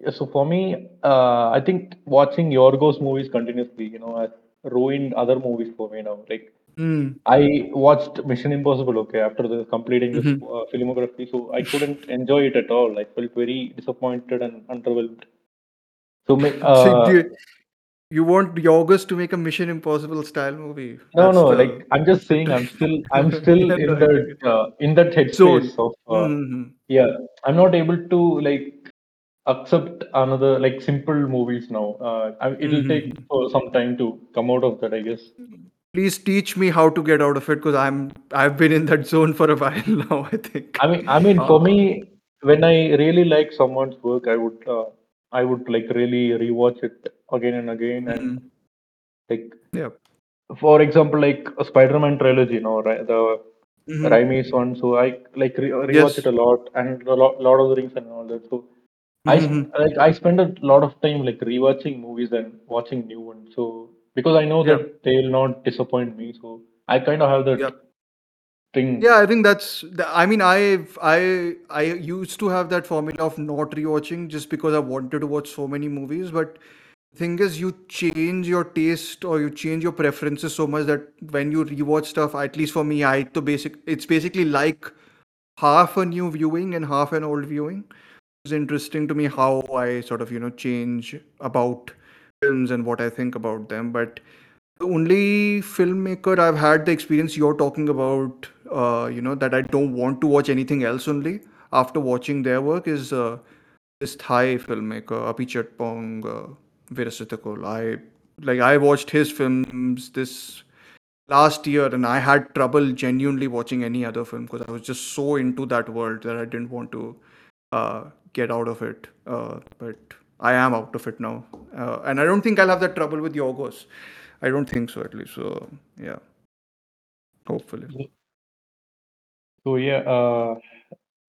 Yeah, so for me, uh, I think watching Yorgos movies continuously, you know, has ruined other movies for me now. Like Mm. I watched Mission Impossible, okay, after the completing this Mhm. uh, filmography, so I couldn't enjoy it at all. I felt very disappointed and underwhelmed. So, ma- So uh, you, you want Yorgos to make a Mission Impossible style movie? no, That's no, the. like I'm just saying, I'm still, I'm still in no, I get that, uh, in that headspace Zone. of, uh, Mhm. yeah, I'm not able to like accept another like simple movies now. Uh, it'll take Mhm. for some time to come out of that, I guess. Please teach me how to get out of it because I'm I've been in that zone for a while now. I think. I mean, I mean, for Uh, me, when I really like someone's work, I would, uh, I would like really rewatch it again and again, and mhm. like, Yeah. for example, like a Spider-Man trilogy, you know, right, the Mhm. Raimi's one. So I like re- rewatch it a lot, and a lot, Lord of the Rings and all that. So I Mhm. sp- like I spend a lot of time like rewatching movies and watching new ones. So because I know Yeah. that they'll not disappoint me, so I kind of have that Yeah. thing. Yeah, I think that's. I mean, I I I used to have that formula of not rewatching just because I wanted to watch so many movies. But thing is, you change your taste or you change your preferences so much that when you rewatch stuff, at least for me, I to basic. It's basically like half a new viewing and half an old viewing. It's interesting to me how I sort of you know change about films and what I think about them. But the only filmmaker I've had the experience you're talking about, uh, you know, that I don't want to watch anything else only after watching their work is uh, this Thai filmmaker Apichatpong uh. I like I watched his films this last year and I had trouble genuinely watching any other film because I was just so into that world that I didn't want to uh, get out of it. Uh, but I am out of it now, uh, and I don't think I'll have that trouble with Yorgos. I don't think so, at least. So yeah, hopefully. So yeah, uh,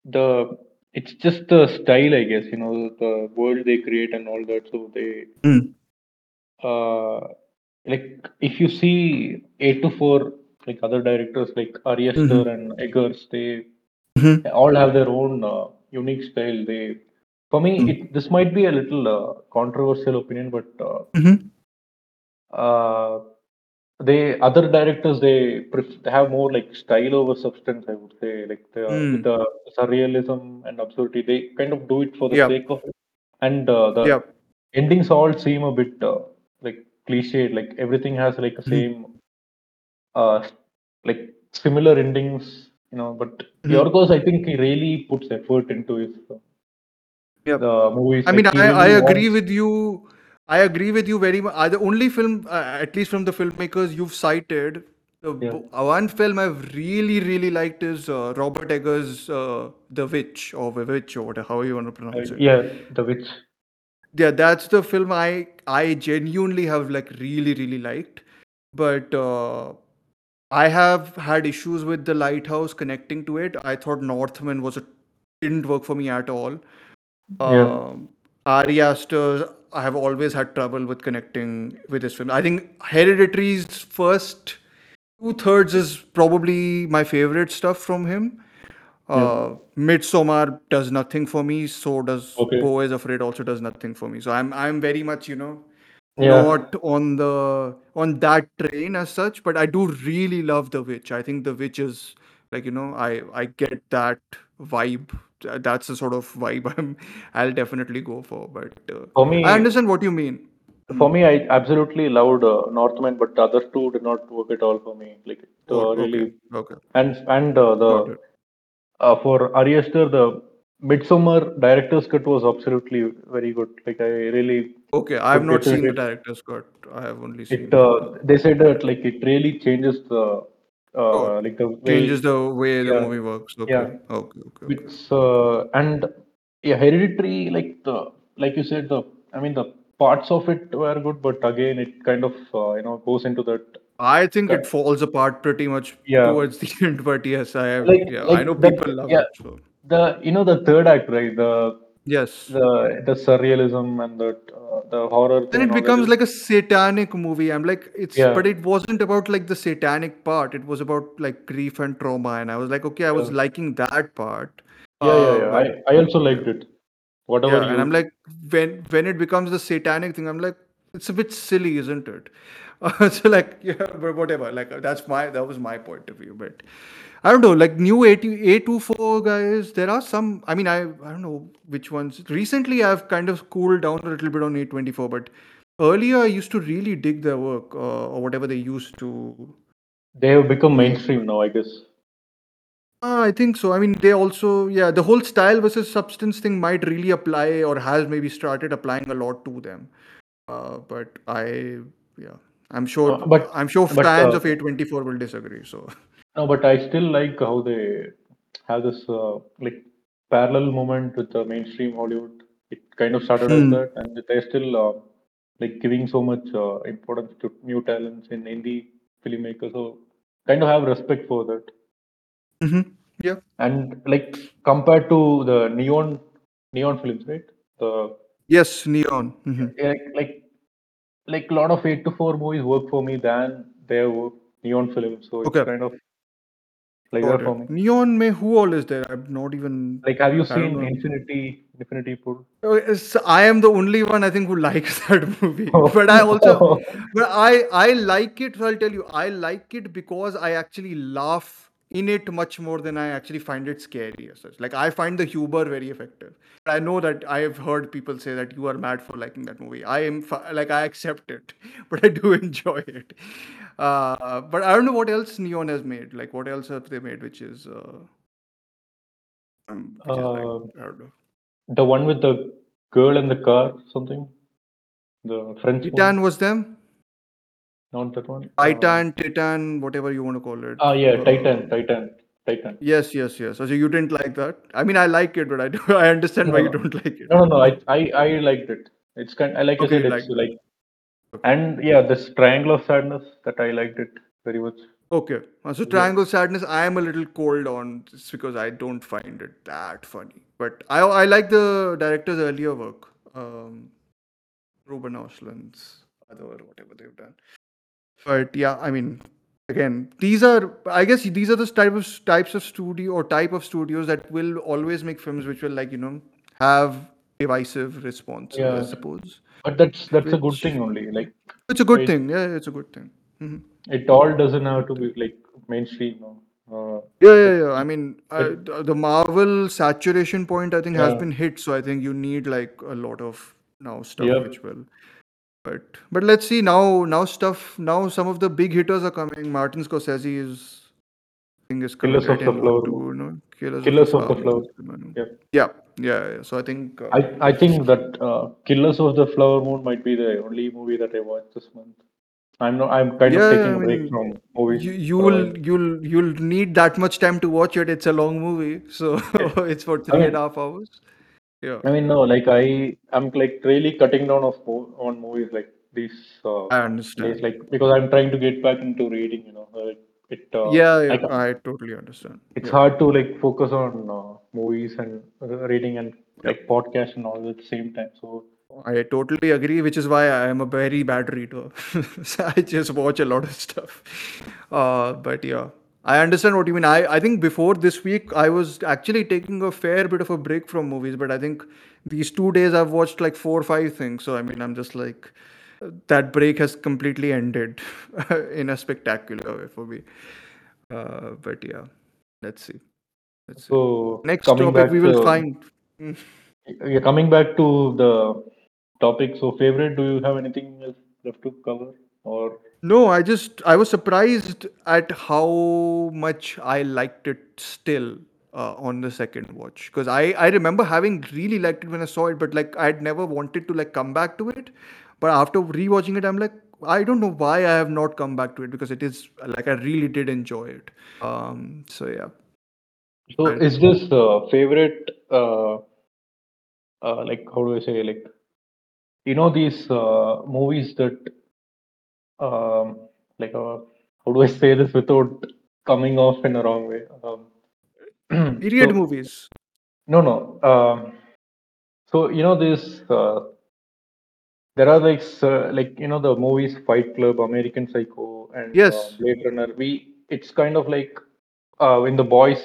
the it's just the style, I guess. You know, the world they create and all that. So they, Mm. uh, like if you see A24, like other directors like Ari Aster Mhm. and Eggers, they Mhm. all have their own uh, unique style. They, for me, Mm. it this might be a little uh, controversial opinion, but uh, Mhm. uh, they other directors they, pref- they have more like style over substance. I would say, like the Mm. the surrealism and absurdity, they kind of do it for the Yeah. sake of it, and uh, the Yeah. endings all seem a bit uh, like cliched. Like everything has like the Mhm. same uh like similar endings, you know. But Mhm. Yorgos, I think he really puts effort into his uh, Yeah. the movies. I mean, Like he I, I agree wants. with you. I agree with you very much. Uh, the only film, uh, at least from the filmmakers you've cited, the Yeah. uh, one film I've really, really liked is uh, Robert Eggers' uh, The Witch or The Witch or whatever, how you want to Uh, pronounce it. yeah, The Witch. Yeah, that's the film I I genuinely have like really, really liked. But uh, I have had issues with the lighthouse connecting to it. I thought Northman was a didn't work for me at all. Yeah. Um, Ari Aster, I have always had trouble with connecting with this film. I think Hereditary's first two thirds is probably my favorite stuff from him. Yeah. Uh, Midsommar does nothing for me. So does Okay. Beau is Afraid also does nothing for me. So I'm I'm very much you know Yeah. not on the on that train as such. But I do really love The Witch. I think The Witch is like you know I I get that vibe. Th- That's the sort of vibe I'm I'll definitely go for. But uh, For I me, understand what you mean. for me, I absolutely loved uh, Northman, but the other two did not work at all for me. Like, it, uh, Oh, really, okay. Okay. and and uh, Got the it. uh, for Ari Aster, the Midsommar director's cut was absolutely very good. Like, I really Okay. I have not seen the director's cut. I have only seen It uh, they said that like it really changes the uh, Oh, like the way changes the way the movie works. Okay. yeah Okay. Okay. Okay. it's uh, and yeah hereditary like the like you said the i mean the parts of it were good but again it kind of uh, you know goes into that I think ki- it falls apart pretty much yeah towards the end, but yes, I have. like Yeah, I know that people love yeah it. So the you know the third act right the yes. the the surrealism and that uh, the horror Then it and all that becomes like a satanic movie. I'm like, it's, yeah but it wasn't about like the satanic part. It was about like grief and trauma. And I was like, okay, I was yeah liking that part. yeah yeah Uh, yeah but i i also liked it whatever Yeah, and I'm like, when when it becomes the satanic thing, I'm like, it's a bit silly, isn't it? Uh, so like, yeah, but whatever. Like uh, that's my that was my point of view. But I don't know, like new A A24 guys, there are some. I mean, I I don't know which ones. Recently, I've kind of cooled down a little bit on A24, but earlier I used to really dig their work uh, or whatever they used to they have become mainstream now i guess Uh, I think so. I mean, they also, yeah, the whole style versus substance thing might really apply or has maybe started applying a lot to them. Uh, but I, yeah, I'm sure, uh, but I'm sure but fans uh, of A24 will disagree. So, No, but I still like how they have this uh, like parallel moment with the mainstream Hollywood. It kind of started as hmm. that, and they're still uh, like giving so much uh, importance to new talents in indie filmmakers. So kind of have respect for that. hmm yeah, And like compared to the neon neon films, right? The yes, Neon. hmm yeah, like like like a lot of A24 movies work for me than their work, neon films. So it's Okay, kind of like that for me. Neon, may who all is there? I'm not even, Like, have you I seen. Infinity Infinity Pool? Oh, I am the only one I think who likes that movie. Oh. But I also, Oh, but I I like it. So I'll tell you, I like it because I actually laugh in it much more than I actually find it scary as such. Like I find the humor very effective. I know that I have heard people say that you are mad for liking that movie. I am like I accept it, but I do enjoy it. Uh, but I don't know what else Neon has made. Like what else have they made, which is uh, um, which is like uh, I don't know. the one with the girl in the car, something. The French one, was them. Not that one. Uh, Titan, Titan, whatever you want to call it. ah, yeah, Uh, Titan, Titan, Titan. yes, yes, yes. So you didn't like that? I mean, I like it, but I do. I understand why you don't like it. no, no, no. I, I, I liked it. It's kind. I like Okay, said, it's like, Okay. and yeah, this triangle of sadness that I liked it very much. Okay. Uh, So Yeah, Triangle Sadness, I am a little cold on just because I don't find it that funny. But I I like the director's earlier work. Um, Ruben Ostlund's other whatever they've done. But yeah, I mean, again, these are I guess these are the type of types of studio or type of studios that will always make films which will like you know have divisive responses, I yeah. suppose. But that's that's a good thing only. Like, it's a good it thing. Yeah, it's a good thing. hmm it all doesn't have to be like mainstream. No? Uh, Yeah, yeah, yeah. I mean, uh, it, the the Marvel saturation point I think has been hit, so I think you need like a lot of now stuff yeah. which will. But but let's see now. Now stuff. Now some of the big hitters are coming. Martin Scorsese is thing is coming Killers of the Flower to Moon. you know Killers of the Killers of the Flower. Yeah. Yeah, yeah, yeah. So I think uh, I I think that uh, Killers of the Flower Moon might be the only movie that I watched this month. I'm not. I'm kind of yeah, taking a break from movies you for a you'll you'll you'll need that much time to watch it. It's a long movie, so it's for I three and a half hours. Yeah, I mean, no, like I, I'm like really cutting down of on movies like these uh, I days, understand. like because I'm trying to get back into reading. You know, like it. Uh, Yeah, I yeah, I totally understand. it's Yeah, hard to like focus on uh, movies and reading and yeah. like podcast and all at the same time. So I totally agree, which is why I am a very bad reader. So I just watch a lot of stuff. Uh, but yeah, I understand what you mean. I, I think before this week, I was actually taking a fair bit of a break from movies, but I think these two days I've watched like four or five things. So I mean, I'm just like, that break has completely ended in a spectacular way for me. Uh, but yeah, let's see. Let's see. so Next topic we will to find. Mm. yeah, coming back to the topic. So, favorite, do you have anything else left to cover? Or No, I just I was surprised at how much I liked it still uh, on the second watch because I I remember having really liked it when I saw it, but like I'd never wanted to like come back to it. But after rewatching it, I'm like I don't know why I have not come back to it because it is like I really did enjoy it. Um, so yeah. so, And- is this uh, favorite? Uh, uh, like how do I say? Like you know these uh, movies that um, like uh, how do I say this without coming off in a wrong way? Um, Period so- movies. No, no. Um, so you know this. Uh, there are like uh, like you know the movies Fight Club, American Psycho, and Yes. uh, Blade Runner. We it's kind of like uh, in the boys'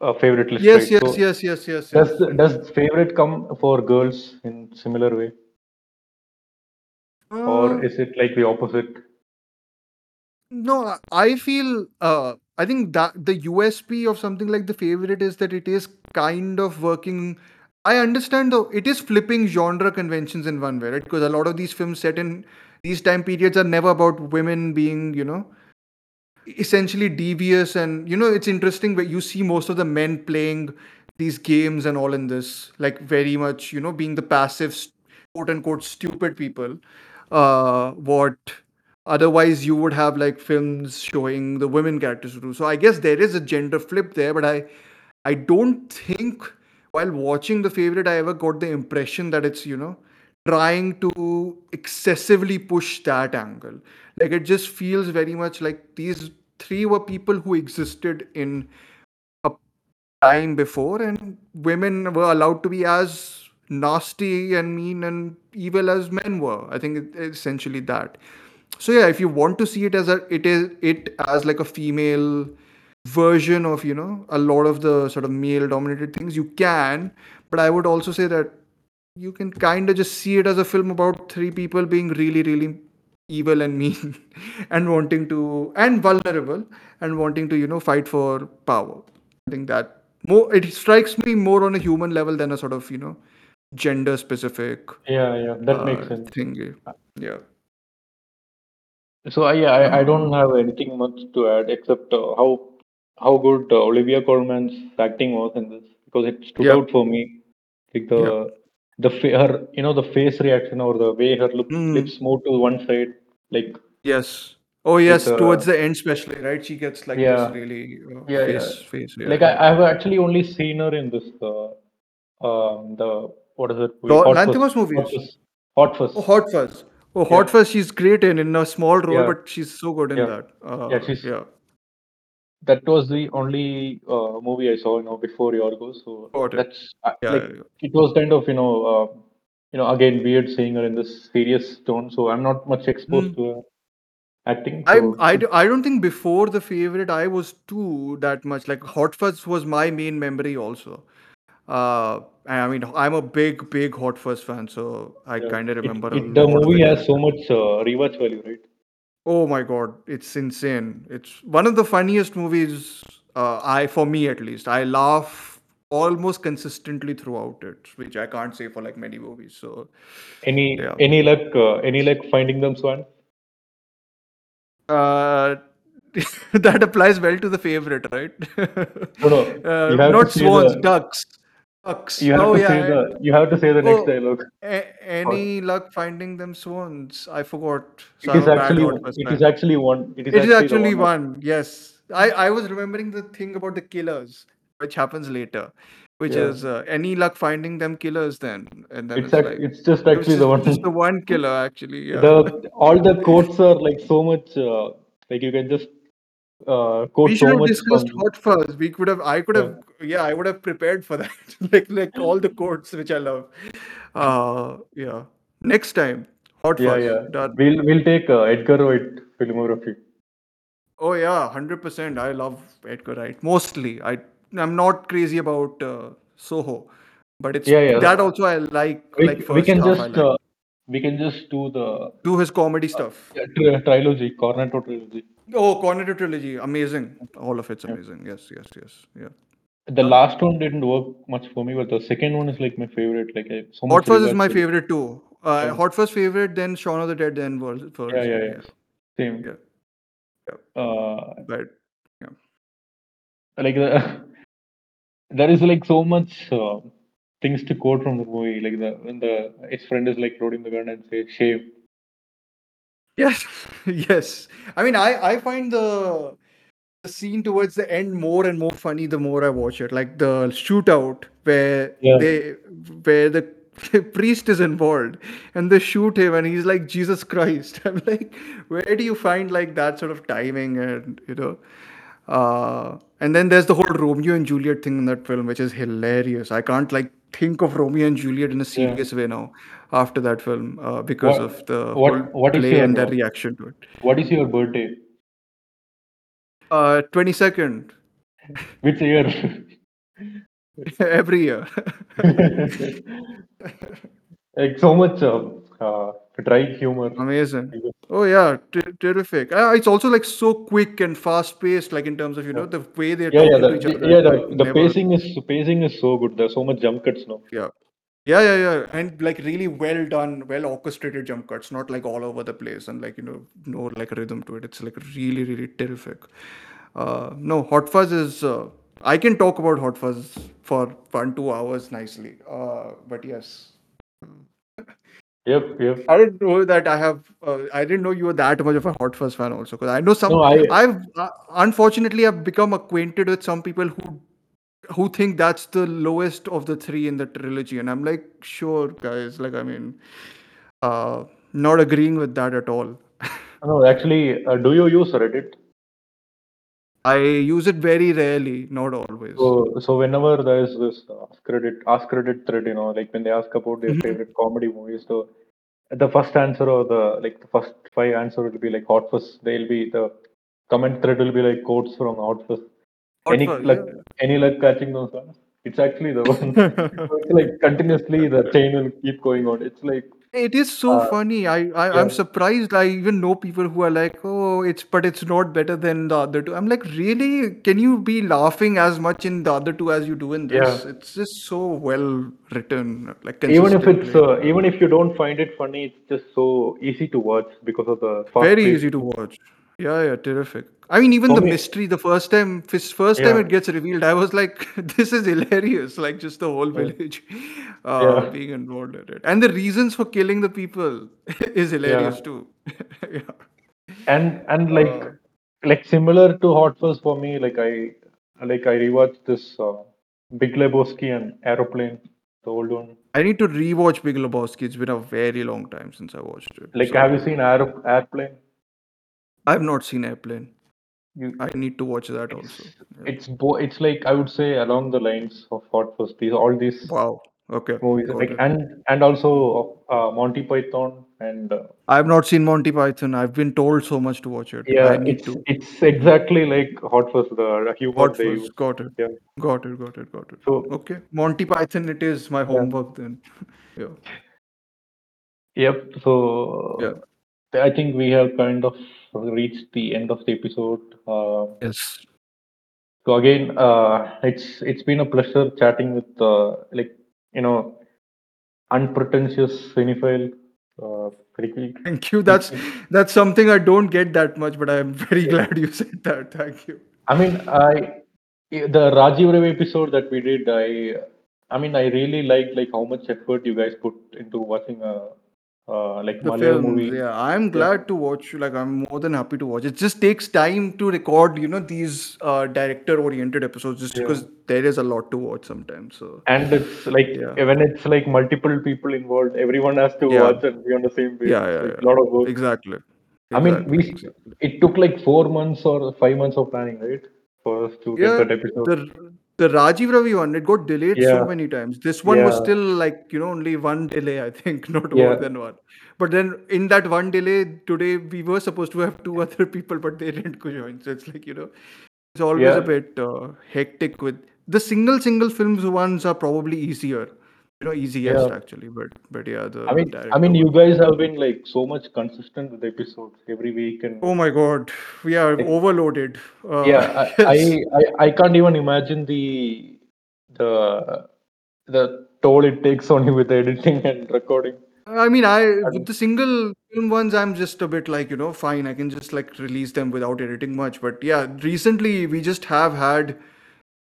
uh, favorite list. Yes, right? yes, So yes, yes, yes, yes. Does does favorite come for girls in similar way, Uh, or is it like the opposite? No, I- feel uh, I think that the USP of something like the favorite is that it is kind of working. I understand though it is flipping genre conventions in one way, right? Because a lot of these films set in these time periods are never about women being, you know, essentially devious and you know it's interesting where you see most of the men playing these games and all in this like very much you know being the passive quote unquote stupid people uh what otherwise you would have like films showing the women characters do. So i guess there is a gender flip there but i i don't think while watching the favorite i ever got the impression that it's you know trying to excessively push that angle. Like it just feels very much like these three were people who existed in a time before and women were allowed to be as nasty and mean and evil as men were. I think essentially that. So yeah if you want to see it as a it is it as like a female version of you know a lot of the sort of male dominated things you can. But i would also say that you can kind of just see it as a film about three people being really really evil and mean and wanting to and vulnerable and wanting to you know fight for power. I think that more it strikes me more on a human level than a sort of you know gender specific Yeah, yeah, that makes uh, sense. thing yeah So I yeah, I, I don't have anything much to add except uh, how how good uh, Olivia Colman's acting was in this because it stood Yeah. out for me. Like the the fa- her you know the face reaction or the way her lip, Mm. lips move to one side like yes oh yes uh, towards the end especially right she gets like Yeah. this really uh, Yeah, face yeah. face yeah, like I. I've actually only seen her in this uh, um the what is it Lo- Hot Lanthimos movies? Hot Fuzz. Hot Fuzz. Oh, Hot Fuzz. Oh, Hot Yeah. Fuzz. She's great in in a small role, Yeah. but she's so good in Yeah. that. Uh, Yeah, she's- yeah. that was the only uh, movie I saw you know before Yorgos so Got that's uh, Yeah, like it was kind of you know uh, you know again weird seeing her in this serious tone so i'm not much exposed Mm. to her acting I, so I, d- I don't think before the favorite I was too that much like Hot Fuzz was my main memory also. Uh, I mean I'm a big big Hot Fuzz fan, so I yeah, kind of remember. it- a the movie it. has so much uh, rewatch value right Oh my god, it's insane. It's one of the funniest movies. Uh, I for me at least, I laugh almost consistently throughout it, which I can't say for like many movies. So any Yeah. any luck uh, any luck finding them swan Uh, that applies well to the favorite, right? No, no, Uh, you have to not swans, the- ducks. You have oh to yeah. say the you have to say the next Oh, dialogue a- any luck finding them swans? I forgot. So it is actually Hot Fuzz it fan. is actually one it is It is the actually one one. Yes, I I was remembering the thing about the killers, which happens later, which Yeah. is uh, any luck finding them killers then, and then it's, it's, act- like it's just it was actually the one just the one killer actually. Yeah. the all the quotes are like so much uh, like you can just uh, quote we should so have discussed from hot fuzz. We could have. I could Yeah. have. Yeah, I would have prepared for that. like like all the quotes which I love. Uh, yeah. Next time, hot yeah fuzz. yeah Done. we'll we'll take uh, Edgar Wright filmography Oh yeah, hundred percent. I love Edgar Wright. Mostly, I I'm not crazy about uh, Soho, but it's Yeah, yeah. that also I like. we, like we first can just like. uh, we can just do the do his comedy stuff. uh, tri- trilogy Cornetto trilogy Oh, Cornetto trilogy, amazing. All of it's amazing. Yes, yes, yes. Yeah. the last one didn't work much for me but the second one is like my favorite like I, so Hot Fuzz is my it. favorite too. Uh, Yeah. Hot Fuzz favorite, then Shaun of the Dead, then World's End. Yeah, yeah, yeah. Same. Yeah. Yeah. Uh, But like the, there is like so much uh, things to quote from the movie. Like the when the his friend is like loading the gun and say shame. Yes, yes. I mean, I I find the the scene towards the end more and more funny the more I watch it. Like the shootout where Yeah. they where the priest is involved and they shoot him and he's like Jesus Christ. I'm like, where do you find like that sort of timing and you know? Uh, and then there's the whole Romeo and Juliet thing in that film, which is hilarious. I can't like think of Romeo and Juliet in a serious way now after that film uh, because What- of the what- what is play your, and their reaction to it. What is your birthday? Uh, 22nd Which year? every year. like so much uh, uh, dry humor. Amazing. Oh yeah, ter- terrific. Uh, it's also like so quick and fast paced, like in terms of you know the way they're Yeah, yeah, the, to each other. yeah. The, the pacing is pacing is so good. There's so much jump cuts now. Yeah. Yeah, yeah, yeah. And like really well done, well orchestrated jump cuts, not like all over the place and like, you know, no like a rhythm to it. It's like really, really terrific. Uh, no, Hot Fuzz is, uh, I can talk about Hot Fuzz for one, two hours nicely. Uh, but yes, Yep, yep. I didn't know that I have, uh, I didn't know you were that much of a Hot Fuzz fan also. Because I know some, No, I- I've, uh, unfortunately, I've become acquainted with some people who who think that's the lowest of the three in the trilogy and i'm like sure guys like i mean uh not agreeing with that at all No, actually, uh, do you use Reddit? i use it very rarely not always So, so whenever there is this ask Reddit, ask Reddit thread, you know, like when they ask about their Mhm. favorite comedy movies, so the first answer or the like the first five answer will be like Hot Fuzz. They'll be the comment thread will be like quotes from Hot Fuzz. Any luck, any luck catching those ones? It's actually the one. it's like continuously the chain will keep going on. It's like it is so Uh, funny i, I i'm yeah. surprised i even know people who are like oh it's but it's not better than the other two i'm like really can you be laughing as much in the other two as you do in this Yeah. it's just so well written like even if it's uh, even if you don't find it funny, it's just so easy to watch because of the very easy to watch yeah yeah terrific. I mean even the mystery the first time fis- first time Yeah. it gets revealed i was like this is hilarious like just the whole village uh, Yeah. being involved in it. And the reasons for killing the people is hilarious too. Yeah. And and like Uh, like similar to Hot Fuzz for me, like I like I rewatched this uh, Big Lebowski and Aeroplane, the old one. i need to rewatch big lebowski. It's been a very long time since i watched it Like, have you seen Aero Airplane? I've not seen airplane You, i need to watch that also Yeah. it's bo- it's like I would say along the lines of Hot Fuzz. These all these wow okay movies, got like it. and and also uh, Monty Python and uh, i've not seen monty python i've been told so much to watch it yeah, it's to it's exactly like Hot Fuzz. The humor Hot Fuzz. use. Got it. Yeah. Got it. Got it. Got it. So Okay. Monty Python. It is my homework then. yeah. Yep. So Yeah. I think we have kind of reached the end of the episode. Uh, Yes. so again, uh, it's it's been a pleasure chatting with uh, like you know unpretentious cinephile. Uh. Thank you. That's that's something I don't get that much, but I'm very glad you said that. Thank you. I mean, I the Rajiv episode that we did. I I mean, I really liked like how much effort you guys put into watching a uh, like The Malayalam films, movie. yeah. I'm glad to watch. Like, I'm more than happy to watch. It just takes time to record, you know, these uh, director-oriented episodes, just Yeah. because there is a lot to watch sometimes. So and it's like Yeah. when it's like multiple people involved everyone has to Yeah. watch and be on the same page yeah, yeah, yeah. a lot of work Exactly. i mean we exactly. it took like four months or five months of planning right for us to Yeah, get that episode the the Rajiv Ravi one, it got delayed so many times. This one was still like, you know, only one delay, I think, not Yeah. more than one. But then in that one delay, today we were supposed to have two other people, but they didn't join. So it's like, you know, it's always Yeah. a bit uh, hectic with the single single films ones are probably easier. You know, easiest Yeah. actually. But but yeah, the i mean i mean you guys have been like so much consistent with episodes every week and Oh my god, we are Like- overloaded. Uh, yeah I, I. I i can't even imagine the the the toll it takes on you with the editing and recording I mean, I with the single film ones, I'm just a bit like, you know, fine, I can just like release them without editing much. But yeah, recently we just have had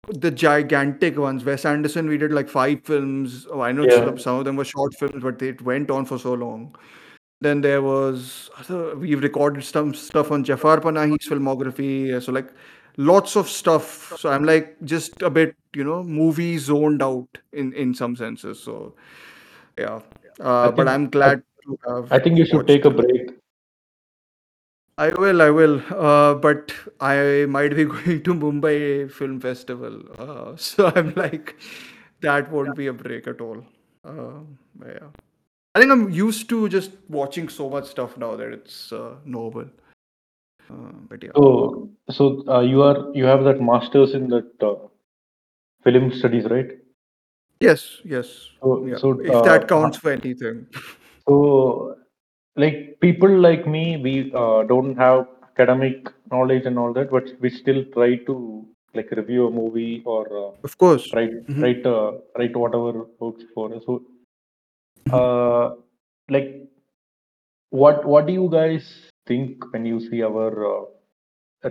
the gigantic ones. Wes Anderson, we did like five films. Oh, I know Yeah. some of them were short films, but it went on for so long. Then there was we've recorded some stuff on Jafar Panahi's filmography. So like lots of stuff. So I'm like just a bit, you know, movie zoned out in in some senses. So yeah. Uh, but I'm glad to have. I think you should take a break. I will, I will. Uh, but I might be going to Mumbai Film Festival. Uh, so I'm like, that won't be a break at all. Uh, yeah. I think I'm used to just watching so much stuff now that it's uh, noble. Uh, but yeah. So, so uh, you are you have that masters in that uh, film studies, right? Yes, yes. So, Yeah. so if that counts for anything. So, like people like me, we uh, don't have academic knowledge and all that, but we still try to like review a movie or uh, Of course. write Mhm. write uh, write whatever works for us. So, uh, like, what what do you guys think when you see our uh,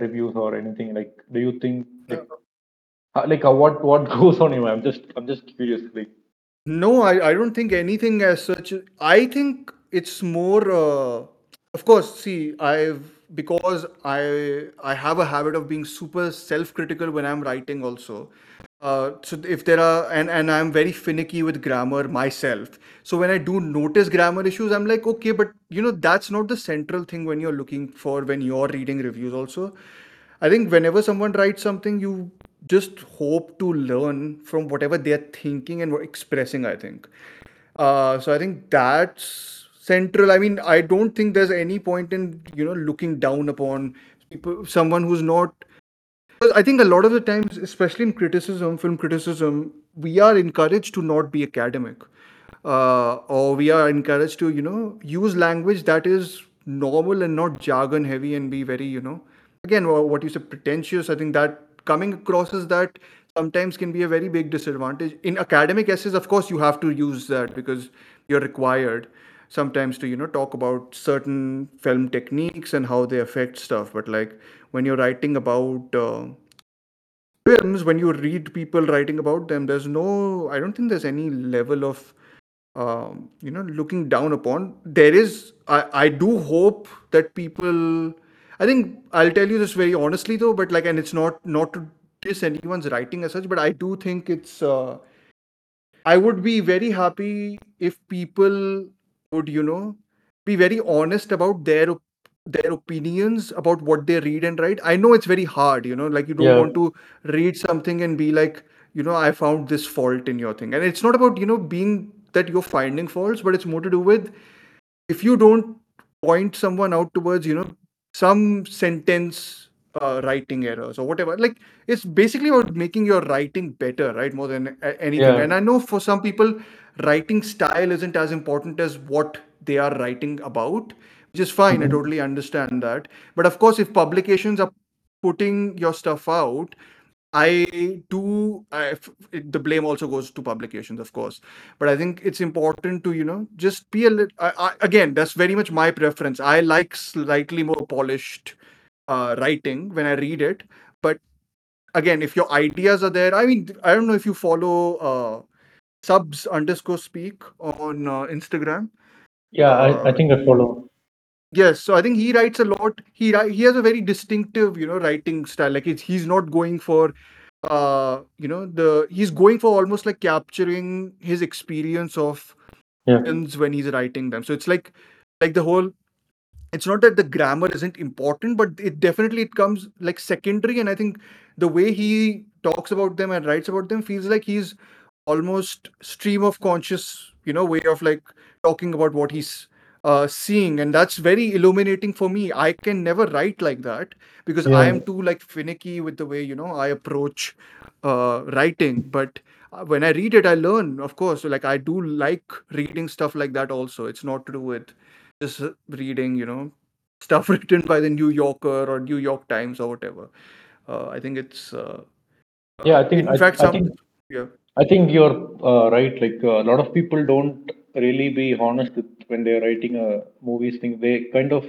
reviews or anything? Like, do you think like, uh, like uh, what what goes on in? I'm just I'm just curious. Like, No, I, I don't think anything as such. I think it's more. Uh, of course, see, I've because I I have a habit of being super self-critical when I'm writing also. Uh, so if there are and and I'm very finicky with grammar myself. So when I do notice grammar issues, I'm like, okay, but you know that's not the central thing when you're looking for when you're reading reviews. Also, I think whenever someone writes something, you just hope to learn from whatever they're thinking and expressing. I think. Uh, so I think that's central. I mean, I don't think there's any point in you know looking down upon people, someone who's not. I think a lot of the times, especially in criticism, film criticism, we are encouraged to not be academic, uh, or we are encouraged to you know use language that is normal and not jargon heavy and be very you know again what you say pretentious. I think that coming across as that sometimes can be a very big disadvantage in academic essays. Of course, you have to use that because you're required sometimes to you know talk about certain film techniques and how they affect stuff. But like when you're writing about uh, films when you read people writing about them there's no i don't think there's any level of um, you know looking down upon. There is I, I do hope that people i think i'll tell you this very honestly though but like and it's not not to diss anyone's writing as such but i do think it's uh, I would be very happy if people would, you know, be very honest about their their opinions about what they read and write. I know it's very hard, you know, like you don't Yeah. want to read something and be like, you know, I found this fault in your thing. And it's not about, you know, being that you're finding faults, but it's more to do with if you don't point someone out towards, you know, some sentence uh, writing errors or whatever, like it's basically about making your writing better, right? More than anything. Yeah. And I know for some people, writing style isn't as important as what they are writing about, which is fine. I Mhm. totally understand that. But of course, if publications are putting your stuff out, I do. I, the blame also goes to publications, of course. But I think it's important to you know just be a little. I, I, again, that's very much my preference. I like slightly more polished uh, writing when I read it. But again, if your ideas are there, I mean, I don't know if you follow uh, subs underscore speak on uh, Instagram. yeah, I, I Uh, think I follow. Yes, so I think he writes a lot. He he has a very distinctive, you know, writing style. Like it's, he's not going for, uh, you know, the he's going for almost like capturing his experience of Yeah. when he's writing them. So it's like, like the whole. It's not that the grammar isn't important, but it definitely it comes like secondary. And I think the way he talks about them and writes about them feels like he's almost stream of conscious, you know, way of like talking about what he's uh, seeing. And that's very illuminating for me. I can never write like that because i Yeah. am too like finicky with the way you know i approach uh, writing. But uh, when i read it i learn of course. So like i do like reading stuff like that also. It's not to do with just uh, reading you know stuff written by the new yorker or new york times or whatever. Uh, i think it's uh, Yeah, I think in I, fact I some think yeah I think you're uh, right. Like uh, a lot of people don't really be honest with when they're writing a movies thing. They kind of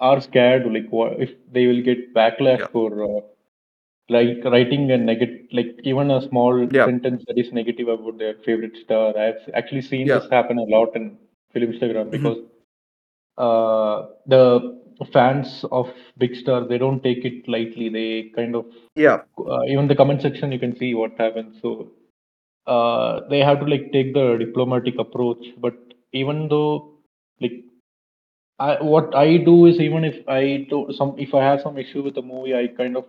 are scared like what if they will get backlash Yeah. for uh, like writing a negative like even a small Yeah. sentence that is negative about their favorite star. I've actually seen Yeah. this happen a lot in film Instagram Mhm. because uh, the fans of big star they don't take it lightly. They kind of Yeah. uh, even the comment section you can see what happens so uh, they have to like take the diplomatic approach but even though like I, what i do is even if i do some if i have some issue with the movie i kind of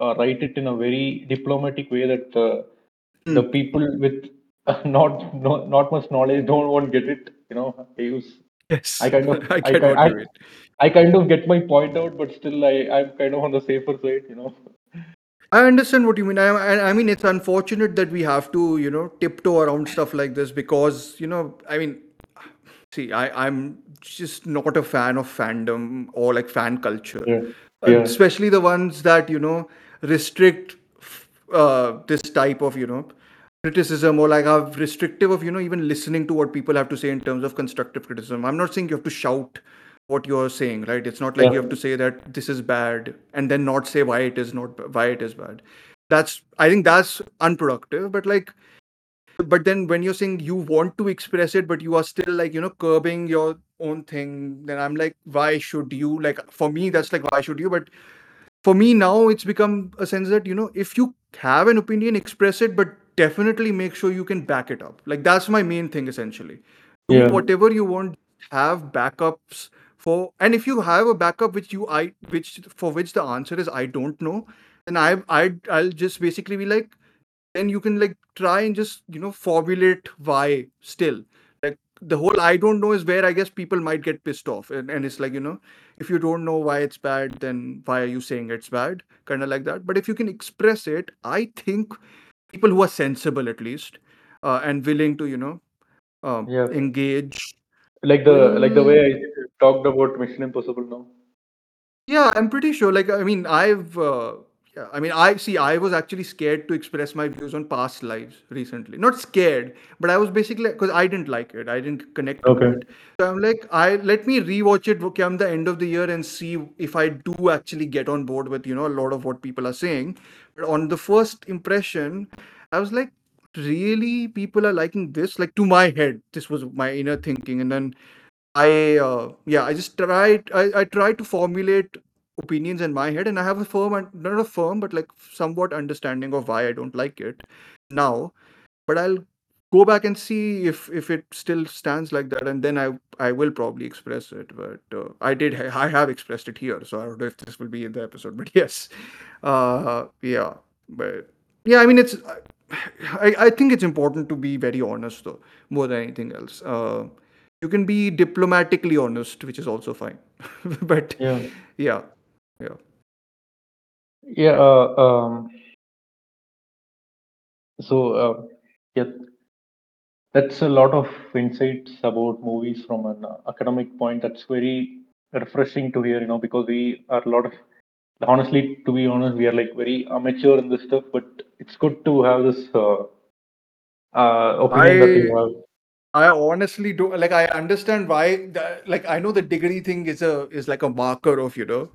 uh, write it in a very diplomatic way that uh, the people with not no, not much knowledge don't want get it you know i use Yes. i kind of I i kind I. I kind of get my point out but still i i'm kind of on the safer side you know I understand what you mean. I, I, I mean, it's unfortunate that we have to, you know, tiptoe around stuff like this because, you know, I mean, see, I, I'm just not a fan of fandom or like fan culture, yeah Uh, yeah especially the ones that, you know, restrict uh, this type of, you know, criticism or like are restrictive of, you know, even listening to what people have to say in terms of constructive criticism. I'm not saying you have to shout what you're saying, right? It's not like yeah you have to say that this is bad and then not say why it is not why it is bad. That's I think that's unproductive. But like, but then when you're saying you want to express it, but you are still like you know curbing your own thing, then I'm like, why should you? Like for me, that's like why should you? But for me now, it's become a sense that you know if you have an opinion, express it, but definitely make sure you can back it up. Like that's my main thing essentially yeah whatever you want have backups for and if you have a backup which you i which for which the answer is i don't know then i i i'll just basically be like then you can like try and just you know formulate why still. Like the whole i don't know is where i guess people might get pissed off and, and it's like you know if you don't know why it's bad then why are you saying it's bad? Kind of like that. But if you can express it i think people who are sensible at least uh, and willing to you know um, yeah. engage like the like the way I talked about Mission Impossible now. Yeah, I'm pretty sure. Like, I mean, I've, uh, yeah, I mean, I see, I was actually scared to express my views on past lives recently. Not scared, but I was basically because I didn't like it. I didn't connect with Okay. it. So I'm like, I let me rewatch it come the end of the year and see if I do actually get on board with you know a lot of what people are saying. But on the first impression, I was like, really, people are liking this? Like to my head, this was my inner thinking, and then I uh, yeah, I just tried I, I tried to formulate opinions in my head and I have a firm not a firm but like somewhat understanding of why I don't like it now. But I'll go back and see if if it still stands like that and then I I will probably express it. But uh, I did I have expressed it here, so I don't know if this will be in the episode. But yes, uh, yeah, but yeah, I mean it's I I think it's important to be very honest though more than anything else. Uh, you can be diplomatically honest, which is also fine. but Yeah. yeah, yeah. Yeah. Uh, um, so uh, yeah, that's a lot of insights about movies from an uh, academic point. That's very refreshing to hear. You know, because we are a lot of honestly, to be honest, we are like very amateur in this stuff. But it's good to have this uh, uh, opinion that you have. I honestly do like I understand why the, like I know the degree thing is a is like a marker of you know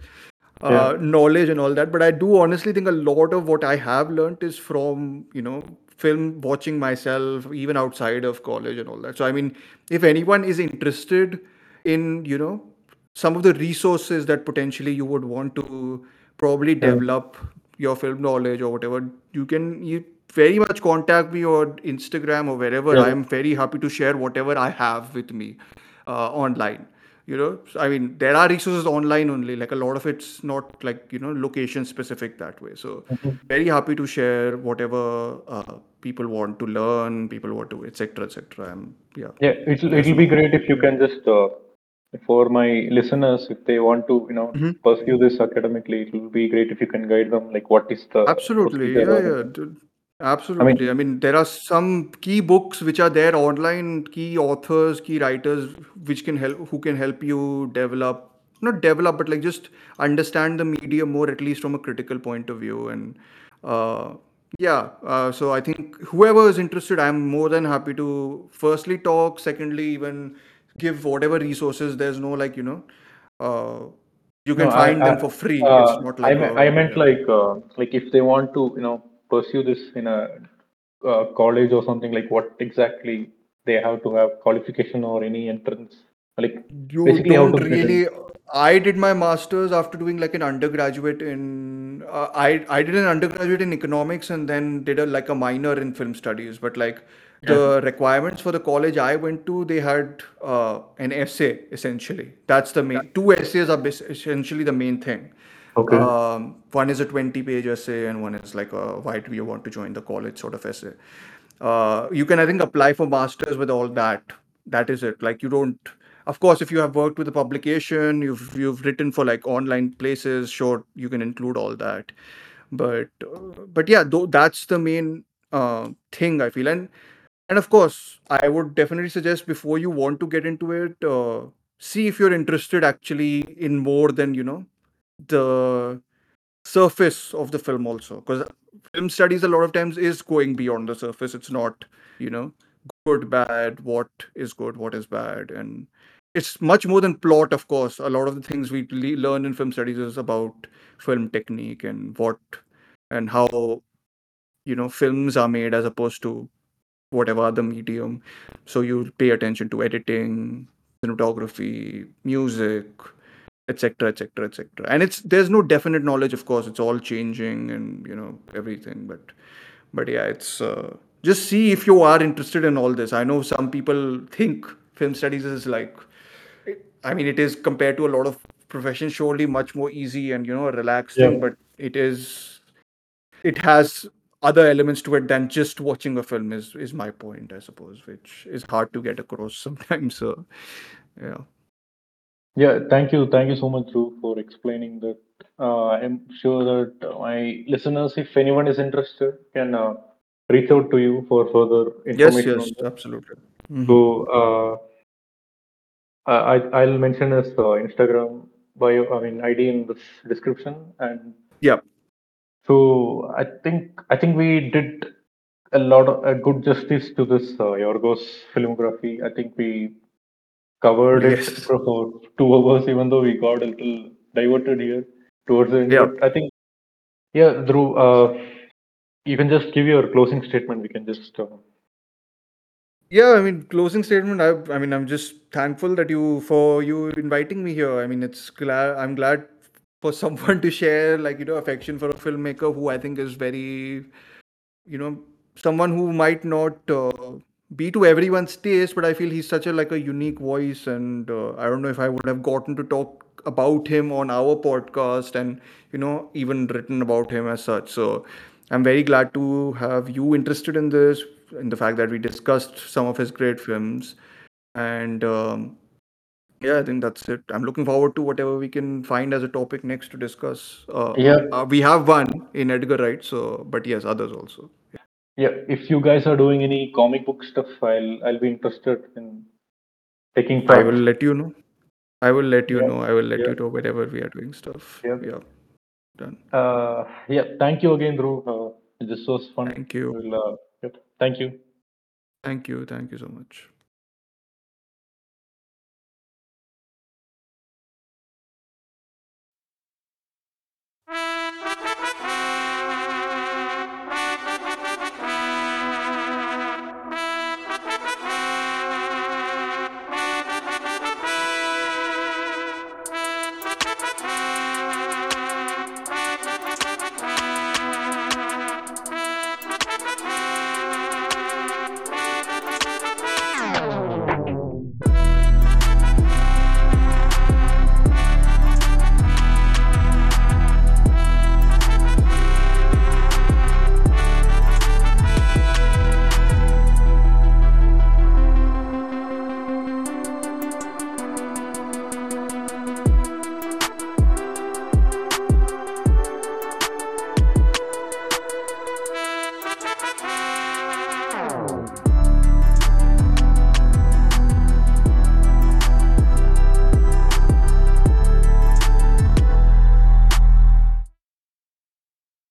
Yeah. uh, knowledge and all that, but I do honestly think a lot of what I have learned is from you know film watching myself even outside of college and all that. So I mean, if anyone is interested in you know some of the resources that potentially you would want to probably Yeah. develop your film knowledge or whatever, you can you very much contact me on Instagram or wherever. Yeah. I'm very happy to share whatever I have with me uh, online. You know, I mean, there are resources online only. Like a lot of it's not like you know location specific that way. So Mhm. very happy to share whatever uh, people want to learn, people want to etc. etc. Yeah. Yeah, it'll it'll be great if you can just uh, for my listeners, if they want to, you know, Mhm. pursue this academically, it will be great if you can guide them, like what is the Absolutely, yeah, yeah, dude. I absolutely. I mean, mean, there are some key books which are there online, key authors, key writers, which can help, who can help you develop, not develop, but like just understand the media more, at least from a critical point of view. And uh, yeah uh, so i think whoever is interested i'm more than happy to firstly talk secondly even give whatever resources there's no like you know uh, you can No, I, find them I, for free uh, it's not I, like me- a, I meant yeah. like uh, like if they want to you know pursue this in a uh, college or something like what exactly they have to have qualification or any entrance? Like you basically don't really i did my masters after doing like an undergraduate in uh, i i did an undergraduate in economics and then did a like a minor in film studies. But like the requirements for the college i went to they had uh, an essay essentially. That's the main two essays are essentially the main thing Okay. um, one is a 20 page essay and one is like a why do you want to join the college sort of essay. Uh, you can i think apply for masters with all that. That is it. Like you don't of course if you have worked with a publication you've you've written for like online places sure you can include all that. But uh, but yeah that's the main uh, thing i feel. And and of course i would definitely suggest before you want to get into it uh, see if you're interested actually in more than you know the surface of the film also because film studies a lot of times is going beyond the surface. It's not you know good bad what is good what is bad. And it's much more than plot of course. A lot of the things we le- learn in film studies is about film technique and what and how you know films are made as opposed to whatever other medium. So you pay attention to editing cinematography music etc etc etc and it's there's no definite knowledge of course. It's all changing and you know everything but but yeah it's uh, just see if you are interested in all this. I know some people think film studies is like i mean it is compared to a lot of professions surely much more easy and you know a relaxed Yeah. but it is it has other elements to it than just watching a film is is my point i suppose which is hard to get across sometimes so yeah Yeah, thank you, thank you so much, Dhruv, for explaining that. Uh, I'm sure that my listeners, if anyone is interested, can uh, reach out to you for further yes information yes on that. absolutely Mhm. So uh, I I'll mention his uh, Instagram bio, I mean ID in this description, and yeah so I think I think we did a lot of a good justice to this uh, Yorgos filmography. I think we covered it for two hours, even though we got a little diverted here towards the end. Yeah. I think, yeah, Dhruv, uh, you can just give your closing statement. We can just. Uh, Yeah, I mean, closing statement. I, I mean, I'm just thankful that you for you inviting me here. I mean, it's glad I'm glad for someone to share like you know affection for a filmmaker who I think is very, you know, someone who might not uh, be to everyone's taste, but I feel he's such a like a unique voice, and uh, I don't know if I would have gotten to talk about him on our podcast and you know even written about him as such. So I'm very glad to have you interested in this, in the fact that we discussed some of his great films, and um, yeah, I think that's it. I'm looking forward to whatever we can find as a topic next to discuss. Uh, Yeah. uh, we have one in Edgar Wright, so but yes, others also. yeah, yeah if you guys are doing any comic book stuff i'll i'll be interested in taking part. i will let you know. I will let you yeah. know. I will let yeah. you know whenever we are doing stuff. Yeah. Yeah. Done. Uh yeah thank you again Dhruv. Uh, this was fun. Thank you. We'll, uh, thank you. Thank you. Thank you so much.